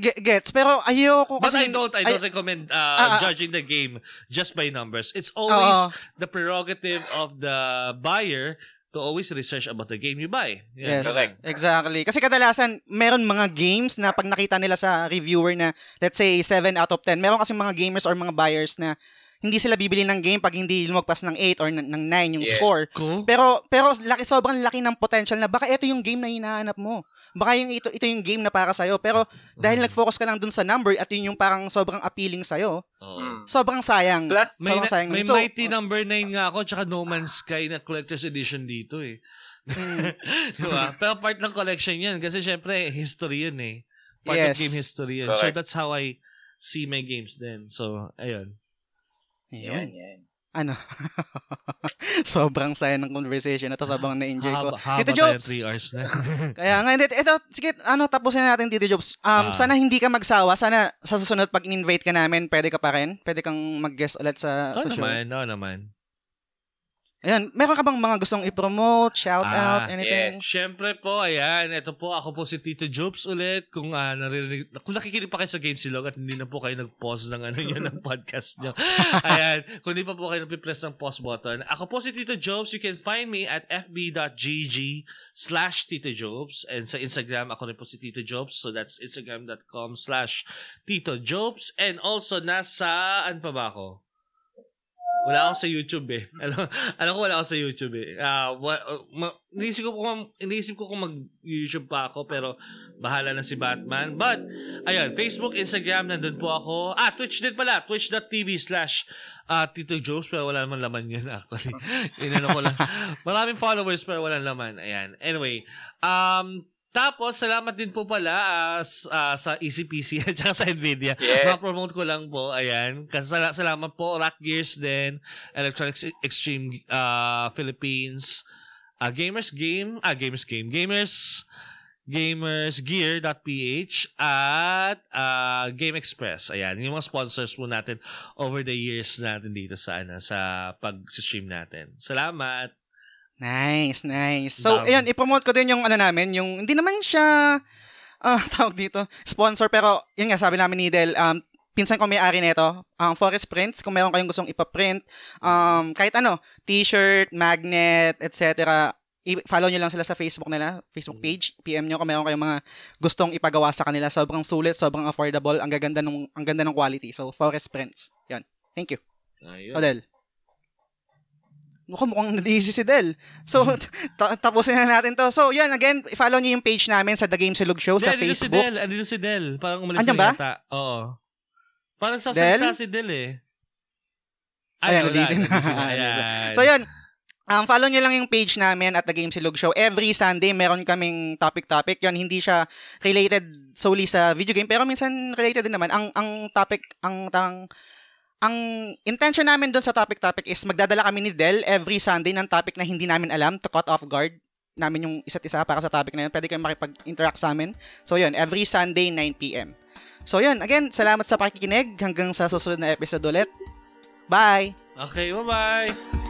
Speaker 2: gets. Pero ayoko
Speaker 5: but
Speaker 2: kasi...
Speaker 5: I don't I don't recommend uh,
Speaker 2: ah.
Speaker 5: judging the game just by numbers it's always
Speaker 2: Oo.
Speaker 5: the prerogative of the buyer to always research about the game you buy Yeah.
Speaker 2: Yes,
Speaker 4: Correct.
Speaker 2: exactly. Kasi kadalasan, meron mga games na pag nakita nila sa reviewer na, let's say, 7 out of 10, meron kasi mga gamers or mga buyers na hindi sila bibili ng game pag hindi lumagpas ng 8 or ng ng 9 yung
Speaker 4: Yes.
Speaker 2: score. Pero pero laki sobrang laki ng potential na baka ito yung game na hinahanap mo. Baka yung ito ito yung game na para sa pero dahil nag-focus ka lang dun sa number at yun yung parang sobrang appealing sa
Speaker 5: Oo.
Speaker 4: Mm.
Speaker 2: sobrang sayang.
Speaker 4: Plus,
Speaker 5: May,
Speaker 2: sobrang
Speaker 5: na-
Speaker 2: sayang.
Speaker 5: may
Speaker 2: So,
Speaker 5: Mighty number 9 nga ako tsaka No Man's Sky na collector's edition dito eh. Di ba? Pero part ng collection yan kasi syempre history yun eh. Part of
Speaker 2: Yes.
Speaker 5: game history yan. So that's how I see my games then. So, ayun.
Speaker 2: Yun.
Speaker 4: Yan, yan.
Speaker 2: Ano? sobrang saya ng conversation na to sobrang na-enjoy ko.
Speaker 5: Haba, haba
Speaker 2: Tito
Speaker 5: tayo
Speaker 2: Jobs,
Speaker 5: 3 hours na.
Speaker 2: Kaya nga, hindi, ito, sige, ano, tapusin na natin, Tito Jobs. Um,
Speaker 5: Ah.
Speaker 2: Sana hindi ka magsawa. Sana sa susunod, pag in-invite ka namin, pwede ka pa rin. Pwede kang mag-guest ulit sa,
Speaker 5: Oo
Speaker 2: sa show.
Speaker 5: naman, oo naman.
Speaker 2: Ayan, meron ka bang mga gustong i-promote, shout out,
Speaker 5: Ah,
Speaker 2: anything?
Speaker 4: yes.
Speaker 5: Siyempre po, ayan, ito po, ako po si Tito Jobs ulit. Kung ah, naririnig, kung nakikinig pa kayo sa Game Silog at hindi na po kayo nag-pause ng ano yun, ng podcast nyo. ayan, kung hindi pa po kayo nag-press ng pause button. Ako po si Tito Jobs. You can find me at fb.gg slash Tito Jobs. And sa Instagram, ako rin po si Tito Jobs. So that's instagram.com slash Tito Jobs. And also, nasa, ano pa ba ako? Wala ako sa YouTube eh. Alam, alam ko wala ako sa YouTube eh. Ah, wa, uh, ma, iniisip ko kung iniisip ko kung mag-YouTube pa ako pero bahala na si Batman. But ayun, Facebook, Instagram nandun po ako. Ah, Twitch din pala. twitch.tv slash ah, Tito Jobs pero wala naman laman yun actually. Inano ko lang. Maraming followers pero wala laman. Ayan. Anyway, um tapos, salamat din po pala s- ah, sa ECPC at saka sa NVIDIA.
Speaker 4: Yes.
Speaker 5: Ma-promote ko lang po. Ayan. Kasi sala- salamat po. Rock Gears din. Electronics Extreme ah, Philippines. ah, Gamers Game. Ah, Gamers Game. Gamers gamersgear.ph at ah, Game Express. Ayan, yung mga sponsors po natin over the years natin dito sa ano, sa pag-stream natin. Salamat.
Speaker 2: Nice, nice. So,
Speaker 5: Dami.
Speaker 2: ayun, i-promote ko din yung ano namin, yung hindi naman siya ah tawag dito, sponsor pero yun nga sabi namin ni Del, um pinsan ko may-ari nito, um, Forest Prints, kung meron kayong gustong ipaprint, um, kahit ano, t-shirt, magnet, etc., i-follow nyo lang sila sa Facebook nila, Facebook page, PM nyo kung meron kayong mga gustong ipagawa sa kanila. Sobrang sulit, sobrang affordable, ang gaganda ng, ang ganda ng quality. So, Forest Prints. Yan. Thank you.
Speaker 5: Ayun.
Speaker 2: O, Del. Mukhang mukhang nadisi si Del. So, ta- tapusin na natin to. So, yan, again, follow nyo yung page namin sa The Game Silog Show sa
Speaker 5: Hindi, andito si
Speaker 2: Facebook.
Speaker 5: Del. Andito si Del. Parang umalis
Speaker 2: Andyan
Speaker 5: na
Speaker 2: ba?
Speaker 5: yata. Oo. Parang sasalita
Speaker 2: Del?
Speaker 5: si Del eh.
Speaker 2: Ayan,
Speaker 5: wala.
Speaker 2: nadisi na.
Speaker 5: Na. Ayan.
Speaker 2: So, yan. Um, follow nyo lang yung page namin at The Game Silog Show. Every Sunday, meron kaming topic-topic. Yan, hindi siya related solely sa video game, pero minsan related din naman. Ang ang topic, ang tang ang intention namin doon sa topic-topic is magdadala kami ni Del every Sunday ng topic na hindi namin alam to cut off guard namin yung isa't isa para sa topic na yun. Pwede kayong makipag-interact sa amin. So, yun, every Sunday, 9pm. So, yun, again, salamat sa pakikinig. Hanggang sa susunod na episode ulit. Bye!
Speaker 5: Okay, bye-bye.